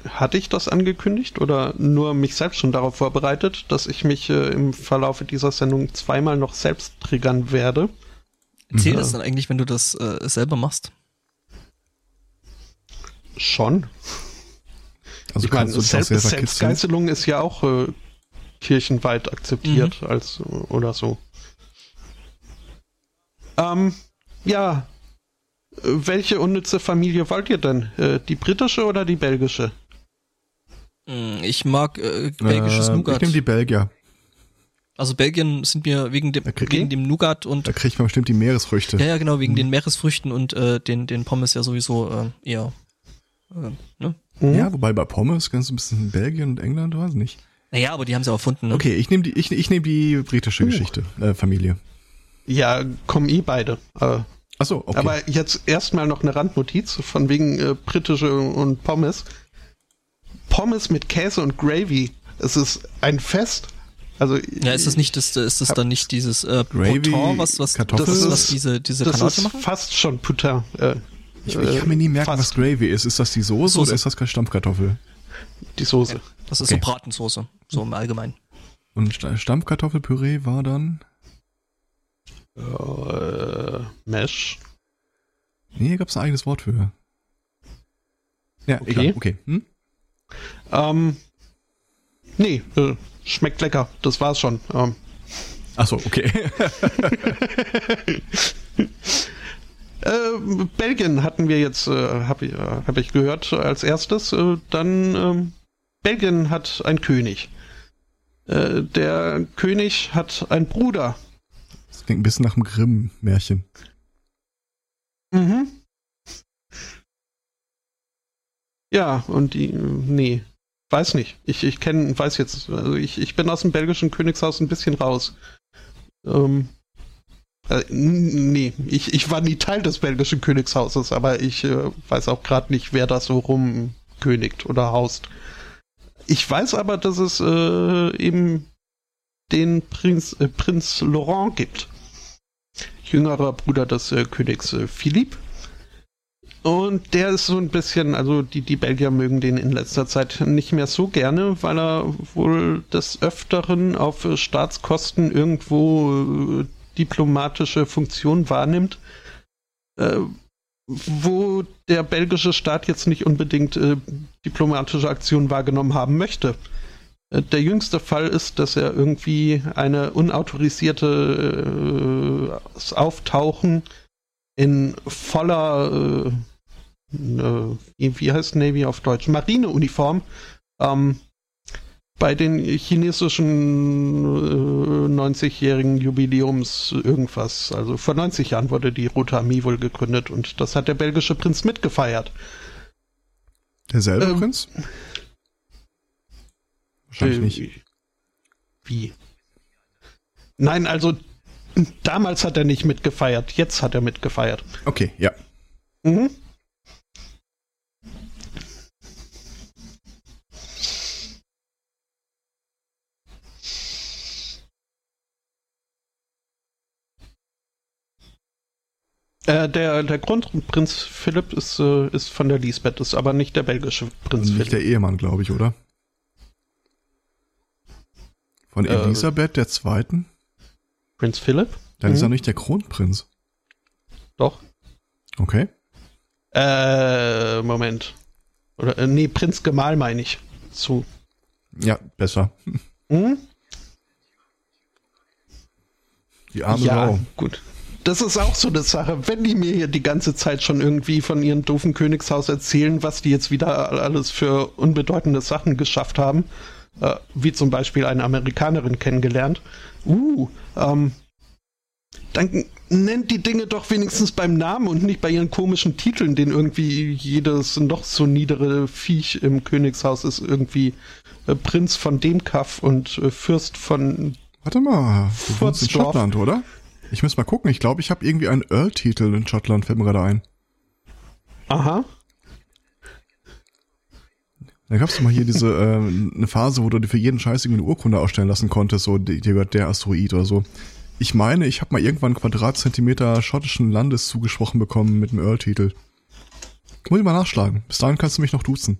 Hatte ich das angekündigt oder nur mich selbst schon darauf vorbereitet, dass ich mich äh, im Verlauf dieser Sendung zweimal noch selbst triggern werde? Erzähl ja. das dann eigentlich, wenn du das äh, selber machst? Schon. Also ich meine, Selbst, Selbstgeißelung ist ja auch äh, kirchenweit akzeptiert mhm. als oder so. Ähm, ja. Welche unnütze Familie wollt ihr denn? Äh, die britische oder die belgische? Hm, ich mag äh, belgisches äh, Nougat. Ich nehme die Belgier. Also Belgien sind mir wegen dem, krieg, wegen dem Nougat und. Da kriegt man bestimmt die Meeresfrüchte. Ja, ja, genau, wegen mhm. den Meeresfrüchten und äh, den, den Pommes ja sowieso äh, eher. Äh, ne? Mhm. Ja, wobei bei Pommes kannst du ein bisschen Belgien und England, weiß nicht. Naja, aber die haben sie auch erfunden. Ne? Okay, ich nehme die, ich, ich nehme die britische uh. Geschichte, äh, Familie. Ja, kommen eh beide. Äh, Achso, okay. Aber jetzt erstmal noch eine Randnotiz von wegen äh, britische und Pommes. Pommes mit Käse und Gravy. Es ist ein Fest. Also Ja, ist das nicht das, ist das dann nicht dieses äh, Gravy, Potin, was, was, Kartoffeln? das, Das was ist- diese, diese das Kanadier ist machen? fast schon Putin. Äh, ich, ich kann mir nie merken, fast. was Gravy ist. Ist das die Soße, Soße. oder ist das Stampfkartoffel? die Soße. Das ist Okay. so Bratensoße, so im Allgemeinen. Und Sta- Stampfkartoffelpüree war dann? Äh, Mesh. Nee, hier gab es ein eigenes Wort für. Ja, Okay. egal. Okay. Hm? Ähm, nee, äh, schmeckt lecker. Das war's schon. Ähm, Achso, okay. Äh, Belgien hatten wir jetzt, äh, habe ich, äh, hab ich gehört als erstes. Äh, dann ähm, Belgien hat einen König. Äh, der König hat einen Bruder. Das klingt ein bisschen nach einem Grimm-Märchen. Mhm. Ja, und die, nee, weiß nicht. Ich, ich kenne, weiß jetzt, also ich, ich bin aus dem belgischen Königshaus ein bisschen raus. Ähm, äh, nee, ich, ich war nie Teil des belgischen Königshauses, aber ich äh, weiß auch gerade nicht, wer da so rumkönigt oder haust. Ich weiß aber, dass es äh, eben den Prinz, äh, Prinz Laurent gibt. Jüngerer Bruder des äh, Königs äh, Philipp. Und der ist so ein bisschen, also die, die Belgier mögen den in letzter Zeit nicht mehr so gerne, weil er wohl des Öfteren auf äh, Staatskosten irgendwo äh, diplomatische Funktion wahrnimmt, wo der belgische Staat jetzt nicht unbedingt äh, diplomatische Aktionen wahrgenommen haben möchte. Äh, Der jüngste Fall ist, dass er irgendwie eine unautorisierte äh, Auftauchen in voller, äh, äh, wie wie heißt Navy auf Deutsch, Marineuniform ähm, bei den chinesischen äh, 90-jährigen Jubiläums irgendwas. Also vor 90 Jahren wurde die Rote Armee wohl gegründet und das hat der belgische Prinz mitgefeiert. Derselbe Ähm, Prinz? Wahrscheinlich Äh, nicht. Wie? Nein, also damals hat er nicht mitgefeiert, jetzt hat er mitgefeiert. Okay, ja. Mhm. Äh, der, der Grundprinz Philipp ist, äh, ist von der Lisbeth, ist aber nicht der belgische Prinz Und nicht Philipp. der Ehemann, glaube ich, oder? Von Äh, Elisabeth der Zweiten? Prinz Philipp? Dann ist Mhm. er nicht der Kronprinz. Doch. Okay. Äh, Moment. Oder, äh, nee, Prinz Gemahl meine ich. Zu. Ja, besser. Hm? Die arme ja, Frau. gut. Das ist auch so eine Sache. Wenn die mir hier die ganze Zeit schon irgendwie von ihrem doofen Königshaus erzählen, was die jetzt wieder alles für unbedeutende Sachen geschafft haben, äh, wie zum Beispiel eine Amerikanerin kennengelernt, uh, ähm, dann nennt die Dinge doch wenigstens beim Namen und nicht bei ihren komischen Titeln, den irgendwie jedes noch so niedere Viech im Königshaus ist irgendwie äh, Prinz von dem Kaff und äh, Fürst von Warte mal, du wohnst in Furzdorf. Schottland, oder? Ich muss mal gucken. Ich glaube, ich habe irgendwie einen Earl-Titel in Schottland, fällt mir gerade ein. Aha. Da gab es mal hier diese äh, eine Phase, wo du dir für jeden Scheiß irgendwie eine Urkunde ausstellen lassen konntest, so dir gehört der Asteroid oder so. Ich meine, ich habe mal irgendwann Quadratzentimeter schottischen Landes zugesprochen bekommen mit einem Earl-Titel. Muss ich mal nachschlagen. Bis dahin kannst du mich noch duzen.